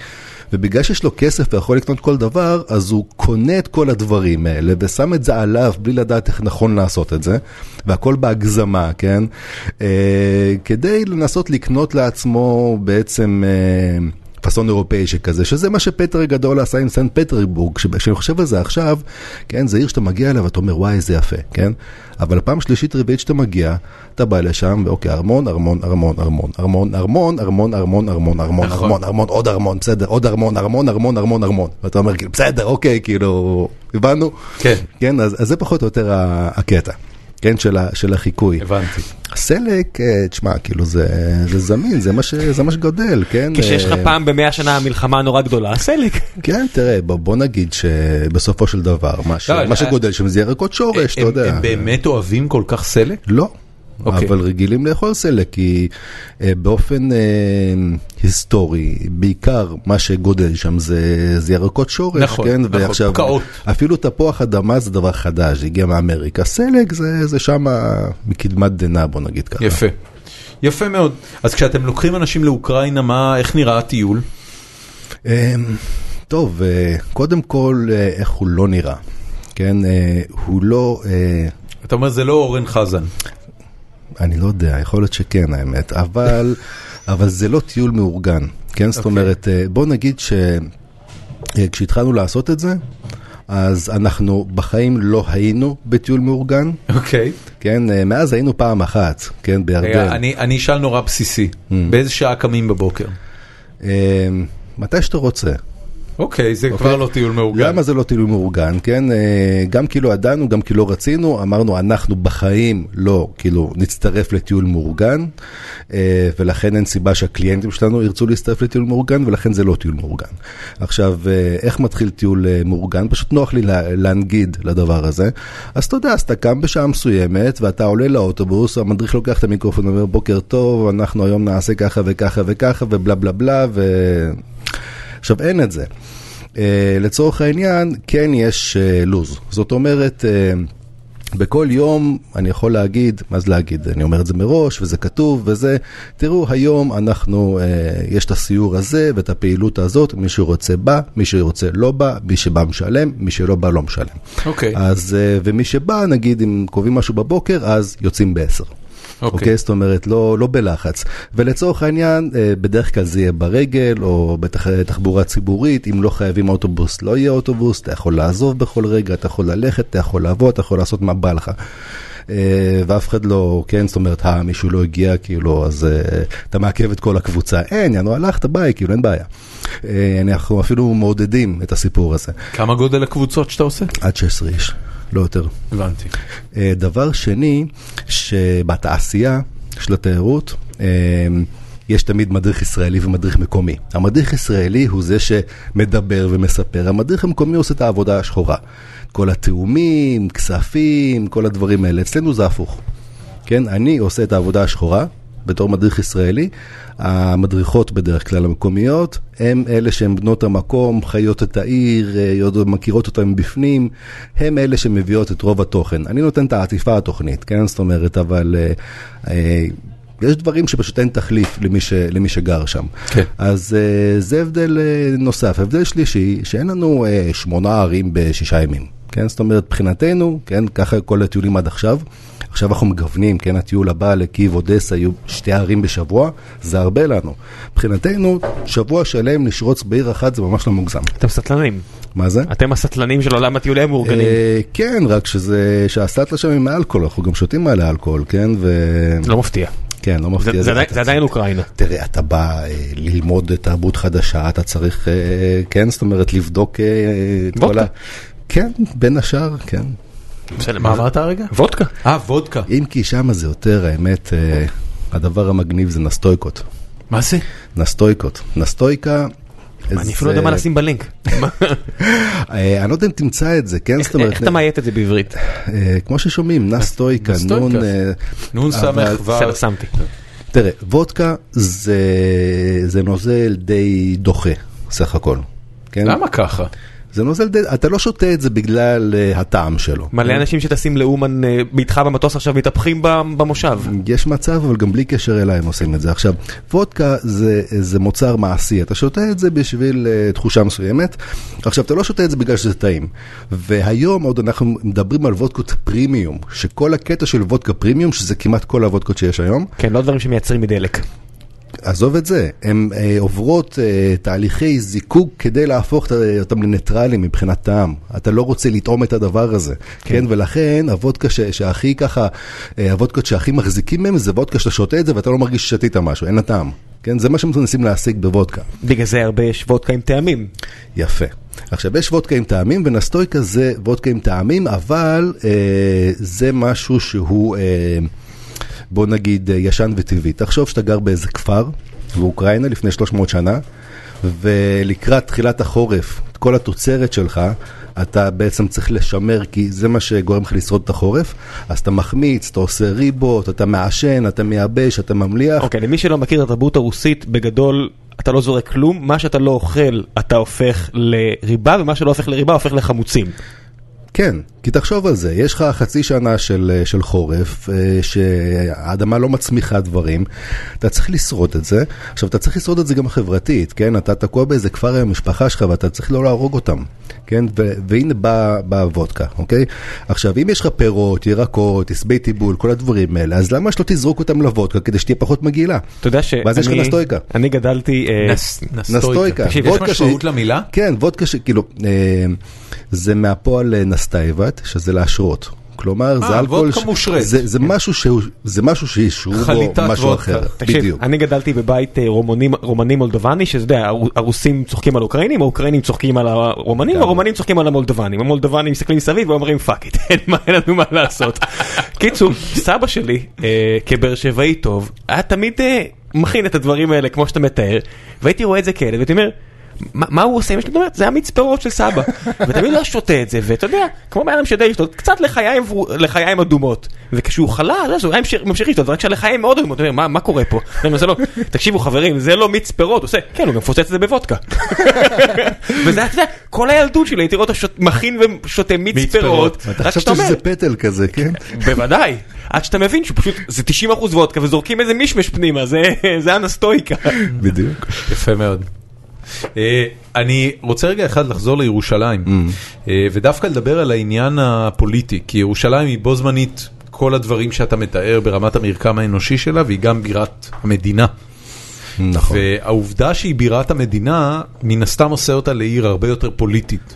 ובגלל שיש לו כסף ויכול לקנות כל דבר, אז הוא קונה את כל הדברים האלה ושם את זה עליו בלי לדעת איך נכון לעשות את זה, והכל בהגזמה, כן? אה, כדי לנסות לקנות לעצמו בעצם... אה, פאסון אירופאי שכזה, שזה מה שפטר הגדול עשה עם סנט פטרבורג, כשאני חושב על זה עכשיו, כן, זה עיר שאתה מגיע אליה ואתה אומר, וואי, איזה יפה, כן? אבל פעם שלישית רביעית שאתה מגיע, אתה בא לשם, ואוקיי, ארמון, ארמון, ארמון, ארמון, ארמון, ארמון, ארמון, ארמון, ארמון, ארמון, נכון. ארמון, ארמון, עוד ארמון, בסדר, עוד ארמון, ארמון, ארמון, ארמון, ארמון. ואתה אומר, כאילו, בסדר, אוקיי, כאילו, הבנו? כן. כן, אז זה פחות או יותר הקטע, כן, של ה- של החיקוי. הבנתי. סלק, אה, תשמע, כאילו זה, זה זמין, זה מה, ש, זה מה שגודל, כן? כשיש לך אה, פעם במאה שנה מלחמה נורא גדולה, סלק. <laughs> כן, תראה, בוא, בוא נגיד שבסופו של דבר, מה, ש, לא, מה אה, שגודל שם זה ירקות שורש, אתה הם- יודע. הם באמת אוהבים כל כך סלק? לא. אוקיי. אבל רגילים לאכול סלק, כי אה, באופן אה, היסטורי, בעיקר מה שגודל שם זה, זה ירקות שורש, נכון, כן? נכון, ועכשיו, פקעות. אפילו תפוח אדמה זה דבר חדש, הגיע מאמריקה. סלק זה, זה שם מקדמת דנא, בוא נגיד ככה. יפה. יפה מאוד. אז כשאתם לוקחים אנשים לאוקראינה, מה, איך נראה הטיול? אמ, טוב, אה, קודם כל, אה, איך הוא לא נראה, כן? אה, הוא לא, אה, אתה אומר זה לא אורן חזן. אני לא יודע, יכול להיות שכן האמת, אבל, <laughs> אבל זה לא טיול מאורגן, כן? זאת אוקיי. אומרת, אה, בוא נגיד שכשהתחלנו לעשות את זה, אז אנחנו בחיים לא היינו בטיול מאורגן, אוקיי. כן? אה, מאז היינו פעם אחת, כן? בירדן. רגע, אני אני אשאל נורא בסיסי. Mm. באיזה שעה קמים בבוקר? אה, מתי שאתה רוצה. אוקיי, זה כבר לא טיול מאורגן. למה זה לא טיול מאורגן, כן? אה, גם כי לא ידענו, גם כי לא רצינו, אמרנו אנחנו בחיים לא, כאילו, נצטרף לטיול מאורגן, אה, ולכן אין סיבה שהקליינטים שלנו ירצו להצטרף לטיול מאורגן, ולכן זה לא טיול מאורגן. עכשיו, אה, איך מתחיל טיול מאורגן? פשוט נוח לי לה- להנגיד לדבר הזה. אז אתה יודע, אז אתה קם בשעה מסוימת, ואתה עולה לאוטובוס, המדריך לוקח את המיקרופון ואומר, בוקר טוב, אנחנו היום נעשה ככה וככה וככה, ובלה בלה בלה, ו... עכשיו, אין את זה. Uh, לצורך העניין, כן יש uh, לוז. זאת אומרת, uh, בכל יום אני יכול להגיד, מה זה להגיד? אני אומר את זה מראש, וזה כתוב, וזה, תראו, היום אנחנו, uh, יש את הסיור הזה ואת הפעילות הזאת, מי שרוצה בא, מי שרוצה לא בא, מי שבא משלם, מי שלא בא לא משלם. אוקיי. אז, uh, ומי שבא, נגיד, אם קובעים משהו בבוקר, אז יוצאים בעשר. אוקיי. אוקיי, זאת אומרת, לא, לא בלחץ. ולצורך העניין, אה, בדרך כלל זה יהיה ברגל, או בתחבורה ציבורית, אם לא חייבים אוטובוס, לא יהיה אוטובוס, אתה יכול לעזוב בכל רגע, אתה יכול ללכת, אתה יכול לעבוד, אתה יכול לעשות מה בא לך. אה, ואף אחד לא, כן, זאת אומרת, אה, מישהו לא הגיע, כאילו, אז אה, אתה מעכב את כל הקבוצה. אין, יאנו, הלכת ביי, כאילו, אין בעיה. אה, אנחנו אפילו מעודדים את הסיפור הזה. כמה גודל הקבוצות שאתה עושה? עד 16 איש, לא יותר. הבנתי. אה, דבר שני, שבתעשייה של התיירות, אה, יש תמיד מדריך ישראלי ומדריך מקומי. המדריך ישראלי הוא זה שמדבר ומספר, המדריך המקומי עושה את העבודה השחורה. כל התיאומים, כספים, כל הדברים האלה. אצלנו זה הפוך. כן, אני עושה את העבודה השחורה בתור מדריך ישראלי. המדריכות בדרך כלל המקומיות, הם אלה שהן בנות המקום, חיות את העיר, אה, מכירות אותם מבפנים, הם אלה שמביאות את רוב התוכן. אני נותן את העטיפה התוכנית, כן? זאת אומרת, אבל אה, אה, יש דברים שפשוט אין תחליף למי, ש, למי שגר שם. כן. אז אה, זה הבדל אה, נוסף. הבדל שלישי, שאין לנו אה, שמונה ערים בשישה ימים. כן? זאת אומרת, מבחינתנו, כן, ככה כל הטיולים עד עכשיו. עכשיו אנחנו מגוונים, כן, הטיול הבא לקייב אודסה יהיו שתי ערים בשבוע, זה הרבה לנו. מבחינתנו, שבוע שלם לשרוץ בעיר אחת זה ממש לא מוגזם. אתם סטלנים. מה זה? אתם הסטלנים של עולם הטיולים המאורגנים. אה, כן, רק שזה, שהסטלה שם עם האלכוהול, אנחנו גם שותים מלא אלכוהול, כן? ו... לא מפתיע. כן, לא מפתיע. זה- זה עדיין- זה עדיין אוקראינה. תראה, אתה בא אה, ללמוד תרבות חדשה, אתה צריך, אה, כן, זאת אומרת, לבדוק אה, את כל. ה... כן, בין השאר, כן. בסדר, מה? אמרת הרגע? וודקה. אה, וודקה. אם כי שם זה יותר, האמת, אה, הדבר המגניב זה נסטויקות. מה זה? נסטויקות. נסטויקה... אני אפילו לא יודע מה לשים בלינק. <laughs> אה, אני לא יודע אם תמצא את זה, כן? זאת אומרת, איך אתה מאיית את זה בעברית? אה, כמו ששומעים, נסטויקה. נון... אה, נון סמך ור. בסדר, שמתי. תראה, וודקה זה, זה נוזל די דוחה, סך הכל. כן? למה ככה? זה נוזל די, אתה לא שותה את זה בגלל uh, הטעם שלו. מלא אנשים שטסים לאומן אה, איתך במטוס עכשיו מתהפכים במושב. יש מצב, אבל גם בלי קשר אליי הם עושים את זה. עכשיו, וודקה זה, זה מוצר מעשי, אתה שותה את זה בשביל uh, תחושה מסוימת. עכשיו, אתה לא שותה את זה בגלל שזה טעים. והיום עוד אנחנו מדברים על וודקות פרימיום, שכל הקטע של וודקה פרימיום, שזה כמעט כל הוודקות שיש היום, כן, לא דברים שמייצרים מדלק. עזוב את זה, הן אה, עוברות אה, תהליכי זיקוק כדי להפוך את- אותם לניטרלים מבחינת טעם. אתה לא רוצה לטעום את הדבר הזה, כן, כן ולכן הוודקה ש- שהכי ככה, אה, הוודקות שהכי מחזיקים מהם זה וודקה שאתה שותה את זה ואתה לא מרגיש ששתית משהו, אין לה טעם. כן, זה מה שהם מנסים להשיג בוודקה. בגלל זה הרבה יש וודקה עם טעמים. יפה. עכשיו, יש וודקה עם טעמים, ונסטויקה זה וודקה עם טעמים, אבל אה, זה משהו שהוא, אה, בוא נגיד, אה, ישן וטבעי. תחשוב שאתה גר באיזה כפר באוקראינה לפני 300 שנה, ולקראת תחילת החורף, את כל התוצרת שלך, אתה בעצם צריך לשמר, כי זה מה שגורם לך לשרוד את החורף, אז אתה מחמיץ, אתה עושה ריבות, אתה מעשן, אתה מייבש, אתה ממליח. אוקיי, למי שלא מכיר את התרבות הרוסית, בגדול אתה לא זורק כלום, מה שאתה לא אוכל אתה הופך לריבה, ומה שלא הופך לריבה הופך לחמוצים. כן, כי תחשוב על זה, יש לך חצי שנה של, של חורף, אה, שהאדמה לא מצמיחה דברים, אתה צריך לשרוד את זה. עכשיו, אתה צריך לשרוד את זה גם חברתית, כן? אתה תקוע באיזה כפר עם המשפחה שלך ואתה צריך לא להרוג אותם, כן? ו- והנה באה בא הוודקה, אוקיי? עכשיו, אם יש לך פירות, ירקות, עשבי טיבול, כל הדברים האלה, אז למה שלא תזרוק אותם לוודקה כדי שתהיה פחות מגעילה? אתה יודע שאני... ואז יש לך נסטויקה. אני גדלתי... אה, נס- נסטויקה. תקשיב, יש משמעות שהיא- למילה? כן, וודקה שכאילו, אה, זה מהפועל אה, настаивать, שזה להשרות. כלומר, זה אלכוהול, וודקה מושרית. זה, זה משהו שהוא, זה משהו שהשרו בו משהו וודקה. אחר, תקשיב, בדיוק. אני גדלתי בבית אה, רומני, רומני מולדובני, שאתה יודע, הרו- הרוסים צוחקים על אוקראינים, האוקראינים צוחקים על הרומנים. הרומנים צוחקים על המולדובנים. המולדובנים מסתכלים מסביב ואומרים fuck <laughs> it, אין לנו מה לעשות. קיצור, סבא שלי, אה, כבאר שבעי טוב, היה תמיד אה, מכין את הדברים האלה כמו שאתה מתאר, והייתי רואה את זה כילד, והייתי אומר... מה, הוא עושה? שלי אומרת, זה המיץ פירות של סבא. <laughs> ותמיד לא שותה את זה, ואתה יודע, כמו בן אדם שיודע לשתות, קצת לחיים, אדומות. וכשהוא חלה, אז הוא היה ממשיך- לשתות, רק שלחיים מאוד אדומות, מה, קורה פה? אני אומר, "זה לא, תקשיבו חברים, זה לא מיץ פירות, הוא עושה, כן, הוא גם מפוצץ את זה בוודקה. <laughs> וזה, אתה יודע, כל הילדות שלי הייתי רואה אותו מכין ושותה מיץ מיץ פירות, פירות. אתה חשבת שזה פטל כזה, כן? <laughs> בוודאי, עד שאתה מבין שפשוט זה 90% וודקה וזורקים איזה מישמש פנימה, זה- זה אנסטויקה. בדיוק. יפה מאוד. אה, אני רוצה רגע אחד לחזור לירושלים, אה, ודווקא לדבר על העניין הפוליטי, כי ירושלים היא בו זמנית כל הדברים שאתה מתאר ברמת המרקם האנושי שלה, והיא גם בירת המדינה. נכון. והעובדה שהיא בירת המדינה, מן הסתם עושה אותה לעיר הרבה יותר פוליטית.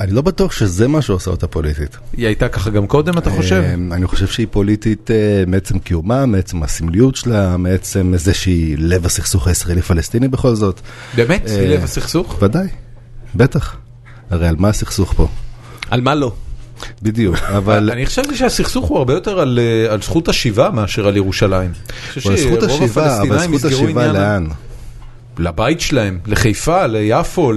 אני לא בטוח שזה מה שעושה אותה פוליטית. היא הייתה ככה גם קודם, אתה חושב? אה, אני חושב שהיא פוליטית אה, מעצם קיומה, מעצם הסמליות שלה, מעצם זה שהיא לב הסכסוך הישראלי-פלסטיני בכל זאת. באמת? אה, היא לב הסכסוך? ודאי, בטח. הרי על מה הסכסוך פה? על מה לא? בדיוק, <laughs> אבל... אני חשבתי שהסכסוך הוא הרבה יותר על, על זכות השיבה מאשר על ירושלים. אני חושב אבל זכות שרוב השיבה, אבל זכות השיבה על- לאן? לבית שלהם, לחיפה, ליפו.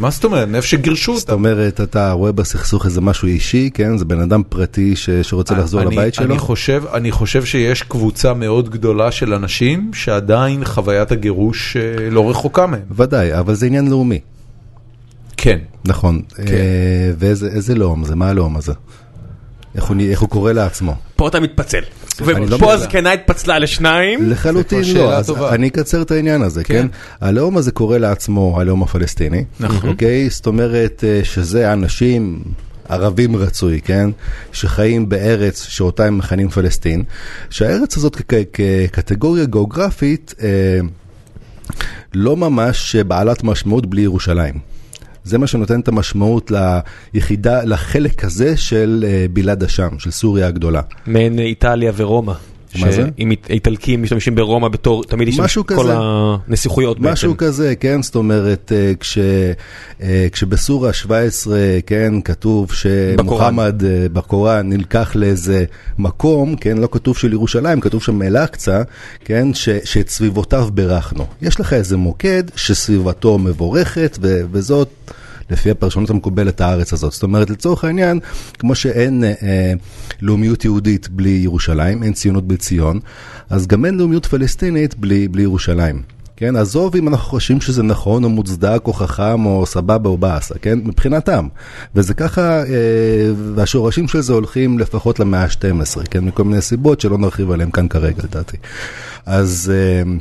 מה זאת אומרת? מאיפה שגירשו זאת אותם. אומרת, אתה רואה בסכסוך איזה משהו אישי, כן? זה בן אדם פרטי ש- שרוצה לחזור אני- לבית שלו? אני חושב, אני חושב שיש קבוצה מאוד גדולה של אנשים שעדיין חוויית הגירוש אה, לא רחוקה מהם. ודאי, אבל זה עניין לאומי, כן. נכון. כן. אה, ואיזה איזה לאום זה? מה הלאום הזה? איך הוא, איך הוא קורא לעצמו. פה אתה מתפצל. לא ופה. הזקנה התפצלה לשניים. לחלוטין לא, אז טובה. אני אקצר את העניין הזה, כן. כן? הלאום הזה קורא לעצמו הלאום הפלסטיני, נכון. אוקיי? זאת אומרת אה, שזה אנשים, ערבים רצוי, כן? שחיים בארץ שאותה הם מכנים פלסטין, שהארץ הזאת כקטגוריה גיאוגרפית אה, לא ממש בעלת משמעות בלי ירושלים. זה מה שנותן את המשמעות ליחידה, לחלק הזה של אה, בלעד השם, של סוריה הגדולה. מעין איטליה ורומא. מה זה? אית- איטלקים משתמשים ברומא בתור, תמיד יש כל. הנסיכויות בעצם. משהו כזה, כן, זאת אומרת, אה, כש, אה, כשבסורה 17, כן, כתוב שמוחמד אה, בקוראן נלקח לאיזה מקום, כן, לא כתוב של ירושלים, כתוב שם אל-אקצא, כן, ש, שאת סביבותיו בירכנו. יש לך איזה מוקד שסביבתו מבורכת, ו, וזאת... לפי הפרשנות המקובלת הארץ הזאת. זאת אומרת, לצורך העניין, כמו שאין אה, אה, לאומיות יהודית בלי ירושלים, אין ציונות בלי ציון, אז גם אין לאומיות פלסטינית בלי, בלי ירושלים. כן, עזוב אם אנחנו חושבים שזה נכון או מוצדק או חכם או סבבה או באסה, כן, מבחינתם. וזה ככה, אה, והשורשים של זה הולכים לפחות למאה ה-12, כן, מכל מיני סיבות שלא נרחיב עליהם כאן כרגע לדעתי. אז, אה,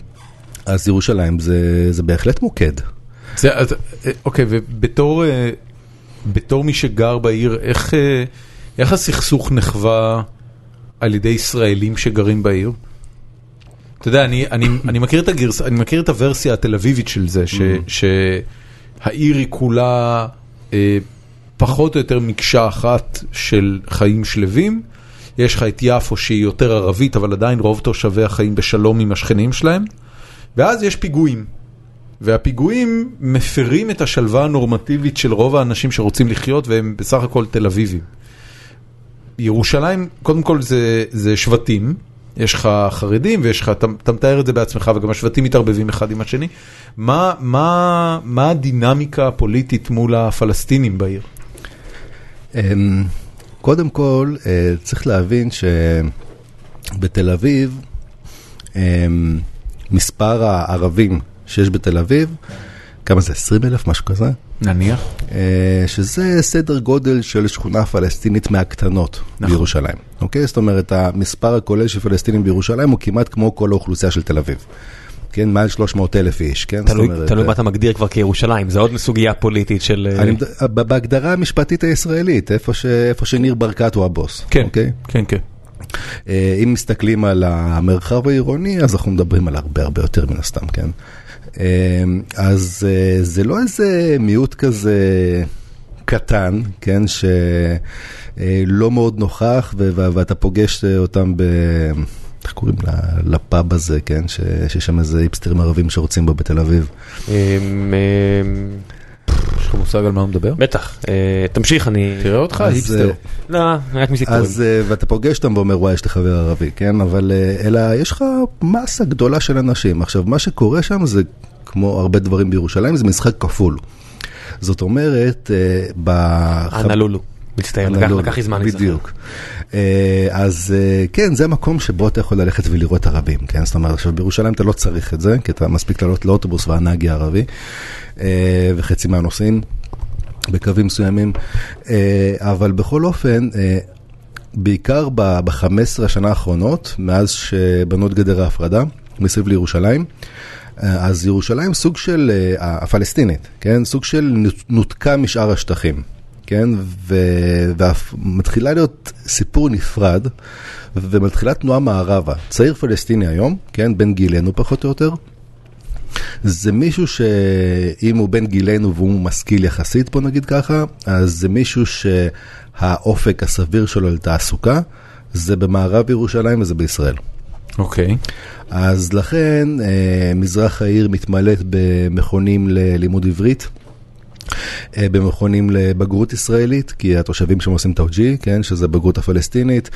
אז ירושלים זה, זה בהחלט מוקד. אה, אוקיי, ובתור אה, בתור מי שגר בעיר, איך, אה, איך הסכסוך נחווה על ידי ישראלים שגרים בעיר? אתה יודע, אני, אני, <coughs> אני, מכיר את הוורסיה התל אביבית של זה, שהעיר היא כולה פחות או יותר מקשה אחת של חיים שלווים. יש לך את יפו שהיא יותר ערבית, אבל עדיין רוב תושביה חיים בשלום עם השכנים שלהם. ואז יש פיגועים. והפיגועים מפרים את השלווה הנורמטיבית של רוב האנשים שרוצים לחיות והם בסך הכל תל אביבים. ירושלים, קודם כל זה, זה שבטים, יש לך חרדים ויש לך, אתה, מתאר את זה בעצמך וגם השבטים מתערבבים אחד עם השני. מה, מה, מה הדינמיקה הפוליטית מול הפלסטינים בעיר? אמ, קודם כל, אה, צריך להבין שבתל אביב, אמ, מספר הערבים שיש בתל אביב, כמה זה? 20 אלף? משהו כזה? נניח. אה, שזה סדר גודל של שכונה פלסטינית מהקטנות נכון. בירושלים. אוקיי? זאת אומרת, המספר הכולל של פלסטינים בירושלים הוא כמעט כמו כל האוכלוסייה של תל אביב. כן, מעל 300 אלף איש, כן? תלוי אומרת, תלוי אה, מה אתה מגדיר כבר כירושלים, זה עוד סוגיה פוליטית של... אה, אני, בהגדרה המשפטית הישראלית, איפה, ש, איפה שניר ברקת הוא הבוס. כן, אוקיי? כן, כן. אם מסתכלים על המרחב העירוני, אז אנחנו מדברים על הרבה הרבה יותר מן הסתם, כן? אה, אז אה, זה לא איזה מיעוט כזה קטן, כן? שלא מאוד נוכח, ואתה פוגש אה, אותם ב... איך קוראים לפאב הזה, כן? שיש שם איזה היפסטרים ערבים שרוצים בו בתל אביב. לך מושג על מה הוא מדבר? בטח, אה, תמשיך, אני... תראה אותך, היפסטר. לא, רק מסיפורים. אז, אה, ואתה פוגש אותם ואומר, וואי, יש לי חבר ערבי, כן? אבל אה, אלא יש לך מסה גדולה של אנשים. עכשיו, מה שקורה שם זה, כמו הרבה דברים בירושלים, זה משחק כפול. זאת אומרת, בח- אנה לולו, מצטער, לקח- לי זמן להיזכר. בדיוק. אה, אז אה, כן, זה מקום שבו אתה יכול ללכת ולראות ערבים, כן? זאת אומרת, עכשיו בירושלים אתה לא צריך את זה, כי אתה מספיק לעלות לאוטובוס והנהג יהיה ערבי, אה, וחצי מהנוסעים בקווים מסוימים, אבל בכל אופן, בעיקר ב-15 השנה האחרונות, מאז שבנו את גדר ההפרדה מסביב לירושלים, אז ירושלים סוג של, הפלסטינית, כן? סוג של נות- נותקה משאר השטחים, כן? ו- ומתחילה להיות סיפור נפרד, ומתחילה תנועה מערבה. צעיר פלסטיני היום, כן? בן גילנו פחות או יותר. זה מישהו שאם הוא בן גילנו והוא משכיל יחסית, בוא נגיד ככה, אז זה מישהו שהאופק הסביר שלו לתעסוקה זה במערב ירושלים וזה בישראל. אוקיי. אז לכן אה, מזרח העיר מתמלאת במכונים ללימוד עברית. אה, במכונים לבגרות ישראלית, כי התושבים שם עושים תאוג'י, כן, שזה בגרות הפלסטינית.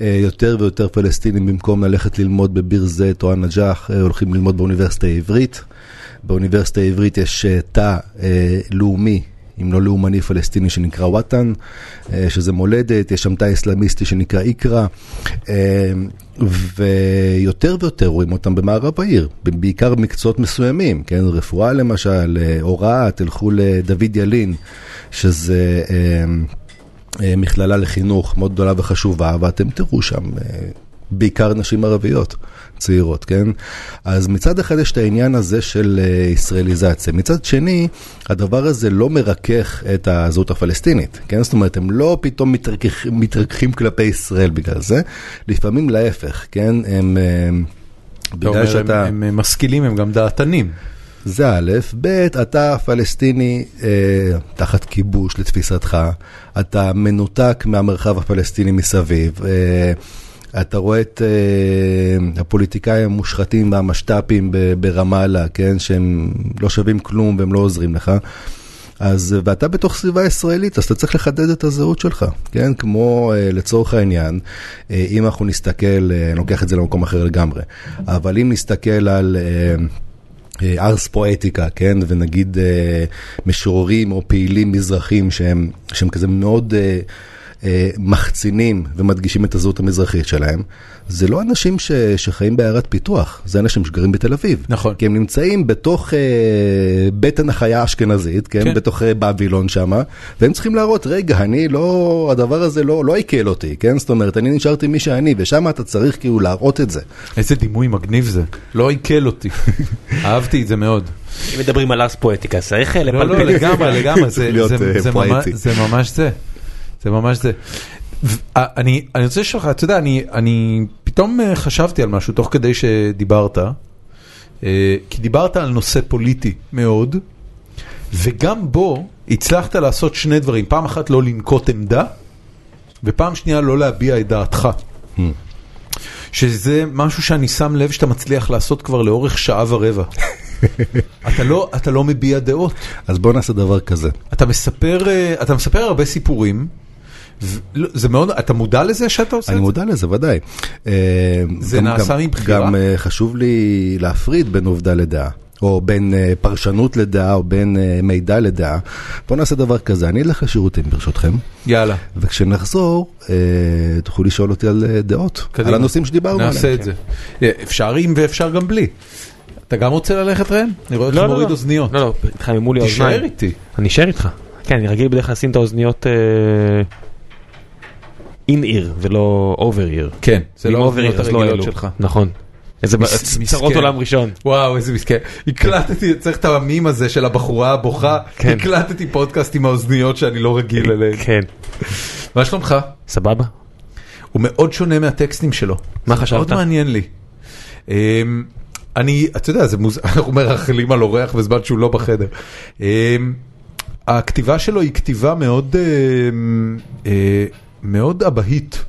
אה, יותר ויותר פלסטינים במקום ללכת ללמוד בביר זית או א-נג'אח, אה, הולכים ללמוד באוניברסיטה העברית. באוניברסיטה העברית יש תא לאומי, אם לא לאומני פלסטיני שנקרא וואטן, אה, שזה מולדת, יש שם תא אסלאמיסטי שנקרא איקרא, אה, ויותר ויותר רואים אותם במערב העיר, בעיקר במקצועות מסוימים, כן, רפואה למשל, אה, הוראה, תלכו לדוד ילין, שזה... מכללה לחינוך מאוד גדולה וחשובה, ואתם תראו שם בעיקר נשים ערביות צעירות, כן? אז מצד אחד יש את העניין הזה של אה, ישראליזציה, מצד שני, הדבר הזה לא מרכך את הזהות הפלסטינית, כן? זאת אומרת, הם לא פתאום מתרככ, מתרככים כלפי ישראל בגלל זה, לפעמים להפך, כן? הם... אה, בגלל שאתה... הם, הם משכילים, הם גם דעתנים. זה א', ב', אתה פלסטיני אה, תחת כיבוש לתפיסתך, אתה מנותק מהמרחב הפלסטיני מסביב. אה, אתה רואה את uh, הפוליטיקאים המושחתים והמשת"פים ברמאללה, כן, שהם לא שווים כלום והם לא עוזרים לך. אז, ואתה בתוך סביבה ישראלית, אז אתה צריך לחדד את הזהות שלך, כן? כמו uh, לצורך העניין, uh, אם אנחנו נסתכל, uh, אני לוקח את זה למקום אחר לגמרי, אבל אם נסתכל על... Uh, ארס פואטיקה, כן, ונגיד uh, משוררים או פעילים מזרחים שהם, שהם כזה מאוד אה, מחצינים ומדגישים את הזהות המזרחית שלהם, זה לא אנשים ש, שחיים בעיירת פיתוח, זה אנשים שגרים בתל אביב. נכון. כי הם נמצאים בתוך אה, בטן החיה האשכנזית, כן? כן. בתוך אה, בבילון שם, והם צריכים להראות, רגע, אני לא, הדבר הזה לא, לא עיכל אותי, כן? זאת אומרת, אני נשארתי מי שאני, ושם אתה צריך כאילו להראות את זה. איזה דימוי מגניב זה, לא עיכל אותי. <laughs> אהבתי את זה מאוד. אם מדברים על אס פואטיקה, צריך לפלפל. לא, לא, לגמרי, לגמרי, <laughs> זה ממש זה. זה ממש זה. אני, אני רוצה לשאול לך, אתה יודע, אני, אני פתאום אה, חשבתי על משהו תוך כדי שדיברת, אה, כי דיברת על נושא פוליטי מאוד, וגם בו הצלחת לעשות שני דברים, פעם אחת לא לנקוט עמדה, ופעם שנייה לא להביע את דעתך. Hmm. שזה משהו שאני שם לב שאתה מצליח לעשות כבר לאורך שעה ורבע. <laughs> אתה לא, אתה לא מביע דעות. אז בוא נעשה דבר כזה. אתה מספר, אה, אתה מספר הרבה סיפורים. לא, זה מאוד, אתה מודע לזה שאתה עושה את זה? אני מודע לזה, ודאי. אה, זה נעשה מבחירה? גם אה, חשוב לי להפריד בין עובדה לדעה. או בין uh, פרשנות לדעה, או בין uh, מידע לדעה. בואו נעשה דבר כזה, אני אלך לשירותים ברשותכם. יאללה. וכשנחזור, uh, תוכלו לשאול אותי על uh, דעות, קדימה. על הנושאים שדיברנו עליהם. נעשה את. זה. אפשר עם ואפשר גם בלי. אתה גם רוצה ללכת raw? אני רואה אותך לא, לא, מוריד לא. אוזניות. לא, לא, התחממו לי האוזניים. תישאר איתי. אני אשאר איתך. כן, אני רגיל בדרך כלל לשים את האוזניות... in ear ולא over ear. כן, זה לא האוזניות הרגילות שלך. נכון. איזה צרות עולם ראשון. וואו, איזה מסכן. הקלטתי, צריך את המים הזה של הבחורה הבוכה, כן. הקלטתי פודקאסט עם האוזניות שאני לא רגיל אליהן. כן. מה שלומך? סבבה. הוא מאוד שונה מהטקסטים שלו. מה חשבת? מאוד מעניין לי. אמ, אני, אתה יודע, אנחנו מרחלים על אורח בזמן שהוא לא בחדר. אמ, הכתיבה שלו היא כתיבה מאוד אמ, אה, מאוד אבהית.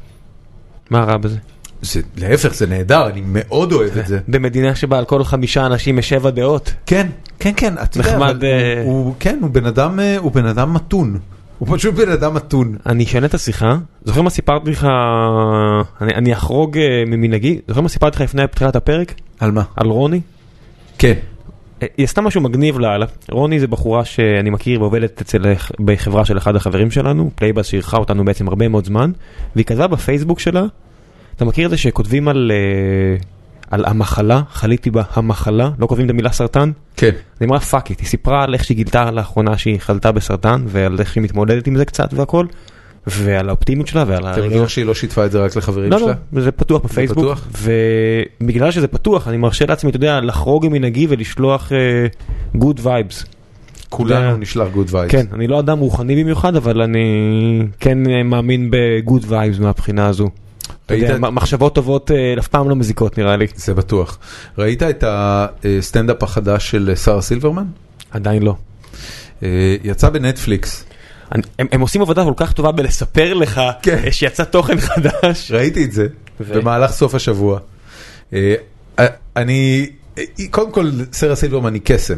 מה רע בזה? זה, להפך, זה נהדר, אני מאוד אוהב את זה. במדינה שבה על כל חמישה אנשים יש שבע דעות. כן, כן, כן, אתה יודע, נחמד. אה, הוא, כן, הוא בן אדם, אה, הוא בן אדם מתון. הוא פשוט בן אדם מתון. אני אשנה את השיחה, זוכר מה סיפרתי לך, אני, אני אחרוג אה, ממנהגי, זוכר מה סיפרתי לך לפני פתיחת הפרק? על מה? על רוני? כן. היא עשתה משהו מגניב לאללה. רוני זה בחורה שאני מכיר ועובדת אצל, בחברה של אחד החברים שלנו, Playbuzz שאירחה אותנו בעצם הרבה מאוד זמן, והיא כתבה בפייסבוק שלה, אתה מכיר את זה שכותבים על, אה, על המחלה, חליתי בה המחלה, לא כותבים את המילה סרטן? כן. היא אמרה fuck it, היא סיפרה על איך שהיא גילתה לאחרונה שהיא חלתה בסרטן, ועל איך שהיא מתמודדת עם זה קצת והכל. ועל האופטימיות שלה ועל הרגע. אתה בטוח שהיא לא שיתפה את זה רק לחברים שלה? לא, לא, זה פתוח בפייסבוק. ובגלל שזה פתוח, אני מרשה לעצמי, אתה יודע, לחרוג ממנהגי ולשלוח good אה, vibes. כולנו נשלח good vibes. כן, אני לא אדם רוחני במיוחד, אבל אני כן אה, מאמין ב good vibes מהבחינה הזו. יודע, מחשבות טובות אה, אף פעם לא מזיקות נראה לי. זה בטוח. ראית את הסטנדאפ החדש של שרה סילברמן? עדיין לא. יצא בנטפליקס. הם, הם עושים עבודה כל כך טובה בלספר לך כן. שיצא תוכן חדש. ראיתי את זה ו... במהלך סוף השבוע. אה, אה, אני, אה, קודם כל, סרה סילברמן היא קסם.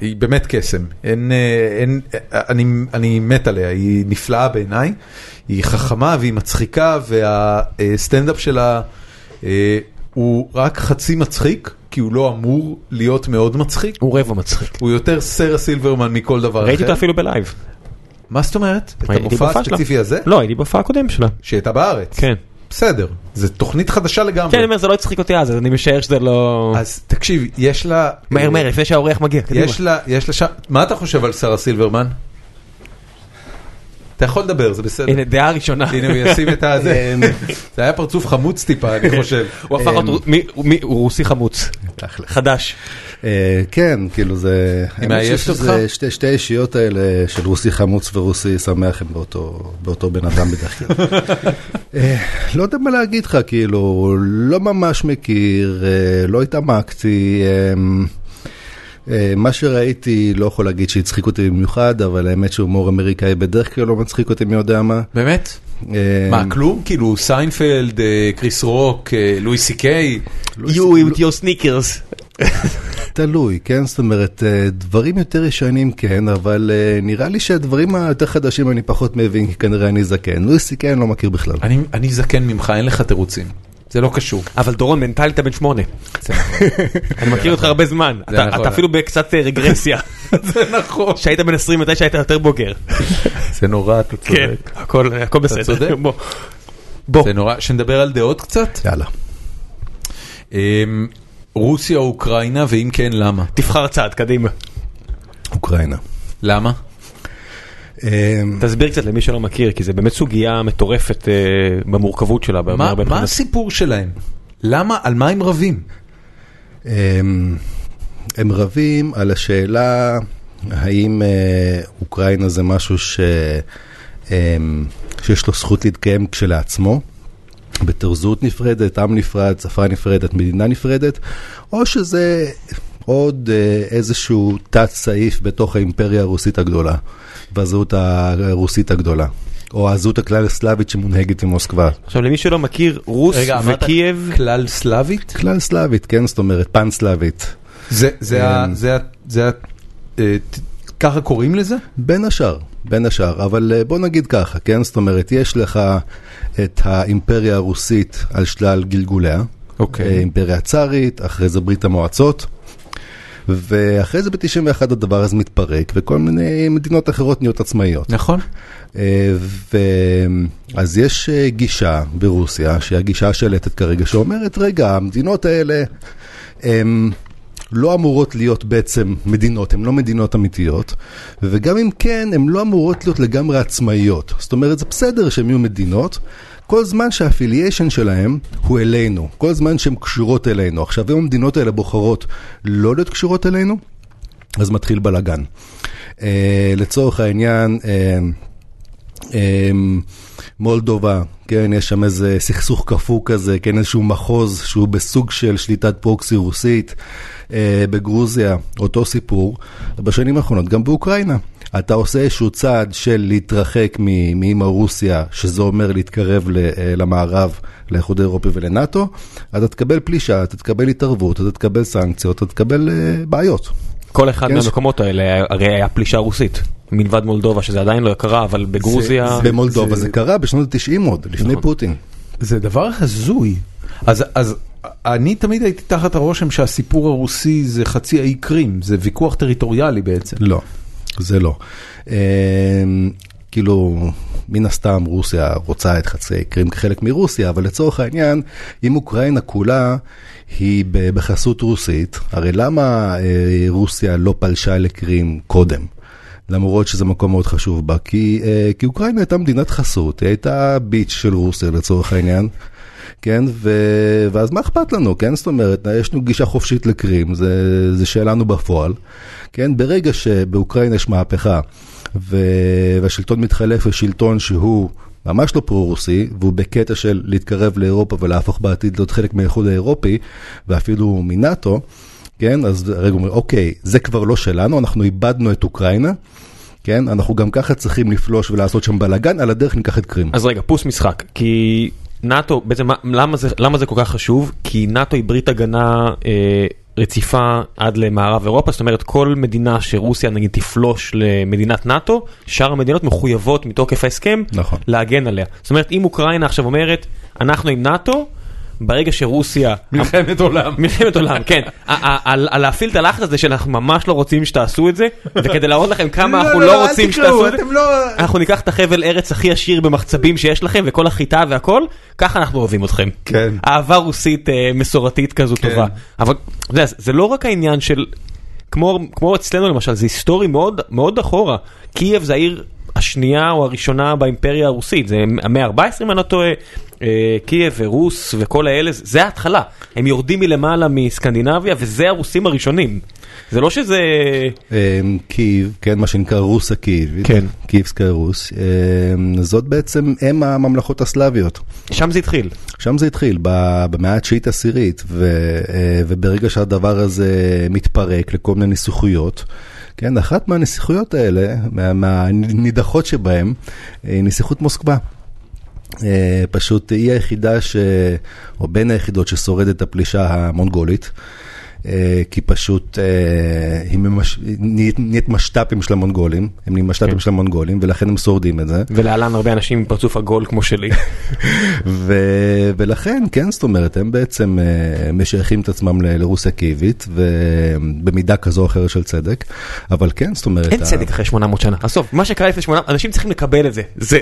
היא באמת קסם. אין, אין, אני, אני מת עליה, היא נפלאה בעיניי. היא חכמה והיא מצחיקה, והסטנדאפ שלה הוא רק חצי מצחיק. כי הוא לא אמור להיות מאוד מצחיק. הוא רבע מצחיק. הוא יותר סרה סילברמן מכל דבר אחר. ראיתי אותו אפילו בלייב. מה זאת אומרת? את המופע הספציפי הזה? לא, הייתי בהופעה הקודם שלה. שהייתה בארץ? כן. בסדר, זו תוכנית חדשה לגמרי. כן, אני אומר, זה לא הצחיק אותי אז, אז אני משער שזה לא... אז תקשיב, יש לה... מהר מהר, לפני שהאורח מגיע, קדימה. יש לה, יש לה שם... מה אתה חושב על שרה סילברמן? אתה יכול לדבר, זה בסדר. הנה, דעה ראשונה. הנה הוא ישים את הזה. <laughs> זה היה פרצוף חמוץ טיפה, אני חושב. הוא הפך להיות, מי- מי- הוא רוסי חמוץ. חדש. אה, כן, כאילו זה... מעייפת שזה אותך? שתי- שתי האישיות האלה של רוסי חמוץ ורוסי שמח הם באותו- בן אדם בדרך כלל. <laughs> אה, לא יודע מה להגיד לך, כאילו, לא ממש מכיר, אה, לא התעמקתי. אה, מה שראיתי, לא יכול להגיד שהצחיק אותי במיוחד, אבל האמת שהומור אמריקאי בדרך כלל לא מצחיק אותי מי יודע מה. באמת? אה, מה, כלום? כאילו סיינפלד, אה, קריס רוק, לואי סי קיי? You with your sneakers. <laughs> תלוי, כן? זאת אומרת, דברים יותר ישנים כן, אבל אה, נראה לי שהדברים היותר חדשים אני פחות מבין, כי כנראה אני זקן. לואי סי קיי אני לא מכיר בכלל. אני זקן ממך, אין לך תירוצים. זה לא קשור. אבל דורון, מנטלית אתה בן שמונה. אני מכיר אותך הרבה זמן. אתה נכון. אתה אפילו בקצת אה, רגרסיה. <laughs> זה נכון. כשהיית בן 20 מתי שהיית יותר בוגר. זה נורא, אתה כן, צודק. הכל הכל בסדר. צודק. בוא. בוא. זה נורא. שנדבר על דעות קצת? יאללה. אמ, רוסיה או אוקראינה, ואם כן, למה? תבחר צעד, קדימה. אוקראינה. למה? אה, תסביר קצת למי שלא מכיר, כי זה באמת סוגיה מטורפת אה, במורכבות שלה. מה. הסיפור שלהם? למה? על מה הם רבים? הם, הם רבים על השאלה האם אה, אוקראינה זה משהו ש, אה, שיש לו זכות להתקיים כשלעצמו, בתור זהות נפרדת, עם נפרד, שפה נפרדת, מדינה נפרדת, או שזה עוד אה, איזשהו תת סעיף בתוך האימפריה הרוסית הגדולה, והזהות הרוסית הגדולה. או הזהות הכלל סלאבית שמונהגת ממוסקבה. עכשיו למי שלא מכיר, רוס רגע, אמרת וקייב, כלל סלאבית? כלל סלאבית, כן? זאת אומרת, פן סלאבית. זה, זה, ה, אמ. זה, ה, זה, ה, אה, ת- ככה קוראים לזה? בין השאר, בין השאר, אבל אה, בוא נגיד ככה, כן? זאת אומרת, יש לך את האימפריה הרוסית על שלל גלגוליה. אוקיי. אה, אימפריה צארית, אחרי זה ברית המועצות, ואחרי זה ב-91 הדבר הזה מתפרק, וכל מיני מדינות אחרות נהיות עצמאיות. נכון. אה. אז יש אה, גישה ברוסיה, שהיא הגישה השלטת כרגע, שאומרת, רגע, המדינות האלה הן לא אמורות להיות בעצם מדינות, הן לא מדינות אמיתיות, וגם אם כן, הן לא אמורות להיות לגמרי עצמאיות. זאת אומרת, זה בסדר שהן יהיו מדינות. כל זמן שהאפיליישן שלהם הוא אלינו, כל זמן שהן קשורות אלינו. עכשיו, אם המדינות האלה בוחרות לא להיות קשורות אלינו, אז מתחיל בלאגן. Uh, לצורך העניין, uh, um, מולדובה, כן, יש שם איזה סכסוך קפוא כזה, כן, איזשהו מחוז שהוא בסוג של שליטת פרוקסי רוסית. uh, בגרוזיה, אותו סיפור. בשנים האחרונות, גם באוקראינה. אתה עושה איזשהו צעד של להתרחק מ- מאמא רוסיה, שזה אומר להתקרב אה, למערב, לאיחוד האירופי ולנאטו, אתה תקבל פלישה, אתה תקבל התערבות, אתה תקבל סנקציות, אתה תקבל uh, בעיות. כל אחד כן, מהמקומות האלה הרי היה פלישה רוסית, מלבד מולדובה שזה עדיין לא קרה, אבל בגרוזיה... זה- במולדובה זה- זה קרה בשנות ה-90 עוד, לפני נכון. פוטין. זה דבר הזוי. אז, אז אני תמיד הייתי תחת הרושם שהסיפור הרוסי זה חצי האי קרים, זה ויכוח טריטוריאלי בעצם. לא, זה לא. אה, כאילו, מן הסתם רוסיה רוצה את חצי קרים כחלק מרוסיה, אבל לצורך העניין, אם אוקראינה כולה היא בחסות רוסית, הרי למה אה, רוסיה לא פלשה לקרים קודם? למרות שזה מקום מאוד חשוב בה, כי, אה, כי אוקראינה הייתה מדינת חסות, היא הייתה ביץ' של רוסיה לצורך העניין. כן, ו... ואז מה אכפת לנו, כן? זאת אומרת, יש לנו גישה חופשית לקרים, זה, זה שלנו בפועל. כן, ברגע שבאוקראינה יש מהפכה ו... והשלטון מתחלף לשלטון שהוא ממש לא פרו-רוסי, והוא בקטע של להתקרב לאירופה ולהפוך בעתיד להיות חלק מהאיחוד האירופי, ואפילו מנאטו, כן, אז רגע אומרים, אוקיי, זה כבר לא שלנו, אנחנו איבדנו את אוקראינה. כן, אנחנו גם ככה צריכים לפלוש ולעשות שם בלאגן, על הדרך ניקח את קרים. אז רגע, פוס משחק, כי נאטו, בעצם מה- למה זה, למה זה כל כך חשוב? כי נאטו היא ברית הגנה אה, רציפה עד למערב אירופה, זאת אומרת כל מדינה שרוסיה נגיד תפלוש למדינת נאטו, שאר המדינות מחויבות מתוקף ההסכם נכון. להגן עליה. זאת אומרת אם אוקראינה עכשיו אומרת, אנחנו עם נאטו, ברגע שרוסיה... מלחמת עולם. מלחמת עולם, כן. על להפעיל את הלחץ הזה שאנחנו ממש לא רוצים שתעשו את זה, וכדי להראות לכם כמה אנחנו לא רוצים שתעשו את זה, לא... אנחנו ניקח את החבל ארץ הכי עשיר במחצבים שיש לכם וכל החיטה והכל, ככה אנחנו אוהבים אתכם. כן. אהבה רוסית אה, מסורתית כזו כן. טובה. אבל זה לא רק העניין של, כמו אצלנו למשל, זה היסטורי מאוד אחורה. קייב זה העיר השנייה או הראשונה באימפריה הרוסית, זה המאה ה-14 אם אני לא טועה, קייב ורוס וכל האלה, זה ההתחלה, הם יורדים מלמעלה מסקנדינביה וזה הרוסים הראשונים. זה לא שזה... אמ, קייב, כן, מה שנקרא רוסה קייבית, כן. קייבסקה רוס, אמ, זאת בעצם אם הממלכות הסלאביות. שם זה התחיל. שם זה התחיל, במאה התשיעית עשירית, אה, וברגע שהדבר הזה מתפרק לכל מיני ניסוחויות, כן, אחת מהנסיכויות האלה, מה- מהנידחות שבהן, היא נסיכות מוסקבה. אה, פשוט היא היחידה, ש... או בין היחידות ששורדת את הפלישה המונגולית. אה, כי פשוט אה, היא ממש... נהיית משת"פים של המונגולים, הם נהיים משת"פים כן. של המונגולים ולכן הם שורדים את זה. <laughs> ולהלן הרבה אנשים עם פרצוף עגול כמו שלי. <laughs> ו- ולכן, כן, זאת אומרת, הם בעצם משייכים את עצמם ל- לרוסיה קייבית, ובמידה כזו או אחרת של צדק, אבל כן, זאת אומרת... אין צדק אחרי 800 שנה. עזוב, מה שקרה לפני 800, אנשים צריכים לקבל את זה. זה...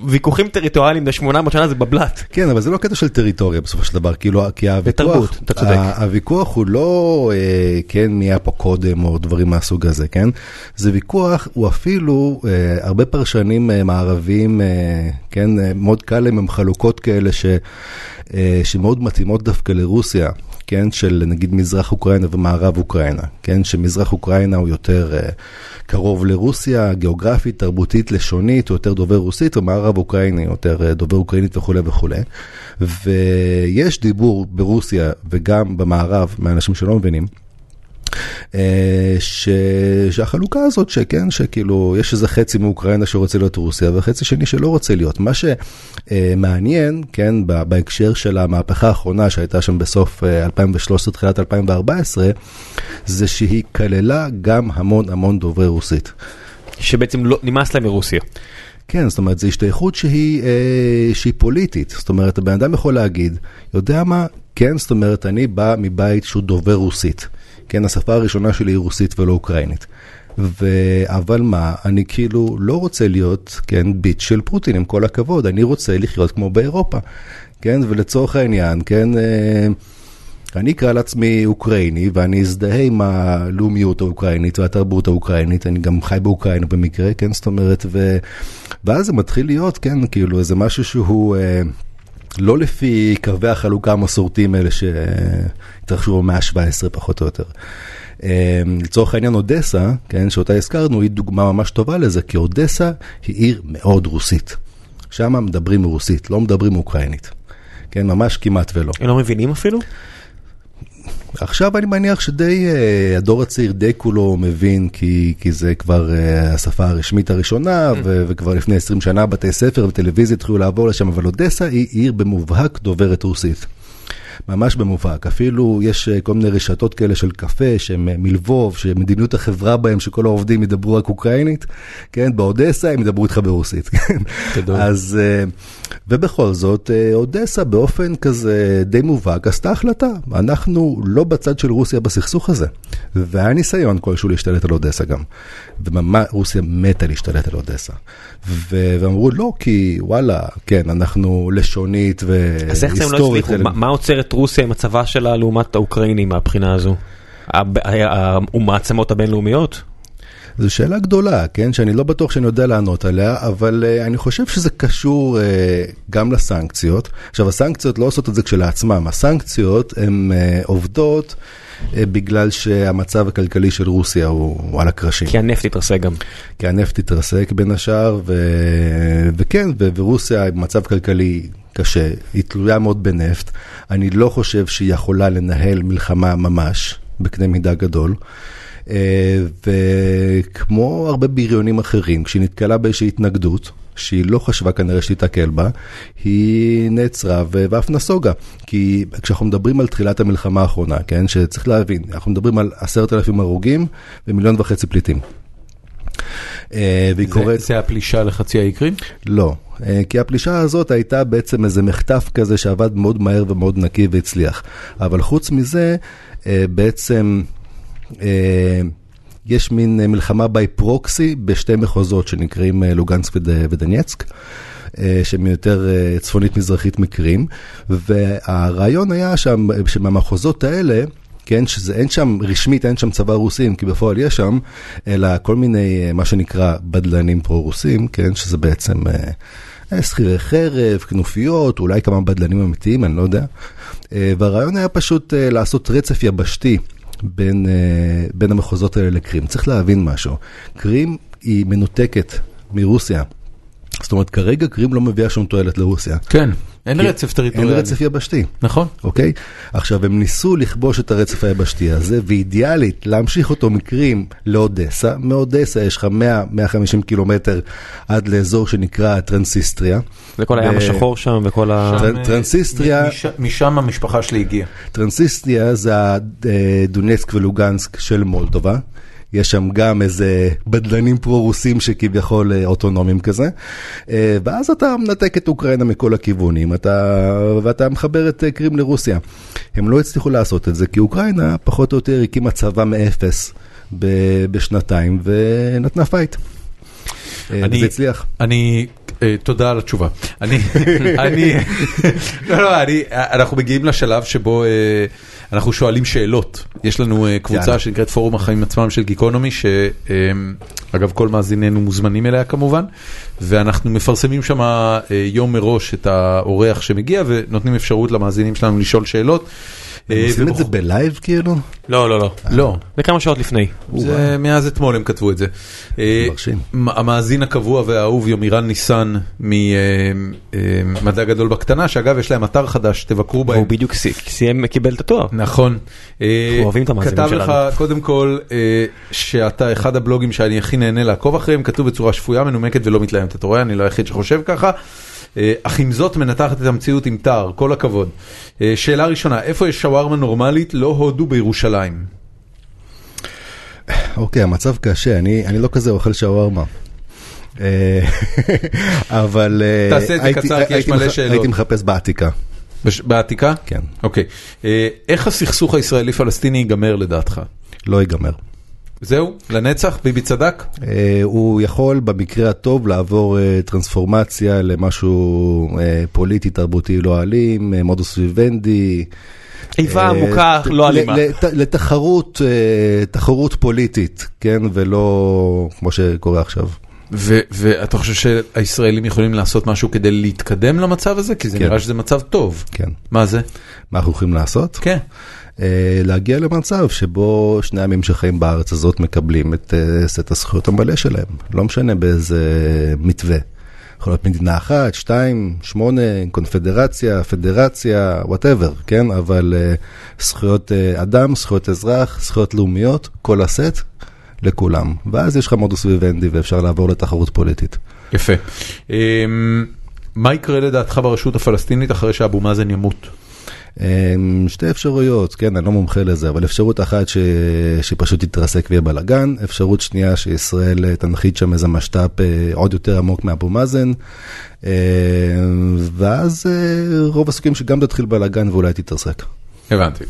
ויכוחים טריטוריאליים ב-800 שנה זה בבלת. כן, אבל זה לא קטע של טריטוריה בסופו של דבר, כאילו, כי הוויכוח, הוויכוח הוא לא, אה, כן, מי היה פה קודם או דברים מהסוג הזה, כן? זה ויכוח, הוא אפילו, אה, הרבה פרשנים אה, מערביים, אה, כן, מאוד קל להם, הם חלוקות כאלה ש, שמאוד מתאימות דווקא לרוסיה. כן, של נגיד מזרח אוקראינה ומערב אוקראינה, כן, שמזרח אוקראינה הוא יותר uh, קרוב לרוסיה, גיאוגרפית, תרבותית, לשונית, הוא יותר דובר רוסית, ומערב אוקראיני יותר uh, דובר אוקראינית וכולי וכולי. ויש דיבור ברוסיה וגם במערב, מאנשים שלא מבינים, אה. שהחלוקה הזאת שכן, שכאילו יש איזה חצי מאוקראינה שרוצה להיות רוסיה וחצי שני שלא רוצה להיות. מה שמעניין, כן, בהקשר של המהפכה האחרונה שהייתה שם בסוף אה, 2013, תחילת 2014, זה שהיא כללה גם המון המון דוברי רוסית. שבעצם לא, נמאס להם מרוסיה. כן, זאת אומרת, זו השתייכות שהיא, אה, שהיא פוליטית. זאת אומרת, הבן אדם יכול להגיד, יודע מה, כן, זאת אומרת, אני בא מבית שהוא דובר רוסית. כן, השפה הראשונה שלי היא רוסית ולא אוקראינית. ו... אבל מה, אני כאילו לא רוצה להיות, כן, ביט של פוטין, עם כל הכבוד, אני רוצה לחיות כמו באירופה. כן, ולצורך העניין, כן, אה, אני אקרא לעצמי אוקראיני ואני אזדהה עם הלאומיות האוקראינית והתרבות האוקראינית, אני גם חי באוקראינה במקרה, כן, זאת אומרת, ו... ואז זה מתחיל להיות, כן, כאילו איזה משהו שהוא אה, לא לפי קווי החלוקה המסורתיים האלה שהתרחשו במאה ה-17 פחות או יותר. אה, לצורך העניין אודסה, כן, שאותה הזכרנו, היא דוגמה ממש טובה לזה, כי אודסה היא עיר מאוד רוסית. שם מדברים רוסית, לא מדברים אוקראינית. כן, ממש כמעט ולא. הם לא מבינים אפילו? עכשיו אני מניח שדי, uh, הדור הצעיר די כולו מבין, כי, כי זה כבר uh, השפה הרשמית הראשונה, ו- וכבר לפני 20 שנה בתי ספר וטלוויזיה התחילו לעבור לשם, אבל אודסה היא עיר במובהק דוברת רוסית. ממש במובהק, אפילו יש uh, כל מיני רשתות כאלה של קפה שהם uh, מלבוב, שמדיניות החברה בהם שכל העובדים ידברו רק אוקראינית, כן, באודסה הם ידברו איתך ברוסית, <laughs> כן. גדול. אז, uh, ובכל זאת, אודסה באופן כזה די מובהק עשתה החלטה, אנחנו לא בצד של רוסיה בסכסוך הזה. והיה ניסיון כלשהו להשתלט על אודסה גם. וממש רוסיה מתה להשתלט על אודסה. ו- ואמרו לא, כי וואלה, כן, אנחנו לשונית והיסטורית. אז איך זה הם לא הצליחו? מה עוצר את רוסיה עם הצבא שלה לעומת האוקראינים מהבחינה הזו? המעצמות הבינלאומיות? זו שאלה גדולה, כן, שאני לא בטוח שאני יודע לענות עליה, אבל uh, אני חושב שזה קשור uh, גם לסנקציות. עכשיו, הסנקציות לא עושות את זה כשלעצמם, הסנקציות הן uh, עובדות uh, בגלל שהמצב הכלכלי של רוסיה הוא, הוא על הקרשים. כי הנפט התרסק גם. כי הנפט התרסק בין השאר, ו... וכן. ורוסיה עם מצב כלכלי קשה, היא תלויה מאוד בנפט. אני לא חושב שהיא יכולה לנהל מלחמה ממש, בקנה מידה גדול. אה, וכמו הרבה בריונים אחרים, כשהיא נתקלה באיזושהי התנגדות, שהיא לא חשבה כנראה שתיתקל בה, היא נעצרה ואף נסוגה. כי כשאנחנו מדברים על תחילת המלחמה האחרונה, כן, שצריך להבין, אנחנו מדברים על עשרת אלפים הרוגים ומיליון וחצי פליטים. אה, והיא זה- קוראת... זה הפלישה לחצי האי קרים? לא, אה, כי הפלישה הזאת הייתה בעצם איזה מחטף כזה שעבד מאוד מהר ומאוד נקי והצליח. אבל חוץ מזה, אה, בעצם יש מין מלחמה ביי פרוקסי בשתי מחוזות שנקראים לוגנסק וד- ודנייצק. שהם יותר אה, צפונית מזרחית מקרים, והרעיון היה שם, שמהמחוזות האלה כן, שזה אין שם, רשמית אין שם צבא רוסים, כי בפועל יש שם, אלא כל מיני, אה, מה שנקרא, בדלנים פרו-רוסים, כן, שזה בעצם אה, שכירי חרב, כנופיות, אולי כמה בדלנים אמיתיים, אני לא יודע. אה, והרעיון היה פשוט אה, לעשות רצף יבשתי בין, אה, בין המחוזות האלה לקרים. צריך להבין משהו, קרים היא מנותקת מרוסיה. זאת אומרת, כרגע קרים לא מביאה שום תועלת לרוסיה. כן, אין רצף טריטוריאלי. אין רצף יבשתי. נכון. אוקיי? עכשיו, הם ניסו לכבוש את הרצף היבשתי הזה, ואידיאלית להמשיך אותו מקרים לאודסה. מאודסה יש לך 100-150 קילומטר עד לאזור שנקרא טרנסיסטריה. זה כל הים השחור שם וכל ה... טרנסניסטריה- אה, מש- משם המשפחה שלי הגיעה. טרנסניסטריה זה הדונצק ולוגנסק של מולדובה. יש שם גם איזה בדלנים פרו-רוסים שכביכול אה, אוטונומיים כזה. אה, ואז אתה מנתק את אוקראינה מכל הכיוונים, אתה, ואתה מחבר את אה, קרים לרוסיה. הם לא הצליחו לעשות את זה, כי אוקראינה פחות או יותר הקימה צבא מאפס בשנתיים, ונתנה fight. אני- וזה הצליח. אני, תודה על התשובה. אני, <laughs> אני, לא, לא, אני, אנחנו מגיעים לשלב שבו אה, אנחנו שואלים שאלות. יש לנו אה, קבוצה. שנקראת פורום החיים עצמם של גיקונומי, שאגב כל מאזיננו מוזמנים אליה כמובן, ואנחנו מפרסמים שם אה, יום מראש את האורח שמגיע ונותנים אפשרות למאזינים שלנו לשאול שאלות. אה, עושים את זה בלייב כאילו? לא, לא, לא. לא. זה כמה שעות לפני. זה מאז אתמול הם כתבו את זה. אה, מרשים. המאזין הקבוע והאהוב יומירן ניסן ממדע גדול בקטנה, שאגב יש להם אתר חדש, תבקרו בהם. הוא בדיוק סי- סיים, קיבל את התואר. נכון. אה, אנחנו אוהבים את המאזינים כתב שלנו. לך קודם כל אה, שאתה אחד הבלוגים שאני הכי נהנה לעקוב אחריהם, כתוב בצורה שפויה, מנומקת ולא מתלהמת. אתה רואה? אני לא היחיד שחושב ככה. אה, אך עם זאת מנתחת את המציאות עם תער, כל הכבוד. אה, שאלה ראשונה, איפה יש שווארמה נורמלית, לא הודו בירושלים? אוקיי, המצב קשה, אני, אני לא כזה אוכל שווארמה. אה, <laughs> אבל תעשה את זה הייתי- קצר, כי יש מלא מח- שאלות. הייתי מחפש בעתיקה, בש- בעתיקה? כן, אוקיי. איך הסכסוך הישראלי-פלסטיני ייגמר לדעתך? לא ייגמר. זהו? לנצח? ביבי צדק? אה, הוא יכול במקרה הטוב לעבור אה, טרנספורמציה למשהו אה, פוליטי, תרבותי, לא אלים, מודוס ויבנדי. איבה עמוקה, לא אלימה. לת- לתחרות, תחרות פוליטית, כן, ולא כמו שקורה עכשיו. ו- ואתה חושב שהישראלים יכולים לעשות משהו כדי להתקדם למצב הזה? כי זה כן. נראה שזה מצב טוב. כן. מה זה? מה אנחנו יכולים לעשות? כן. אה, להגיע למצב שבו שני העמים שחיים בארץ הזאת מקבלים את אה, סט הזכויות המלא שלהם, לא משנה באיזה מתווה. יכול להיות מדינה אחת, שתיים, שמונה, קונפדרציה, פדרציה, whatever, כן? אבל אה, זכויות אה, אדם, זכויות אזרח, זכויות לאומיות, כל הסט לכולם. ואז יש לך מודוס ויבנדי ואפשר לעבור לתחרות פוליטית. יפה. אמ, מה יקרה לדעתך ברשות הפלסטינית אחרי שאבו מאזן ימות? אמ, שתי אפשרויות, כן, אני לא מומחה לזה, אבל אפשרות אחת ש... שפשוט יתרסק ויהיה בלאגן, אפשרות שנייה שישראל אה, תנחית שם איזה משת"פ אה, עוד יותר עמוק מאבו מאזן, אמ, ואז אה, רוב הסיכויים שגם תתחיל בלאגן ואולי תתרסק. הבנתי.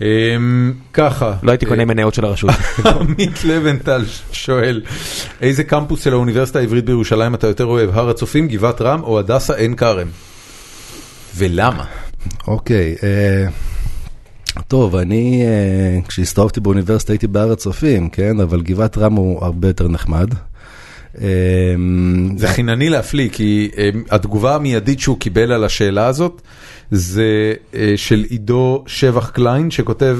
אמ, ככה. לא הייתי קונה מניות של הרשות. <laughs> עמית לבנטל שואל, איזה קמפוס של האוניברסיטה העברית בירושלים אתה יותר אוהב, הר הצופים, גבעת רם או הדסה עין כרם? ולמה? אוקיי, אה, טוב, אני אה, כשהסתובבתי באוניברסיטה הייתי בהר הצופים, כן, אבל גבעת רם הוא הרבה יותר נחמד. אמ, זה חינני להפליא, כי התגובה המיידית שהוא קיבל על השאלה הזאת זה אה, של עידו שבח קליין שכותב,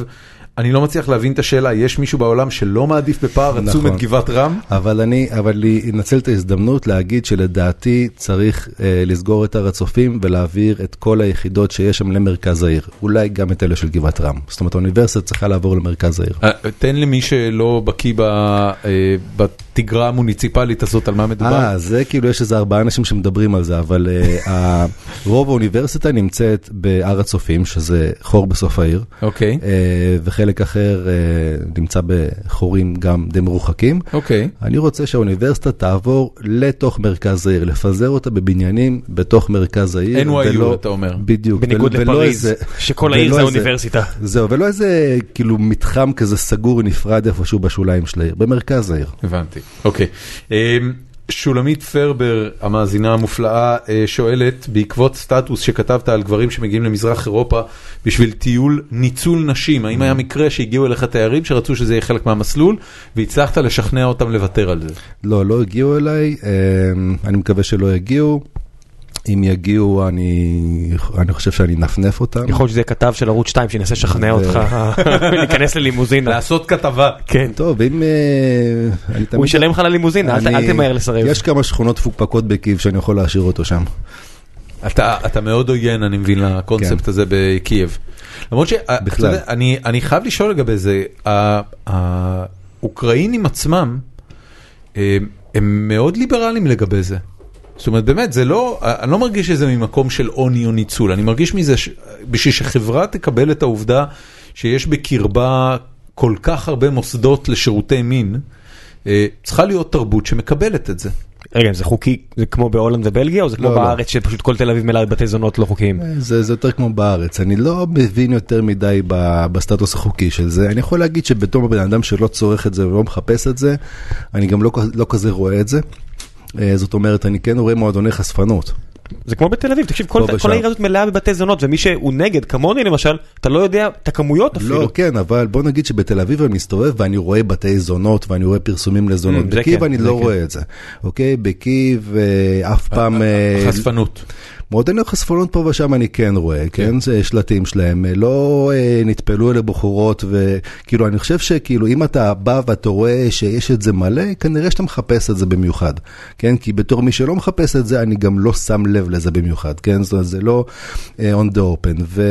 אני לא מצליח להבין את השאלה, יש מישהו בעולם שלא מעדיף בפער עצום נכון. את גבעת רם? אבל אני, אבל אנצל את ההזדמנות להגיד שלדעתי צריך אה, לסגור את הר הצופים ולהעביר את כל היחידות שיש שם למרכז העיר. אולי גם את אלה של גבעת רם. זאת אומרת, האוניברסיטה צריכה לעבור למרכז העיר. אה, תן למי שלא בקיא ב- בתגרה המוניציפלית הזאת על מה מדובר. אה, זה כאילו יש איזה ארבעה אנשים שמדברים על זה, אבל <laughs> ה- רוב האוניברסיטה נמצאת בהר הצופים, שזה חור בסוף העיר. אוקיי, אה, וחלק אחר אה, נמצא בחורים גם די מרוחקים. אוקיי. אני רוצה שהאוניברסיטה תעבור לתוך מרכז העיר, לפזר אותה בבניינים בתוך מרכז העיר. NYU ולא- אתה אומר. בדיוק. בניגוד ול- ולא לפריז, איזה- שכל העיר זה איזה- אוניברסיטה. זהו, ולא איזה כאילו מתחם כזה סגור נפרד איפשהו בשוליים של העיר, במרכז העיר. הבנתי, אוקיי. אמ, שולמית פרבר, המאזינה המופלאה, אה, שואלת, בעקבות סטטוס שכתבת על גברים שמגיעים למזרח אירופה בשביל טיול ניצול נשים, האם היה מקרה שהגיעו אליך תיירים שרצו שזה יהיה חלק מהמסלול, והצלחת לשכנע אותם לוותר על זה? לא, לא הגיעו אליי, אמ, אני מקווה שלא יגיעו. אם יגיעו, אני, אני חושב שאני אנפנף אותם. יכול להיות שזה כתב של ערוץ 2 שינסה לשכנע אותך <laughs> להיכנס ללימוזינה. לעשות כתבה. כן. טוב, אם... אה, אני תמיד- הוא ישלם לך ללימוזינה, אל אני- אל תמהר לסרב. יש כמה שכונות מפוקפקות בקייב שאני יכול להשאיר אותו שם. אתה, אתה מאוד עוין, אני מבין, לקונספט כן. הזה בקייב. למרות שאתה בכלל. אני, אני חייב לשאול לגבי זה, ה- האוקראינים עצמם, הם, הם מאוד ליברליים לגבי זה. זאת אומרת, באמת, זה לא, אני לא מרגיש שזה ממקום של עוני או ניצול, אני מרגיש מזה, ש- בשביל שחברה תקבל את העובדה שיש בקרבה כל כך הרבה מוסדות לשירותי מין, אה, צריכה להיות תרבות שמקבלת את זה. רגע, זה חוקי, זה כמו בהולנד ובלגיה, או זה כמו לא, לא. בארץ שפשוט כל תל אביב מלאה בתי זונות לא חוקיים? זה, זה יותר כמו בארץ, אני לא מבין יותר מדי ב, בסטטוס החוקי של זה. אני יכול להגיד שבתור בן אדם שלא צורך את זה ולא מחפש את זה, אני גם לא, לא כזה רואה את זה. אה, זאת אומרת, אני כן רואה מועדוני חשפנות. זה כמו בתל אביב, תקשיב, כל, פה כל. העיר הזאת מלאה בבתי זונות, ומי שהוא נגד, כמוני למשל, אתה לא יודע את הכמויות אפילו. לא, כן, אבל בוא נגיד שבתל אביב אני מסתובב ואני רואה בתי זונות ואני רואה פרסומים לזונות. Mm, זה בקייב כן, אני לא כן. רואה את זה, אוקיי? בקייב אה, אף פעם... אה, חשפנות. מועדוני חשפנות פה ושם אני כן רואה, כן? זה שלטים שלהם, אה, לא אה, נטפלו אלה בחורות, וכאילו, אני חושב שכאילו, אם אתה בא ואתה רואה שיש את זה מלא, כנראה שאתה מחפש את זה במיוחד, כן? כי בתור מי שלא מחפש את זה, אני גם לא שם לב לזה במיוחד, כן? זאת אומרת, זה לא אה, on the open. ו...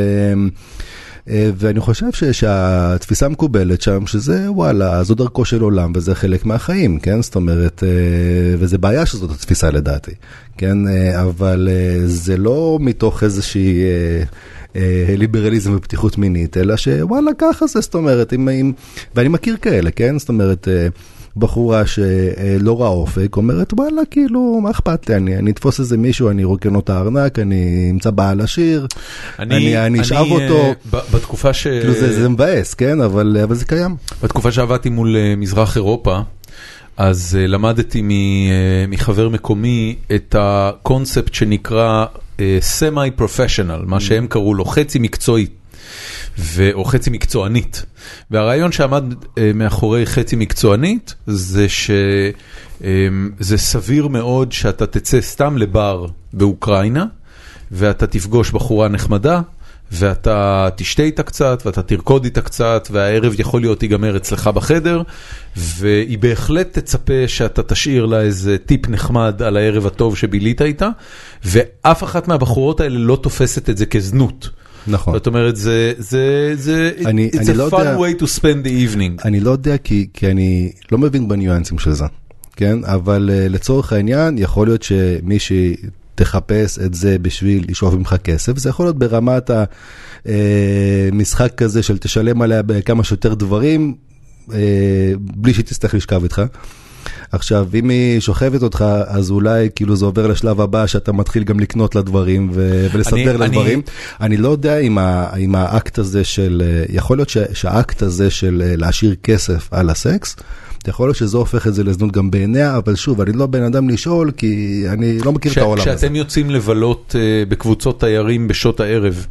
אה, ואני חושב ש- שהתפיסה המקובלת שם, שזה וואלה, זו דרכו של עולם וזה חלק מהחיים, כן? זאת אומרת, אה, וזה בעיה שזאת התפיסה לדעתי, כן? אה, אבל זה לא מתוך איזושהי... ליברליזם ופתיחות מינית, אלא שוואלה ככה זה, זאת אומרת, אם, אם, ואני מכיר כאלה, כן? זאת אומרת, בחורה שלא רואה אופק, אומרת וואלה, כאילו, מה אכפת לי, אני, אני אתפוס איזה מישהו, אני ארוקן לו את הארנק, אני אמצא בעל עשיר, אני, אני אשאב אה, אותו. ב- בתקופה ש... כאילו זה, זה מבאס, כן? אבל, אבל זה קיים. בתקופה שעבדתי מול אה, מזרח אירופה, אז אה, למדתי מ- אה, מחבר מקומי את הקונספט שנקרא סמי פרופשיונל, מה שהם קראו לו חצי מקצועי. ו- או חצי מקצוענית. והרעיון שעמד אה, מאחורי חצי מקצוענית זה שזה סביר מאוד שאתה תצא סתם לבר באוקראינה ואתה תפגוש בחורה נחמדה ואתה תשתה איתה קצת ואתה תרקוד איתה קצת והערב יכול להיות ייגמר אצלך בחדר והיא בהחלט תצפה שאתה תשאיר לה איזה טיפ נחמד על הערב הטוב שבילית איתה ואף אחת מהבחורות האלה לא תופסת את זה כזנות. נכון. זאת אומרת, זה, זה, זה, אני- it's אני a לא fun יודע- way to spend the evening. אני לא יודע כי, כי אני לא מבין בניואנסים של זה, כן? אבל uh, לצורך העניין, יכול להיות שמישהי תחפש את זה בשביל לשאוב ממך כסף, זה יכול להיות ברמת המשחק כזה של תשלם עליה בכמה שיותר דברים, uh, בלי שהיא תצטרך לשכב איתך. עכשיו, אם היא שוכבת אותך, אז אולי כאילו זה עובר לשלב הבא שאתה מתחיל גם לקנות לה דברים ו- ולסדר לה דברים. אני לא יודע אם, ה, אם האקט הזה של, אה, יכול להיות ש, שהאקט הזה של אה, להשאיר כסף על הסקס, יכול להיות שזה הופך את זה לזנות גם בעיניה, אבל שוב, אני לא בן אדם לשאול, כי אני לא מכיר כש- את העולם הזה. כשאתם יוצאים לבלות אה, בקבוצות תיירים בשעות הערב,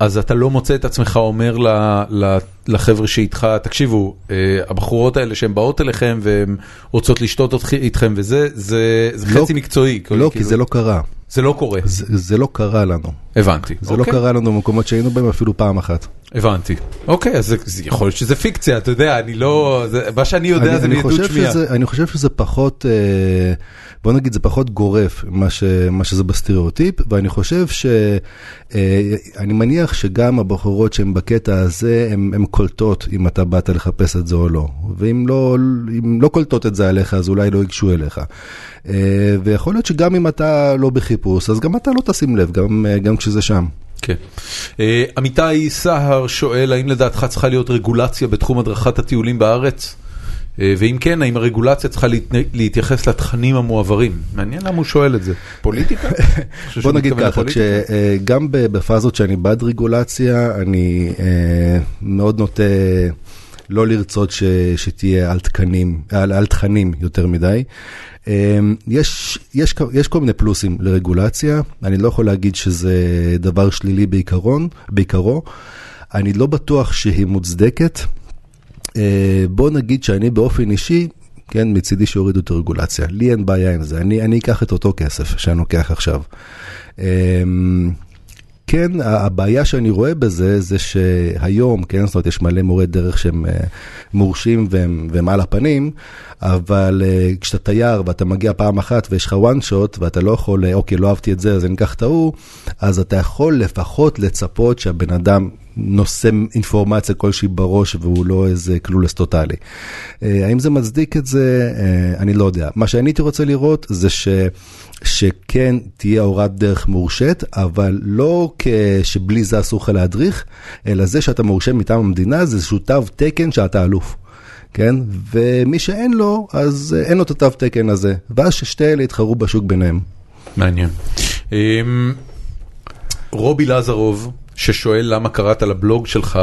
אז אתה לא מוצא את עצמך אומר ל- ל- לחבר'ה שאיתך, תקשיבו, אה, הבחורות האלה שהן באות אליכם והן רוצות לשתות איתכם וזה, זה זה לא- חצי מקצועי. לא, כי כאילו, זה לא קרה. זה לא קורה. זה, זה לא קרה לנו. הבנתי. זה לא אוקיי. קרה לנו במקומות שהיינו בהם אפילו פעם אחת. הבנתי. אוקיי, אז זה- יכול להיות שזה פיקציה, אתה יודע, אני לא... זה- מה שאני יודע אני, זה מעדות שמיעה. אני חושב שזה פחות, אה, בוא נגיד, זה פחות גורף מה, ש, מה שזה בסטריאוטיפ, ואני חושב ש... אה, אני מניח שגם הבחורות שהן בקטע הזה, הן קולטות אם אתה באת לחפש את זה או לא. ואם לא, לא קולטות את זה עליך, אז אולי לא ייגשו אליך. אה, ויכול להיות שגם אם אתה לא בחיפוש, אז גם אתה לא תשים לב, גם, אה, גם כשזה שם. כן. אה, עמיתי סהר שואל, האם לדעתך צריכה להיות רגולציה בתחום הדרכת הטיולים בארץ? אה, ואם כן, האם הרגולציה צריכה להתייחס לתכנים המועברים? מעניין למה הוא שואל את זה. פוליטיקה? <laughs> בוא נגיד ככה. שגם בפאזות שאני בעד רגולציה, אני אה, מאוד נוטה לא לרצות ש, שתהיה על תקנים, על, על תכנים יותר מדי. יש, יש, יש כל מיני פלוסים לרגולציה, אני לא יכול להגיד שזה דבר שלילי בעיקרון, בעיקרו. אני לא בטוח שהיא מוצדקת. אה, בוא נגיד שאני באופן אישי, כן, מצידי שיורידו את הרגולציה. לי אין בעיה עם זה, אני, אני אקח את אותו כסף שאני לוקח עכשיו. אמ, כן, הבעיה שאני רואה בזה, זה שהיום, כן, זאת אומרת, יש מלא מורי דרך שהם אה, מורשים והם, והם על הפנים, אבל אה, כשאתה תייר ואתה מגיע פעם אחת ויש לך one shot ואתה לא יכול, אוקיי, לא אהבתי את זה, אז אני אקח את ההוא, אז אתה יכול לפחות לצפות שהבן אדם נושא אינפורמציה כלשהי בראש והוא לא איזה קלולס טוטאלי. האם זה מצדיק את זה? אני לא יודע. מה שאני הייתי רוצה לראות זה ש... שכן תהיה הוראת דרך מורשית, אבל לא שבלי זה אסור לך להדריך, אלא זה שאתה מורשה מטעם המדינה זה איזשהו תו תקן שאתה אלוף. כן? ומי שאין לו, אז אין לו את התו תקן הזה. ואז ששתי אלה יתחרו בשוק ביניהם. מעניין. אמ, רובי לזרוב, ששואל למה קראת לבלוג שלך,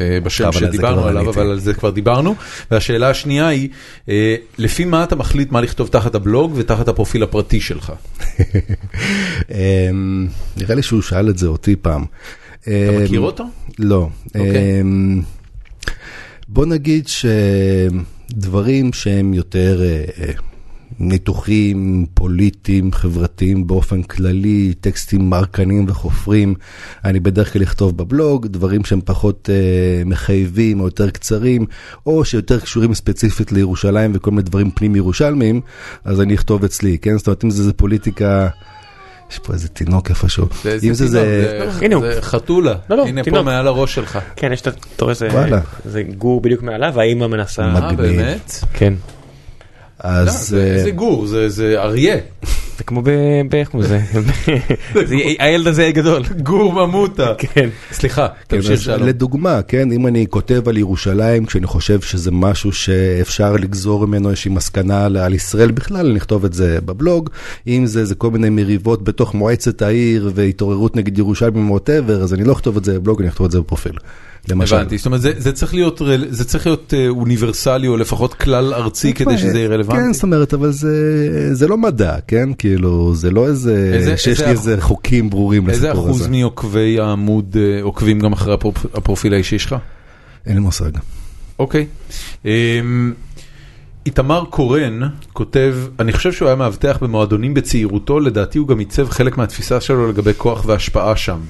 אה, בשם שדיברנו עליו, אבל על זה כבר דיברנו. והשאלה השנייה היא, אה, לפי מה אתה מחליט מה לכתוב תחת הבלוג ותחת הפרופיל הפרטי שלך? <laughs> אמ, נראה לי שהוא שאל את זה אותי פעם. אתה מכיר אותו? לא. אוקיי. אמ, בוא נגיד שדברים שהם יותר אה, ניתוחים פוליטיים, חברתיים באופן כללי, טקסטים מרקנים וחופרים, אני בדרך כלל אכתוב בבלוג, דברים שהם פחות uh, מחייבים או יותר קצרים, או שיותר קשורים ספציפית לירושלים וכל מיני דברים פנים ירושלמיים, אז אני אכתוב אצלי, כן? זאת אומרת, אם זה, זה פוליטיקה... יש פה איזה תינוק איפשהו. אם זה זה... זה חתולה. לא, לא, הנה פה מעל הראש שלך. כן, יש את... אתה רואה זה גור בדיוק מעליו, והאימה מנסה... אה, באמת? כן. אז... לא, זה גור, זה אריה. זה כמו ב... איך קוראים לזה? <laughs> הילד הזה גדול. גור ממוטה. <laughs> כן. סליחה, תמשיך שלום. לדוגמה, כן, אם אני כותב על ירושלים, כשאני חושב שזה משהו שאפשר לגזור ממנו איזושהי מסקנה על ישראל בכלל, אני אכתוב את זה בבלוג. אם זה, זה כל מיני מריבות בתוך מועצת העיר והתעוררות נגד ירושלים ווטאבר, אז אני לא אכתוב את זה בבלוג, אני אכתוב את זה בפרופיל. למשל. הבנתי, זאת אומרת זה, זה צריך להיות, זה צריך להיות אה, אוניברסלי או לפחות כלל ארצי כדי שזה יהיה רלוונטי. כן, זאת אומרת, אבל זה, זה לא מדע, כן? כאילו, זה לא איזה, איזה שיש איזה לי איזה אח... חוקים ברורים לסיפור הזה. איזה אחוז מעוקבי העמוד אה, עוקבים גם אחרי הפרופיל האישי שלך? אין לי מושג. אוקיי. אמ, איתמר קורן כותב, אני חושב שהוא היה מאבטח במועדונים בצעירותו, לדעתי הוא גם עיצב חלק מהתפיסה שלו לגבי כוח והשפעה שם.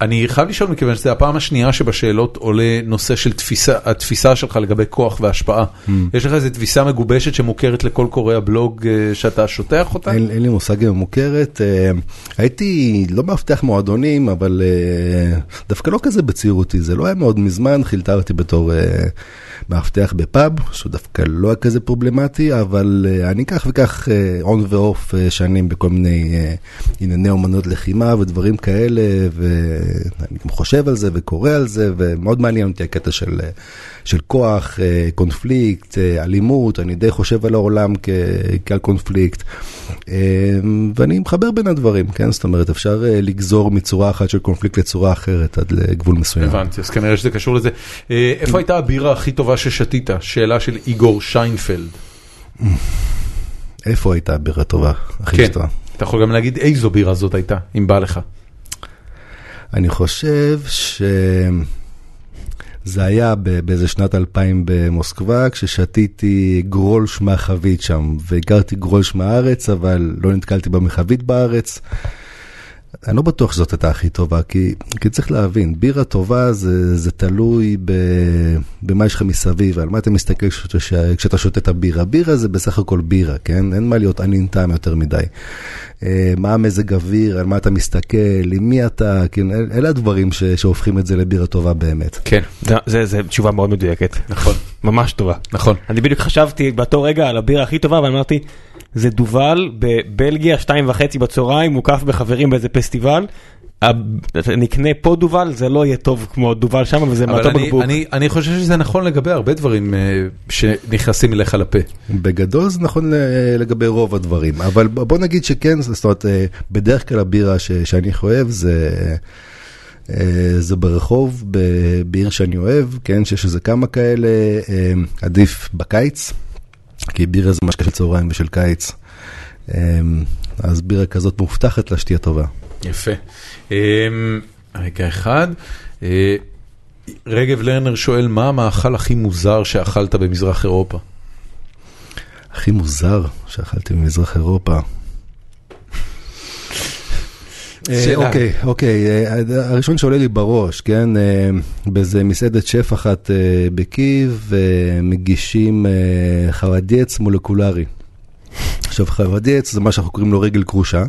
אני חייב לשאול מכיוון שזו הפעם השנייה שבשאלות עולה נושא של תפיסה, התפיסה שלך לגבי כוח והשפעה. Mm. יש לך איזו תפיסה מגובשת שמוכרת לכל קוראי הבלוג אה, שאתה שוטח אותה? אין, אין לי מושג אם מוכרת. אה, הייתי לא מאבטח מועדונים, אבל אה, דווקא לא כזה בצעירותי, זה לא היה מאוד מזמן, חילטרתי בתור... מאבטח בפאב, שהוא דווקא לא היה כזה פרובלמטי, אבל אני כך וכך און ואוף שנים בכל מיני ענייני אומנות לחימה ודברים כאלה, ואני גם חושב על זה וקורא על זה, ומאוד מעניין אותי הקטע של, של כוח, uh, קונפליקט, uh, אלימות, אני די חושב על העולם כ, כעל קונפליקט, uh, ואני מחבר בין הדברים, כן? זאת אומרת, אפשר לגזור מצורה אחת של קונפליקט לצורה אחרת עד לגבול מסוים. הבנתי, אז כנראה שזה קשור לזה. איפה הייתה הבירה הכי טובה? ששתית? שאלה של איגור שיינפלד. איפה הייתה בירה טובה? הכי כן, טובה? אתה יכול גם להגיד איזו בירה זאת הייתה, אם בא לך. אני חושב שזה היה באיזה שנת 2000 במוסקבה, כששתיתי גרולש מהחבית שם, והגרתי גרולש מהארץ, אבל לא נתקלתי במחבית בארץ. אני לא בטוח שזאת הייתה הכי טובה, כי, כי צריך להבין, בירה טובה זה, זה תלוי ב, במה יש לך מסביב, על מה אתה מסתכל כשאתה, כשאתה שותה את הבירה. בירה זה בסך הכל בירה, כן? אין מה להיות ענין טעם יותר מדי. אה, מה המזג אוויר, על מה אתה מסתכל, עם מי אתה, כן, אלה הדברים ש, שהופכים את זה לבירה טובה באמת. כן, זו תשובה מאוד מדויקת. נכון. ממש טובה. נכון. אני בדיוק חשבתי באותו רגע על הבירה הכי טובה, ואמרתי, זה דובל בבלגיה, שתיים וחצי בצהריים, מוקף בחברים באיזה פסטיבל. נקנה פה דובל, זה לא יהיה טוב כמו דובל שם, וזה מאותו בקבוק. אני, אני חושב שזה נכון לגבי הרבה דברים uh, שנכנסים אליך לפה. בגדול זה נכון לגבי רוב הדברים, אבל בוא נגיד שכן, זאת אומרת, uh, בדרך כלל הבירה ש, שאני אוהב זה... זה ברחוב, בעיר שאני אוהב, כן, שיש איזה כמה כאלה, עדיף בקיץ. כי בירה זה משקה של צהריים ושל קיץ. אמ, אז בירה כזאת מובטחת לה שתהיה טובה. יפה. אמ, רגע אחד. אה, רגב לרנר שואל, מה המאכל הכי מוזר שאכלת במזרח אירופה? הכי מוזר שאכלתי במזרח אירופה. אה. אוקיי, אוקיי, אה, הראשון שעולה לי בראש, כן, אה, באיזה מסעדת שף אחת בקייב, מגישים חרדייץ מולקולרי. עכשיו חרדייץ זה מה שאנחנו קוראים לו רגל כרושה, אה,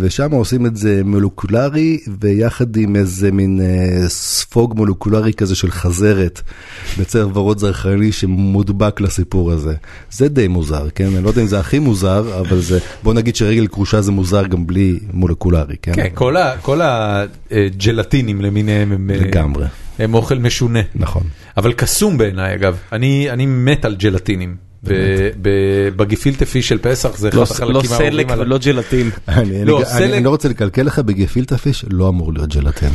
ושם עושים את זה מולקולרי, ויחד עם איזה מין אה, ספוג מולקולרי כזה של חזרת, בצבע ורוד זרחני שמודבק לסיפור הזה. זה די מוזר, כן? אני לא יודע אם זה הכי מוזר, אבל זה, בוא נגיד שרגל כרושה זה מוזר גם בלי מולקולרי, כן? כן, כל ה- כל הג'לטינים למיניהם הם אה, לגמרי, הם אוכל משונה. נכון. אבל קסום בעיניי אגב, אני אני מת על ג'לטינים. ב- ב- בגפילטה פיש של פסח זה אחד לא החלקים לא האהובים סלק עליי. ולא ג'לטין. <laughs> אני, לא, סלק- אני לא רוצה לקלקל לך, בגפילטה פיש לא אמור להיות ג'לטין.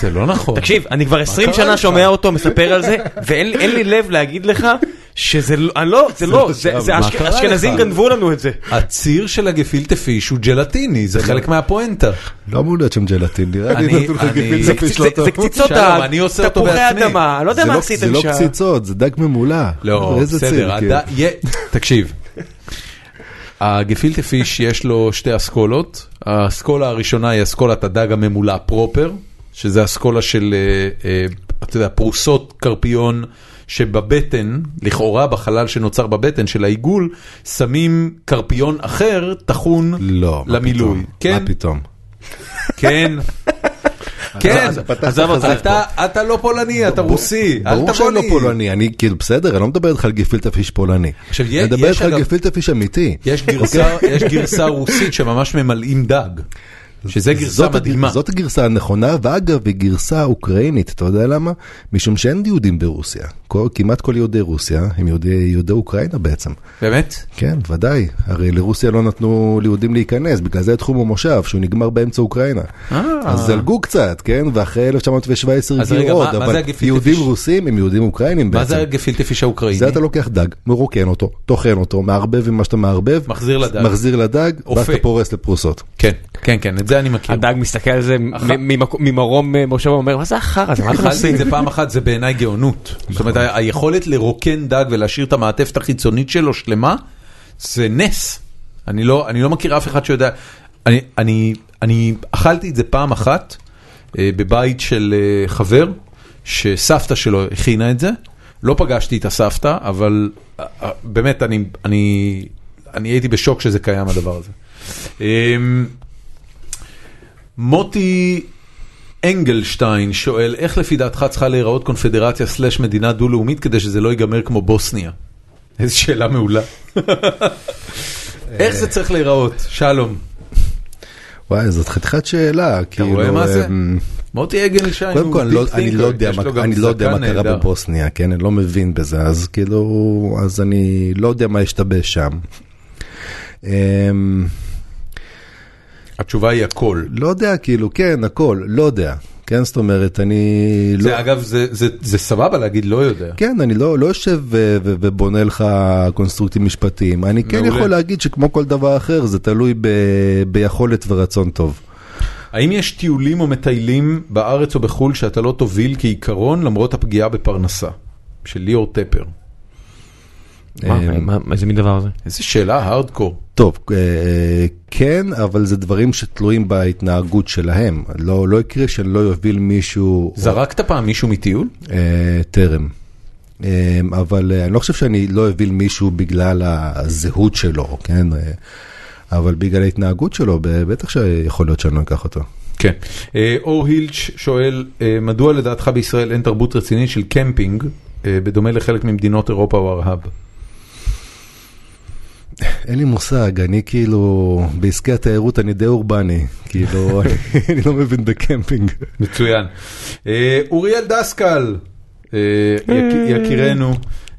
זה לא נכון. תקשיב, אני כבר 20 קרה שנה? שומע אותו מספר על זה, ואין אין לי לב להגיד לך שזה לא, אני לא, זה לא, <laughs> זה- שם. זה אשכנזים? גנבו לנו את זה. הציר של הגפילטה פיש הוא ג'לטיני, זה חלק מהפואנטה. לא אמור להיות שם ג'לטין, נראה לי אני- נתנו לך אני- גפילטה זה- פיש זה- לא זה טוב. קציצות שלום, דג, אני עושה אותו תפוחי. אדמה, לא יודע זה מה לא- עשיתם זה לא שם. קציצות, זה דג ממולא. לא, בסדר. יה- <laughs> תקשיב. הגפילטה פיש יש לו שתי אסכולות, האסכולה הראשונה היא אסכולת הדג הממולא פרופר, שזה אסכולה של, אה, אה, אתה יודע, פרוסות קרפיון שבבטן, לכאורה בחלל שנוצר בבטן של העיגול, שמים קרפיון אחר טחון לא, למילוי. כן, מה פתאום? כן. <laughs> כן, עזוב אותך, אתה- לא פולני, אתה רוסי, אל ברור תבוא שאני לא לי. פולני, אני כאילו בסדר, אני לא מדבר איתך על גפילטה פיש פולני. אני מדבר איתך על גפילטה פיש אמיתי. גרסה, יש גרסה רוסית שממש ממלאים דג, שזה גרסה מדהימה. זאת הגרסה הנכונה, ואגב, היא גרסה אוקראינית, אתה יודע למה? משום שאין יהודים ברוסיה. כל- כמעט כל יהודי רוסיה הם יהודי יהודי אוקראינה בעצם. באמת? כן, ודאי. הרי לרוסיה לא נתנו ליהודים להיכנס, בגלל זה תחום המושב, שהוא נגמר באמצע אוקראינה. אז זלגו קצת, כן? ואחרי 1917 אז רגע, הגיעו עוד, מה- מה אבל יהודים פיש? רוסים הם יהודים אוקראינים מה בעצם. זה הגפילטה פיש האוקראיני? זה אתה לוקח דג, מרוקן אותו, טוחן אותו, מערבב עם מה שאתה מערבב, מחזיר לדג. מחזיר לדג, ואז. אתה פורס לפרוסות. כן, כן, כן, זה אני מכיר. הדג מסתכל על זה ממרום אה, מושבו, אומר, מה זה החרא הזה, מה אתם עושים? את זה פעם אחת, זה בעיניי גאונות. זאת אומרת, ה- היכולת לרוקן דג ולהשאיר את המעטפת החיצונית שלו שלמה, זה נס. אני לא, אני לא מכיר אף אחד שיודע. אני, אני, אני אכלתי את זה פעם אחת אה, בבית של אה, חבר, שסבתא שלו הכינה את זה. לא פגשתי את הסבתא, אבל אה, אה, באמת, אני, אני, אני הייתי בשוק שזה קיים הדבר הזה. אמ, מוטי אנגלשטיין שואל, איך לפי דעתך צריכה להיראות קונפדרציה סלש מדינה דו-לאומית כדי שזה לא ייגמר כמו בוסניה? <laughs> איזו שאלה מעולה. איך זה צריך להיראות? שלום. וואי, זאת חתיכת שאלה, כאילו... רואה מה זה? אמ, מוטי אנגלשטיין קודם הוא כל, אני לא- לא יודע מה- לא מה קרה. בבוסניה, כן? אני לא מבין בזה, אז כאילו, אז אני לא יודע מה השתבש שם. התשובה היא הכל. לא יודע, כאילו, כן, הכל, לא יודע. כן, זאת אומרת, אני לא... זה אגב, זה- זה- זה סבבה להגיד לא יודע. כן, אני לא, לא יושב ו- ו- ובונה לך קונסטרוקטים משפטיים. אני כן מעולה. יכול להגיד שכמו כל דבר אחר, זה תלוי ב- ביכולת ורצון טוב. האם יש טיולים או מטיילים בארץ או בחו"ל שאתה לא תוביל כעיקרון למרות הפגיעה בפרנסה? של ליאור טפר. מה, אמ, מה, איזה מין דבר זה? איזה שאלה הארדקור. טוב, אה, כן, אבל זה דברים שתלויים בהתנהגות שלהם. לא, לא יקרה שאני לא אוביל מישהו... זרקת פעם מישהו מטיול? אה, טרם. אה, אבל אה, אני לא חושב שאני לא אוביל מישהו בגלל הזהות שלו, כן? אה, אבל בגלל ההתנהגות שלו, בטח שיכול להיות שאני לא אקח אותו. כן. אה, אור הילץ' שואל, אה, מדוע לדעתך בישראל אין תרבות רצינית של קמפינג, אה, בדומה לחלק ממדינות אירופה או ארה"ב? אין לי מושג, אני כאילו, בעסקי התיירות אני די אורבני, כאילו, <laughs> אני, לא מבין בקמפינג. מצוין. אה, אוריאל דסקל, אה, יק- יקירנו,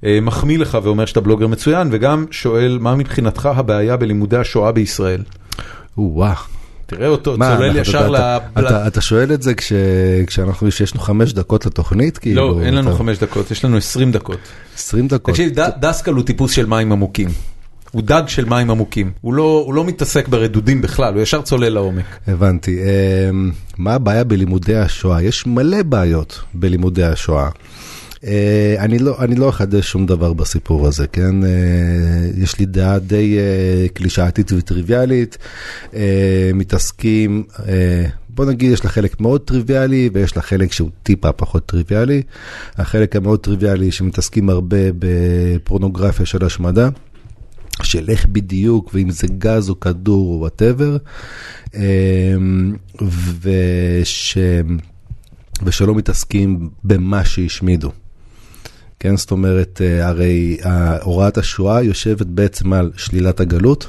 אה, מחמיא לך ואומר שאתה בלוגר מצוין, וגם שואל, מה מבחינתך הבעיה בלימודי השואה בישראל? או-אה, תראה אותו, מה, צולל ישר אתה- ל... אתה- אתה שואל את זה כש- כשאנחנו, שיש לנו חמש דקות לתוכנית? לא, כאילו, אין לנו אתה- חמש דקות, יש לנו עשרים דקות. 20 דקות. תקשיב, ד- דסקל הוא טיפוס של מים עמוקים. הוא דג של מים עמוקים. הוא לא הוא לא מתעסק ברדודים בכלל, הוא ישר צולל לעומק. הבנתי. אמ, מה הבעיה בלימודי השואה? יש מלא בעיות בלימודי השואה. אה, אני לא, אני לא אחדש שום דבר בסיפור הזה, כן? אה, יש לי דעה די אה, קלישאתית וטריוויאלית. מתעסקים, בוא נגיד, יש לה חלק מאוד טריוויאלי ויש לה חלק שהוא טיפה פחות טריוויאלי. החלק המאוד טריוויאלי שמתעסקים הרבה בפורנוגרפיה של השמדה. של איך בדיוק, ואם זה גז או כדור או whatever, וש... ושלא מתעסקים במה שהשמידו. כן, זאת אומרת, אה, הרי אה, הוראת השואה יושבת בעצם על שלילת הגלות,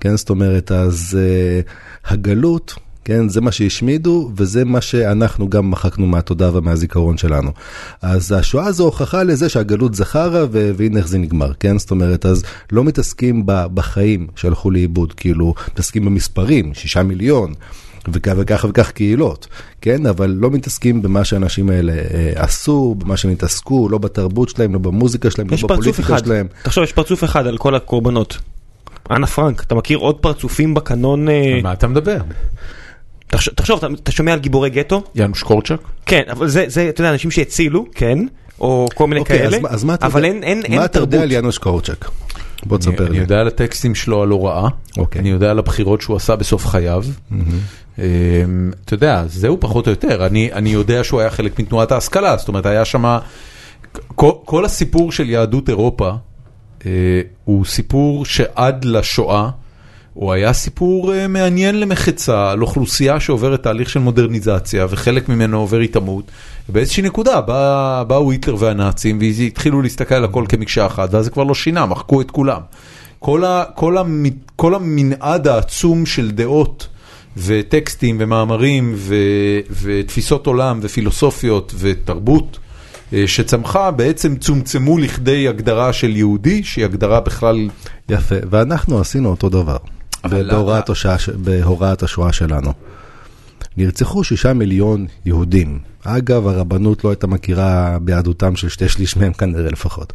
כן, זאת אומרת, אז uh, הגלות, כן, זה מה שהשמידו, וזה מה שאנחנו גם מחקנו מהתודעה ומהזיכרון שלנו. אז השואה זו הוכחה לזה שהגלות ו- והנה איך זה נגמר, כן? זאת אומרת, אז לא מתעסקים בחיים שהלכו לאיבוד, כאילו, מתעסקים במספרים, שישה מיליון. וכך וכך וכך קהילות, כן? אבל לא מתעסקים במה שהאנשים האלה אה, עשו, במה שהם התעסקו, לא בתרבות שלהם, לא במוזיקה שלהם, לא יש פרצוף בפוליטיקה אחד, שלהם. תחשוב, יש פרצוף אחד על כל הקורבנות. אנה פרנק, אתה מכיר עוד פרצופים בקנון? אה, על מה אתה מדבר? תחשוב, אתה- שומע על גיבורי גטו? יאנוש קורצ'אק? כן, אבל זה, זה, אתה יודע, אנשים שהצילו, כן, או כל מיני אוקיי, כאלה, אז מה- אז מה אתה אבל יודע- אין, אין, מה אתה יודע תרבות. על יאנוש קורצ'ק? בוא אני תספר אני לי. יודע על הטקסטים שלו על הוראה, אוקיי. אני יודע על הבחירות שהוא עשה בסוף חייו. אמ, אתה יודע, זהו פחות או יותר, אני אני יודע שהוא היה חלק מתנועת ההשכלה, זאת אומרת היה שם, כל כל הסיפור של יהדות אירופה אה, הוא סיפור שעד לשואה, הוא היה סיפור אה, מעניין למחצה על אוכלוסייה שעוברת תהליך של מודרניזציה וחלק ממנו עובר התעמות. באיזושהי נקודה בא, באו היטלר והנאצים והתחילו להסתכל על הכל כמקשה אחת ואז זה כבר לא שינה, מחקו את כולם. כל, ה, כל, המ, כל המנעד העצום של דעות וטקסטים ומאמרים ו, ותפיסות עולם ופילוסופיות ותרבות אה, שצמחה בעצם צומצמו לכדי הגדרה של יהודי שהיא הגדרה בכלל יפה, ואנחנו עשינו אותו דבר. בהוראת השואה, בהוראת השואה שלנו. נרצחו שישה מיליון יהודים. אגב, הרבנות לא הייתה מכירה ביהדותם של שתי שליש מהם כנראה לפחות.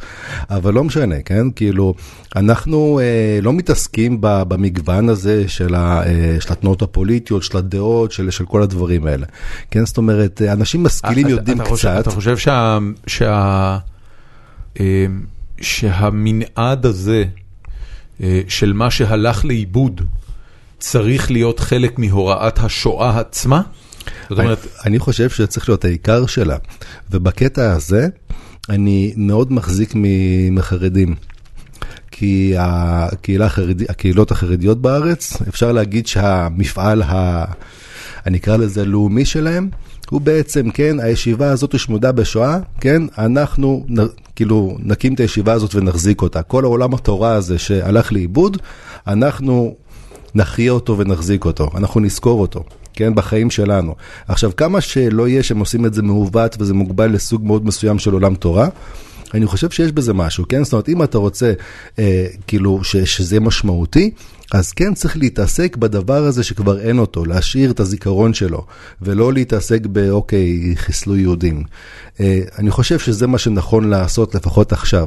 אבל לא משנה, כן? כאילו, אנחנו אה, לא מתעסקים ב, במגוון הזה של, ה, אה, של התנועות הפוליטיות, של הדעות, של, של כל הדברים האלה. כן? זאת אומרת, אה, אנשים משכילים אתה- יודעים אתה חושב- קצת. אתה חושב שה- שה- אה, שהמנעד הזה אה, של מה שהלך לאיבוד צריך להיות חלק מהוראת השואה עצמה? זאת אומרת, אני, חושב שזה צריך להיות העיקר שלה, ובקטע הזה אני מאוד מחזיק מחרדים. כי הקהילה החרדי, הקהילות החרדיות בארץ, אפשר להגיד שהמפעל, ה, אני אקרא לזה לאומי שלהם, הוא בעצם, כן, הישיבה הזאת הושמדה בשואה, כן, אנחנו נ, כאילו נקים את הישיבה הזאת ונחזיק אותה. כל העולם התורה הזה שהלך לאיבוד, אנחנו נחיה אותו ונחזיק אותו, אנחנו נזכור אותו, כן, בחיים שלנו. עכשיו, כמה שלא יהיה שהם עושים את זה מעוות וזה מוגבל לסוג מאוד מסוים של עולם תורה, אני חושב שיש בזה משהו, כן? זאת אומרת, אם אתה רוצה, אה, כאילו, ש, שזה משמעותי, אז כן צריך להתעסק בדבר הזה שכבר אין אותו, להשאיר את הזיכרון שלו, ולא להתעסק באוקיי, חיסלו יהודים. אה, אני חושב שזה מה שנכון לעשות, לפחות עכשיו.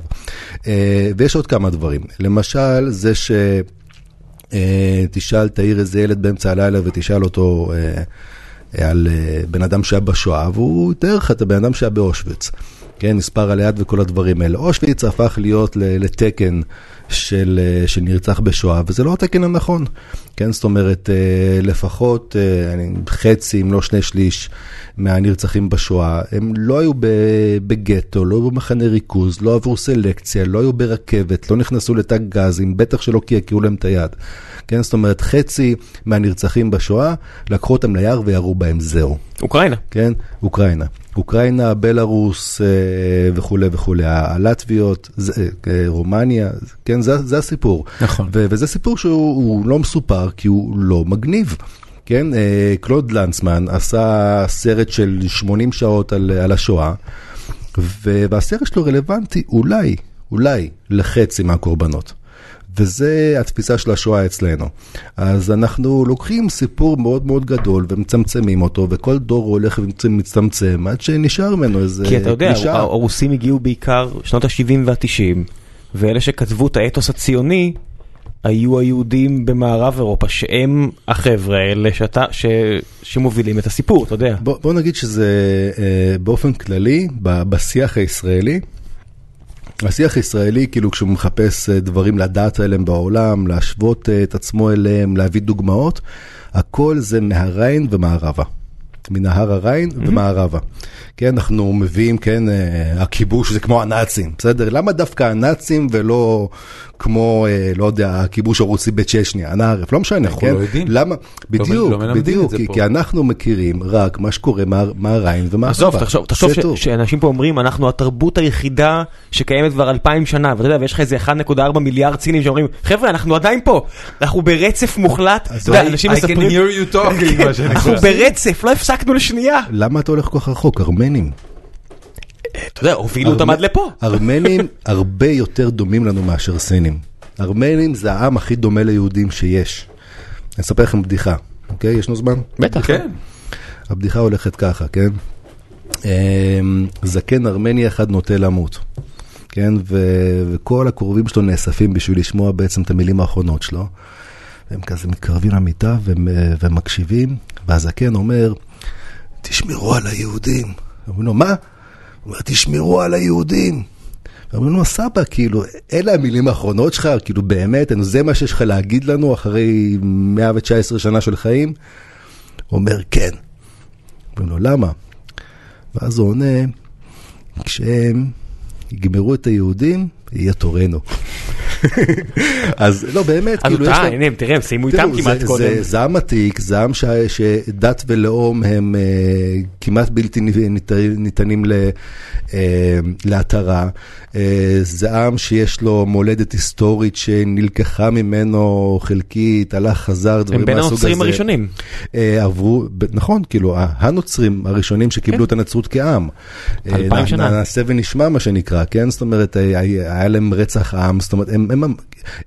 אה, ויש עוד כמה דברים. למשל, זה ש... אה, תשאל, תעיר איזה ילד באמצע הלילה ותשאל אותו אה, על אה, בן אדם שהיה בשואה, והוא יתאר לך את הבן אדם שהיה באושוויץ. כן, מספר על היד וכל הדברים האלה. אושוויץ הפך להיות לתקן של, אה, שנרצח בשואה, וזה לא התקן הנכון. כן, זאת אומרת, אה, לפחות אה, חצי, אם לא שני שליש מהנרצחים בשואה, הם לא היו בגטו, לא היו במחנה ריכוז, לא עברו סלקציה, לא היו ברכבת, לא נכנסו לתג גזים, בטח שלא קעקעו להם את היד. כן, זאת אומרת, חצי מהנרצחים בשואה, לקחו אותם ליער וירו בהם, זהו. אוקראינה. כן, אוקראינה. אוקראינה, בלארוס אה, וכולי וכולי, הלטביות, זה, אה, רומניה, כן, זה, זה הסיפור. נכון. ו- וזה סיפור שהוא הוא לא מסופר כי הוא לא מגניב. כן, אה, קלוד לנצמן עשה סרט של 80 שעות על, על השואה, והסרט שלו רלוונטי אולי, אולי, לחצי מהקורבנות. וזה התפיסה של השואה אצלנו. אז אנחנו לוקחים סיפור מאוד מאוד גדול ומצמצמים אותו, וכל דור הולך ומצטמצם עד שנשאר ממנו איזה כי אתה יודע, קלישאה. הרוסים הגיעו בעיקר שנות ה-70 וה-90, ואלה שכתבו את האתוס הציוני היו היהודים במערב אירופה, שהם החבר'ה האלה שאתה, ש, שמובילים את הסיפור, אתה יודע. בוא, בוא נגיד שזה אה, באופן כללי, ב- בשיח הישראלי, השיח הישראלי, כאילו כשהוא מחפש אה, דברים לדעת עליהם בעולם, להשוות אה, את עצמו אליהם, להביא דוגמאות, הכל זה מהריין ומערבה. מנהר הריין mm-hmm. ומערבה. כן, אנחנו מביאים, כן, אה, הכיבוש זה כמו הנאצים, בסדר? למה דווקא הנאצים ולא כמו, אה, לא יודע, הכיבוש הרוסי בצ'צ'ניה, אנא ערף, לא משנה, אנחנו כן? לא יודעים. למה? לא בדיוק, את בדיוק, זה כי, אנחנו מכירים רק מה שקורה מה- מהריין ומערבה. עזוב, תחשוב, תחשוב שאנשים פה אומרים, אנחנו התרבות היחידה שקיימת כבר אלפיים שנה, ואתה יודע, ויש לך איזה 1.4 מיליארד סינים שאומרים, חבר'ה, אנחנו עדיין פה, אנחנו ברצף מוחלט, אנשים I can מספרים, hear you talking, מה שנקרא. אנחנו ברצף, לא הפסקנו לשנייה. למה אתה הולך כל כך רחוק? ארמנים. אתה יודע, הובילו אותם עד לפה. ארמנים הרבה יותר דומים לנו מאשר סינים. ארמנים זה העם הכי דומה ליהודים שיש. אני אספר לכם בדיחה, אוקיי? יש לנו זמן? בטח. כן. הבדיחה הולכת ככה, כן? אמ, זקן ארמני אחד נוטה למות, כן? ו- וכל הקרובים שלו נאספים בשביל לשמוע בעצם את המילים האחרונות שלו. והם כזה מתקרבים למיטה ומקשיבים, והזקן אומר, תשמרו על היהודים. אומרים לו, מה? אומר, תשמרו על היהודים. אומרים לו, סבא, כאילו, אלה המילים האחרונות שלך, כאילו, באמת, זה מה שיש לך להגיד לנו אחרי 119 שנה של חיים? הוא אומר, כן. אומרים לו, למה? ואז הוא עונה, כשהם יגמרו את היהודים, יהיה תורנו. אז לא, באמת, כאילו, יש להם... הנה, תראה, הם סיימו איתם כמעט קודם. זה- זה עם עתיק, זה עם ש- שדת ולאום הם אה, כמעט בלתי נית- ניתנים אה, להתרה. אה, זה עם שיש לו מולדת היסטורית שנלקחה ממנו חלקית, הלך, חזר, דברים הם בין מהסוג הנוצרים הזה. הראשונים. עברו, נכון, כאילו, הנוצרים הראשונים שקיבלו את הנצרות כעם. כן. אלפיים שנה. נעשה ונשמע מה שנקרא, כן? זאת אומרת, היה להם רצח עם, זאת אומרת, הם- הם-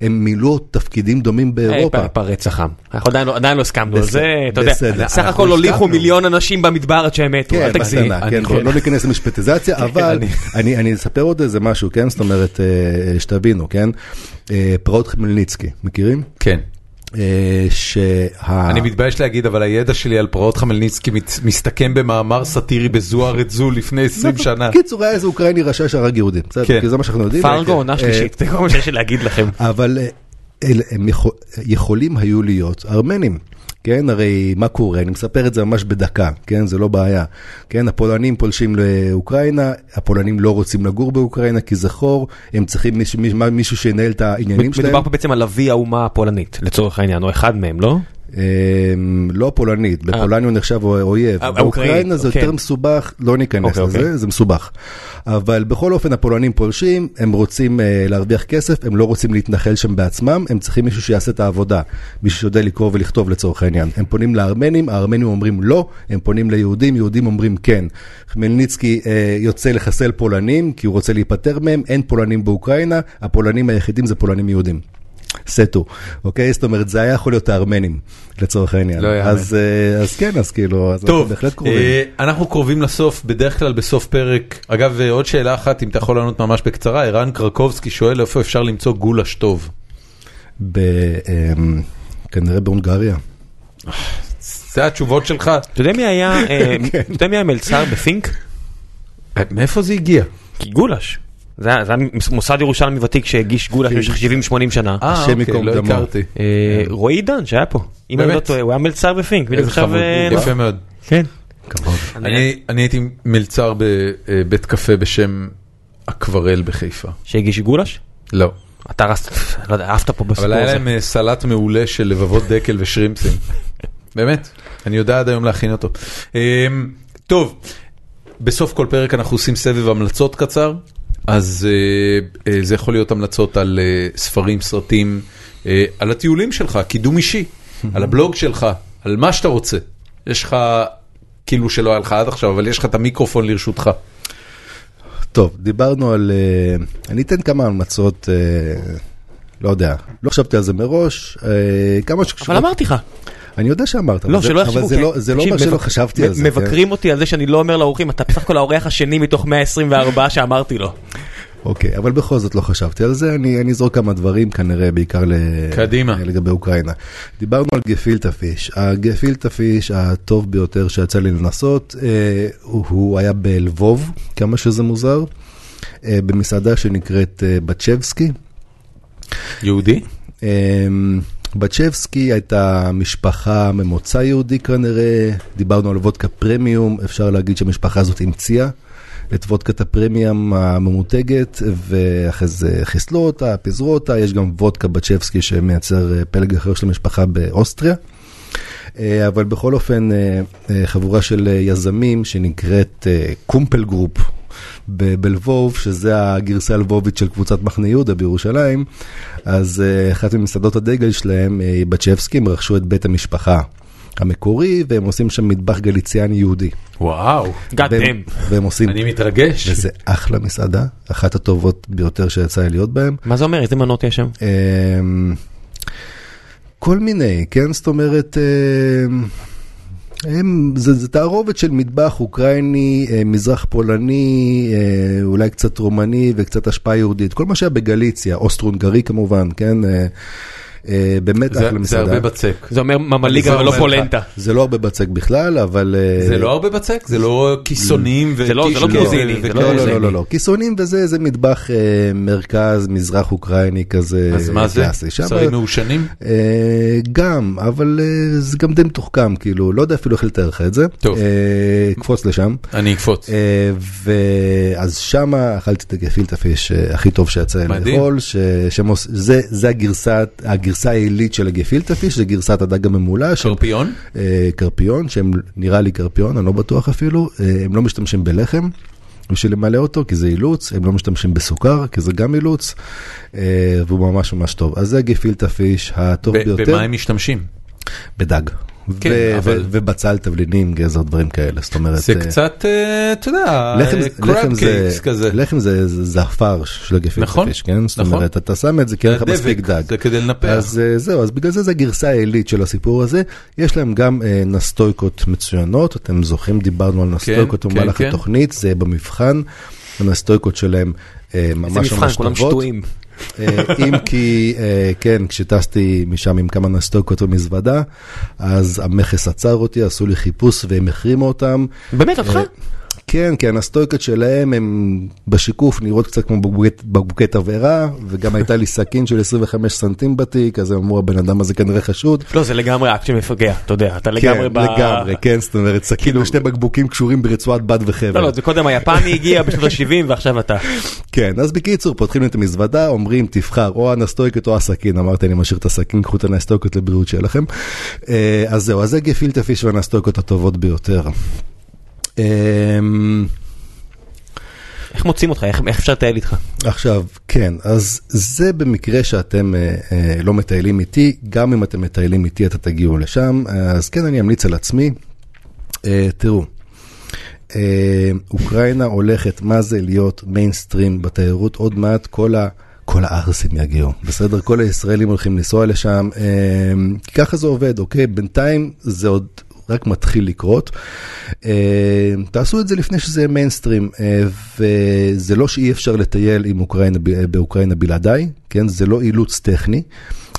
הם מילאו תפקידים דומים באירופה. אה, פ- רצח עם. אנחנו עדיין לא- עדיין לא הסכמנו על זה, אתה יודע, בסדר. סך הכל הוליכו. מיליון אנשים במדבר עד שהם מתו, כן, אל תגזים. כן, אני- בוא לא ניכנס למשפטיזציה, אבל אני- אני אני אספר עוד איזה משהו, כן? זאת אומרת, אה, שתבינו, כן? אה, פרעות חמלניצקי, מכירים? כן. אה, שה... אני מתבייש להגיד, אבל הידע שלי על פרעות חמלניצקי מסתכם במאמר סאטירי בזוהר את זו לפני 20 שנה. קיצור, היה איזה אוקראיני רשע שהרג יהודים, בסדר, כן. כי זה מה שאנחנו יודעים. פרגו עונה אה, שלישית, זה כל מה שיש לי להגיד לכם. אבל אה, הם יכול- יכולים היו להיות ארמנים. כן, הרי מה קורה? אני מספר את זה ממש בדקה, כן? זה לא בעיה. כן, הפולנים פולשים לאוקראינה, הפולנים לא רוצים לגור באוקראינה כי זה חור, הם צריכים מישהו, מישהו- שינהל את העניינים שלהם. מדובר פה בעצם על אבי האומה הפולנית, לצורך העניין, או אחד מהם, לא? אמ, לא הפולנית, בפולניה הוא נחשב אויב. אה, באוקראינה זה. יותר מסובך, לא ניכנס אוקיי, אוקיי. לזה, זה מסובך. אבל בכל אופן הפולנים פולשים, הם רוצים אה, להרוויח כסף, הם לא רוצים להתנחל שם בעצמם, הם צריכים מישהו שיעשה את העבודה, מישהו שיודע לקרוא ולכתוב לצורך העניין. הם פונים לארמנים, הארמנים אומרים לא, הם פונים ליהודים, יהודים אומרים כן. חמלניצקי אה, יוצא לחסל פולנים, כי הוא רוצה להיפטר מהם, אין פולנים באוקראינה, הפולנים היחידים זה פולנים יהודים. סטו, אוקיי? זאת אומרת, זה היה יכול להיות הארמנים, לצורך העניין. לא יאמן. אז, אה, אז כן, אז כאילו, אז אנחנו טוב, בהחלט קרובים. אה, אנחנו קרובים לסוף, בדרך כלל בסוף פרק. אגב, אה, עוד שאלה אחת, אם אתה יכול לענות ממש בקצרה, ערן קרקובסקי שואל איפה אפשר למצוא גולש טוב. ב, אמ, כנראה בהונגריה. זה התשובות שלך? אתה יודע מי היה, אה, <laughs> כן. אתה יודע מי היה מלצר בפינק? אה, מאיפה זה הגיע? כי גולש. זה היה מוסד ירושלמי ותיק שהגיש גולש במשך 70-80 שנה. אה, השם אוקיי, ייקום לא דמו. הכרתי. אה, רועי עידן שהיה פה, אם אני לא? טועה, הוא היה מלצר בפינק, אה, יפה מאוד. כן. אני אני הייתי מלצר בבית קפה בשם אקוורל בחיפה. שהגיש גולש? לא. אתה רסת, <laughs> לא יודע, עפת פה בסיפור אבל היה הזה. להם אה, סלט מעולה של לבבות דקל ושרימפסים. <laughs> באמת, אני יודע עד היום להכין אותו. אמ, טוב, בסוף כל פרק אנחנו עושים סבב המלצות קצר, אז אה, אה, זה יכול להיות המלצות על אה, ספרים, סרטים, אה, על הטיולים שלך, קידום אישי, על הבלוג שלך, על מה שאתה רוצה. יש לך, כאילו שלא היה לך עד עכשיו, אבל יש לך את המיקרופון לרשותך. טוב, דיברנו על... אה, אני אתן כמה המלצות אה, לא יודע, לא חשבתי על זה מראש, אה, כמה שקשור... אבל אמרתי לך. אני יודע שאמרת, לא, אבל זה- שלא אבל יחשבו, זה כן. לא- זה לא אומר שלא חשבתי על זה. כן? מבקרים אותי על זה שאני לא אומר לאורחים, אתה בסך הכל האורח השני מתוך 124 שאמרתי לו. אוקיי, אבל בכל זאת לא חשבתי על זה, אני, אני אזרוק כמה דברים כנראה בעיקר ל... קדימה. לגבי אוקראינה. דיברנו על גפילטה פיש, הגפילטה פיש הטוב ביותר שיצא לי לנסות, אה, הוא, הוא היה בלבוב, כמה שזה מוזר, אה, במסעדה שנקראת אה, בצ'בסקי. יהודי? בצ'בסקי הייתה משפחה ממוצא יהודי כנראה, דיברנו על וודקה פרמיום, אפשר להגיד שהמשפחה הזאת המציאה את וודקת הפרמיום הממותגת, ואחרי זה חיסלו אותה, פיזרו אותה, יש גם וודקה בצ'בסקי שמייצר אה, פלג אחר של המשפחה באוסטריה. אה, אבל בכל אופן, אה, חבורה של יזמים שנקראת Kumpel Group בלבוב, שזה הגרסה הלבובית של קבוצת מחנה יהודה בירושלים, אז אה, אחת ממסעדות הדגל שלהם אה, היא בצ'בסקי, הם רכשו את בית המשפחה המקורי, והם עושים שם מטבח גליציאני יהודי. וואו, God והם, damn. והם עושים, אני מתרגש. וזה אחלה מסעדה, אחת הטובות ביותר שיצא לי להיות בהם. מה זה אומר? איזה מנות יש שם? אמ, כל מיני, כן? זאת אומרת, אמ, הם, זה, זה תערובת של מטבח אוקראיני, אה, מזרח פולני, אה, אולי קצת רומני וקצת השפעה יהודית. כל מה שהיה בגליציה, אוסטרו-הונגרי כמובן, כן? אה, באמת זה אחלה זה מסעדה. הרבה בצק. זה אומר ממליגה זה ולא לך. פולנטה. זה לא הרבה בצק בכלל, אבל... אה, זה לא הרבה בצק? זה לא כיסונים זה לא- זה לא גרוזיני, זה לא, לא, וכאלה? לא, לא, לא, כיסונים וזה, זה מטבח אה, מרכז, מזרח אוקראיני כזה אז מה זה? שרים מעושנים? גם, אבל זה גם די מתוחכם, כאילו, לא יודע אפילו איך לתאר לך את זה. טוב. קפוץ לשם. אני אקפוץ. ואז שמה אכלתי את הגפילטה פיש הכי טוב שיצא מדהים. לאכול, זה זה הגרסה הגרסה העילית של הגפילטה פיש, זה גרסת הדג הממולא, שהם קרפיון? אה, קרפיון, שהם נראה לי קרפיון, אני לא בטוח אפילו, אה, הם לא משתמשים בלחם. בשביל למלא אותו, כי זה אילוץ, הם לא משתמשים בסוכר, כי זה גם אילוץ, אה, והוא ממש ממש טוב. אז זה גפילטה פיש הטוב ביותר. במה הם משתמשים? בדג. כן, ו- אבל- ו- ובצל, תבלינים, גזר, דברים כאלה, זאת אומרת... זה אה, קצת, אה, אתה יודע, קראב לחם זה, קייקס כזה. לחם זה, הפרש של נכון, פיש, כן? זאת נכון. אומרת, אתה שם את זה כי אין לך מספיק דג. זה כדי לנפח. אז אה, זהו, אז בגלל זה זה הגרסה העילית של הסיפור הזה. יש להם גם אה, נסטויקות מצוינות, אתם זוכרים, דיברנו על נסטויקות כן, במהלך כן. התוכנית, זה במבחן. הנסטויקות שלהם אה, ממש איזה ממש מבחן, טובות. אה, אם כי, אה, כן, כשטסתי משם עם כמה נסטוקות במזוודה, אז המכס עצר אותי, עשו לי חיפוש והם החרימו אותם. באמת, אותך? כן, כן, הסטויקות שלהם הם בשיקוף נראות קצת כמו בקבוקי- תבערה, וגם הייתה לי סכין של 25 סנטים בתיק, אז הם אמרו הבן אדם הזה כנראה חשוד. לא, זה לגמרי אקט שמפגע, אתה יודע, אתה כן, לגמרי ב... לגמרי, כן, זאת אומרת, סכין כאילו- ושני בקבוקים קשורים ברצועת בד וחבל. לא, לא, זה קודם היפני הגיע בשנות ה-70 ועכשיו אתה. כן, אז בקיצור, פותחים לי את המזוודה, אומרים תבחר או הנסטויקת או הסכין, אמרתי אני משאיר את הסכין, קחו את הנסטויקת לבריאות שיהיה לכם. אה, אז זהו, אז זה גפילטה פיש והנסטויקות הטובות ביותר. אמ, איך מוצאים אותך? איך אפשר לטייל איתך? עכשיו, כן, אז זה במקרה שאתם אה, אה, לא מטיילים איתי, גם אם אתם מטיילים איתי אתה תגיעו לשם, אז כן, אני אמליץ על עצמי. אה, תראו, אוקראינה הולכת, מה זה להיות מיינסטרים בתיירות, עוד מעט כל ה... כל הערסים יגיעו, בסדר? כל הישראלים הולכים לנסוע לשם, ככה זה עובד, אוקיי? בינתיים זה עוד רק מתחיל לקרות. אה, תעשו את זה לפני שזה מיינסטרים, אה, וזה לא שאי אפשר לטייל עם אוקראינה, ב- באוקראינה בלעדיי, כן? זה לא אילוץ טכני.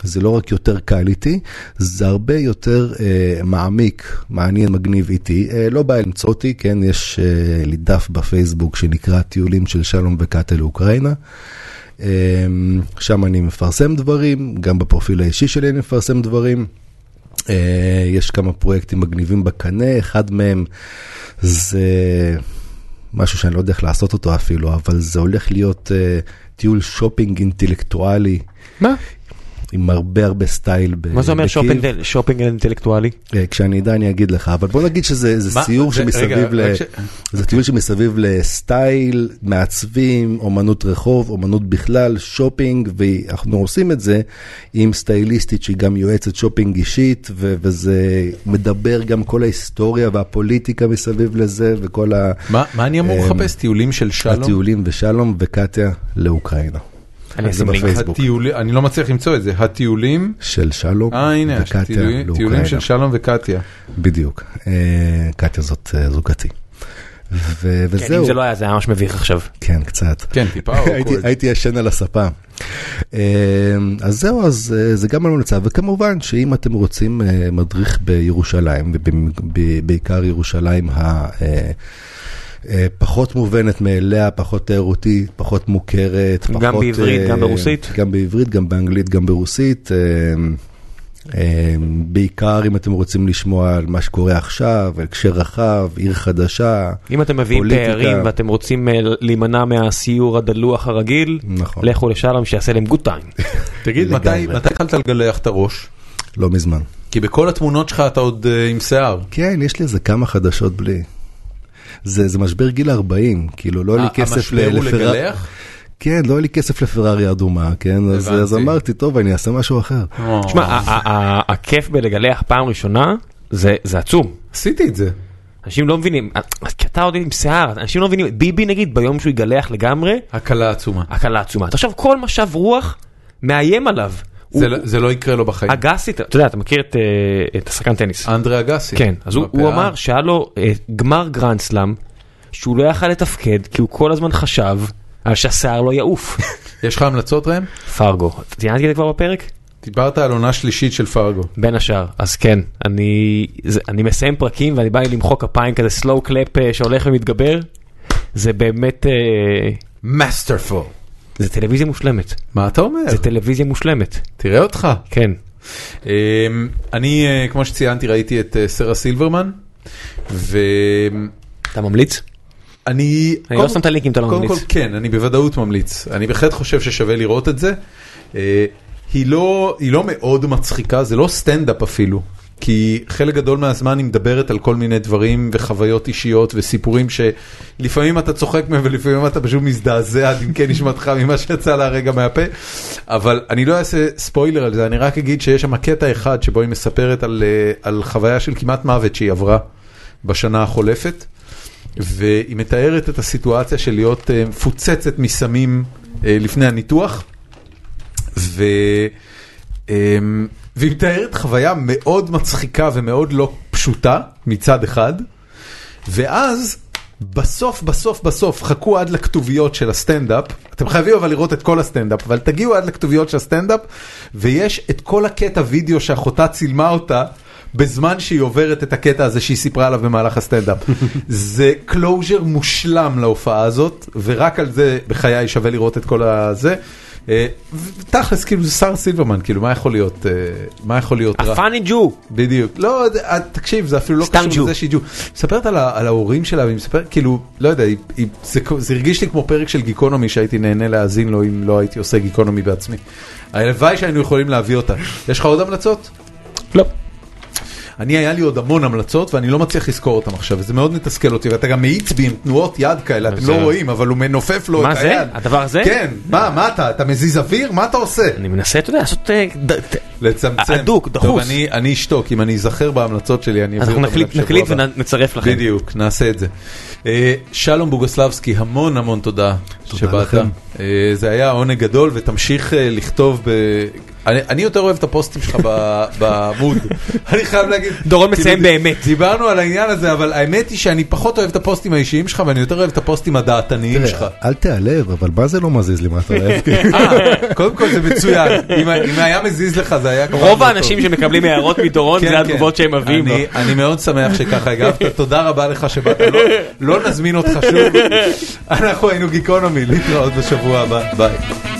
זה לא רק יותר קל איתי, זה הרבה יותר אה, מעמיק, מעניין, מגניב איתי. אה, לא בעיה למצוא אותי, כן, יש אה, לי דף בפייסבוק שנקרא טיולים של שלום וקאטה לאוקראינה. אה, שם אני מפרסם דברים, גם בפרופיל האישי שלי אני מפרסם דברים. אה, יש כמה פרויקטים מגניבים בקנה, אחד מהם זה משהו שאני לא יודע איך לעשות אותו אפילו, אבל זה הולך להיות אה, טיול שופינג אינטלקטואלי. מה? עם הרבה הרבה סטייל. מה זה אומר. שופינג- שופינג אינטלקטואלי? אה, כשאני אדע אני אגיד לך, אבל בוא נגיד שזה? סיור שמסביב, ל... זה טיול שמסביב לסטייל, מעצבים, אומנות רחוב, אומנות בכלל, שופינג, ואנחנו עושים את זה עם סטייליסטית שהיא גם יועצת שופינג אישית, וזה מדבר גם כל ההיסטוריה והפוליטיקה מסביב לזה, וכל ה... מה מה אני אמור אמ, לחפש? טיולים של שלום? הטיולים של שלום וקטיה לאוקראינה. אני אשים לינק. אני לא מצליח למצוא את זה, הטיולים, של שלום אה הנה, וקטיה טיולים. של שלום וקטיה. בדיוק. אה, קטיה זאת אה, זוגתי. ו- כן, אם וזהו. זה לא היה, זה היה ממש מביך עכשיו. כן, קצת. כן, טיפה <laughs> הייתי- awkward. הייתי ישן על הספה. אה, אז זהו, אז זה גם המלצה, וכמובן שאם אתם רוצים מדריך בירושלים, ובעיקר ירושלים ה... אה, אה, פחות מובנת מאליה, פחות תיירותית, פחות מוכרת. גם פחות, בעברית, אה, גם ברוסית? גם בעברית, גם באנגלית, גם ברוסית. אה, אה, בעיקר אם אתם רוצים לשמוע על מה שקורה עכשיו, הקשר רחב, עיר חדשה. אם אתם מביאים פוליטיקה. תיירים ואתם רוצים אה, להימנע מהסיור הדלוח הרגיל, נכון. לכו לשלום שיעשה להם גוד טיים. <laughs> תגיד, מתי התחלת לגלח את הראש? לא מזמן. כי בכל התמונות שלך אתה עוד אה, עם שיער. כן, יש לי איזה כמה חדשות בלי. זה, זה משבר גיל 40, כאילו לא היה לי כסף המשבר הוא לגלח? כן, לא היה לי כסף לפרארי אדומה, כן? אז. אז אמרתי, טוב, אני אעשה משהו אחר. תשמע, הכיף בלגלח פעם ראשונה זה זה עצום. עשיתי את זה. אנשים לא מבינים, כי אתה עוד עם שיער, אנשים לא מבינים, ביבי נגיד ביום שהוא יגלח לגמרי, הקלה עצומה. הקלה עצומה. עכשיו כל משב רוח מאיים עליו. זה לא- זה לא יקרה לו בחיים. אגסי, אתה יודע, אתה מכיר את, אה, השחקן טניס? אנדרי אגסי. כן, אז הוא. אמר שהיה לו אה, גמר גרנד סלאם, שהוא לא יכל לתפקד, כי הוא כל הזמן חשב על שהשיער לא יעוף. <laughs> יש לך המלצות ראם? פרגו, ציינתי את זה כבר בפרק? דיברת על עונה שלישית של פרגו. בין השאר, אז כן, אני, זה, אני מסיים פרקים ואני בא לי למחוא כפיים כזה slow clap אה, שהולך ומתגבר, זה באמת, masterful. זה טלוויזיה מושלמת, מה אתה אומר? זה טלוויזיה מושלמת, תראה אותך. כן. אמ, אני, אה, כמו שציינתי, ראיתי את אה, סרה סילברמן, ואני... אתה ממליץ? אני לא קודם- שם את הלינק אם אתה לא קודם ממליץ. כל כן, אני בוודאות ממליץ. אני בהחלט חושב ששווה לראות את זה. אה, לא, היא לא מאוד מצחיקה, זה לא סטנדאפ אפילו. כי חלק גדול מהזמן היא מדברת על כל מיני דברים וחוויות אישיות וסיפורים שלפעמים אתה צוחק מהם ולפעמים אתה פשוט מזדעזע עד עמקי נשמתך ממה שיצא לה הרגע מהפה. אבל אני לא אעשה ספוילר על זה, אני רק אגיד שיש שם קטע אחד שבו היא מספרת על, אה, על חוויה של כמעט מוות שהיא עברה בשנה החולפת. והיא מתארת את הסיטואציה של להיות אה, מפוצצת מסמים אה, לפני הניתוח. ו... והיא מתארת חוויה מאוד מצחיקה ומאוד לא פשוטה מצד אחד, ואז בסוף בסוף בסוף חכו עד לכתוביות של הסטנדאפ, אתם חייבים אבל לראות את כל הסטנדאפ, אבל תגיעו עד לכתוביות של הסטנדאפ, ויש את כל הקטע וידאו שאחותה צילמה אותה. בזמן שהיא עוברת את הקטע הזה שהיא סיפרה עליו במהלך הסטנדאפ. <laughs> זה closure מושלם להופעה הזאת, ורק על זה בחיי שווה לראות את כל הזה. אה, ותכלס, כאילו זה שרה סילברמן, כאילו מה יכול להיות, אה, מה יכול להיות רע? ה funny Jew, בדיוק, לא, אה, תקשיב, זה אפילו לא קשור. לזה שהיא ג'ו. מספרת על, ההורים שלה, והיא מספרת, כאילו, לא יודע, זה הרגיש לי כמו פרק של גיקונומי שהייתי נהנה להאזין לו אם לא הייתי עושה גיקונומי בעצמי. הלוואי שהיינו יכולים להביא אותה. יש לך עוד המלצות? לא. אני, היה לי עוד המון המלצות ואני לא מצליח לזכור אותם עכשיו, וזה מאוד מתסכל אותי, ואתה גם מאיץ בי עם תנועות יד כאלה, אתם לא רואים, אבל הוא מנופף לו את מה היד. זה? הדבר הזה? כן, מה, מה אתה, אתה מזיז אוויר? מה אתה עושה? אני מנסה, אתה יודע, לעשות... אה, לצמצם. הדוק, טוב, דחוס. אני, אני אשתוק, אם אני אזכר בהמלצות שלי, אני אנחנו אותם בשבוע נקליט. ונצרף לכם. בדיוק, נעשה את זה. אה, שלום בוגוסלבסקי, המון המון תודה שבאת. אה, זה היה עונג גדול, ותמשיך אה, לכתוב ב... אני, אני יותר אוהב את הפוסטים שלך <laughs> בעמוד, אני חייב להגיד. דורון מציין כאילו, באמת. דיברנו על העניין הזה, אבל האמת היא שאני פחות אוהב את הפוסטים האישיים שלך, ואני יותר אוהב את הפוסטים הדעתניים שלך. תראה, אל תיעלב, אבל מה זה לא מזיז לי מה אתה אוהב? <laughs> אה, קודם כל זה מצוין, אם אם היה מזיז לך זה היה כבר רוב לא האנשים. שמקבלים הערות מדורון כן, זה התגובות כן. שהם מביאים לו. אני- אני מאוד שמח שככה הגבת, תודה רבה לך שבאת, לא- לא נזמין אותך שוב, <laughs> אנחנו היינו גיקונומי, להתראות בשבוע הבא, ביי.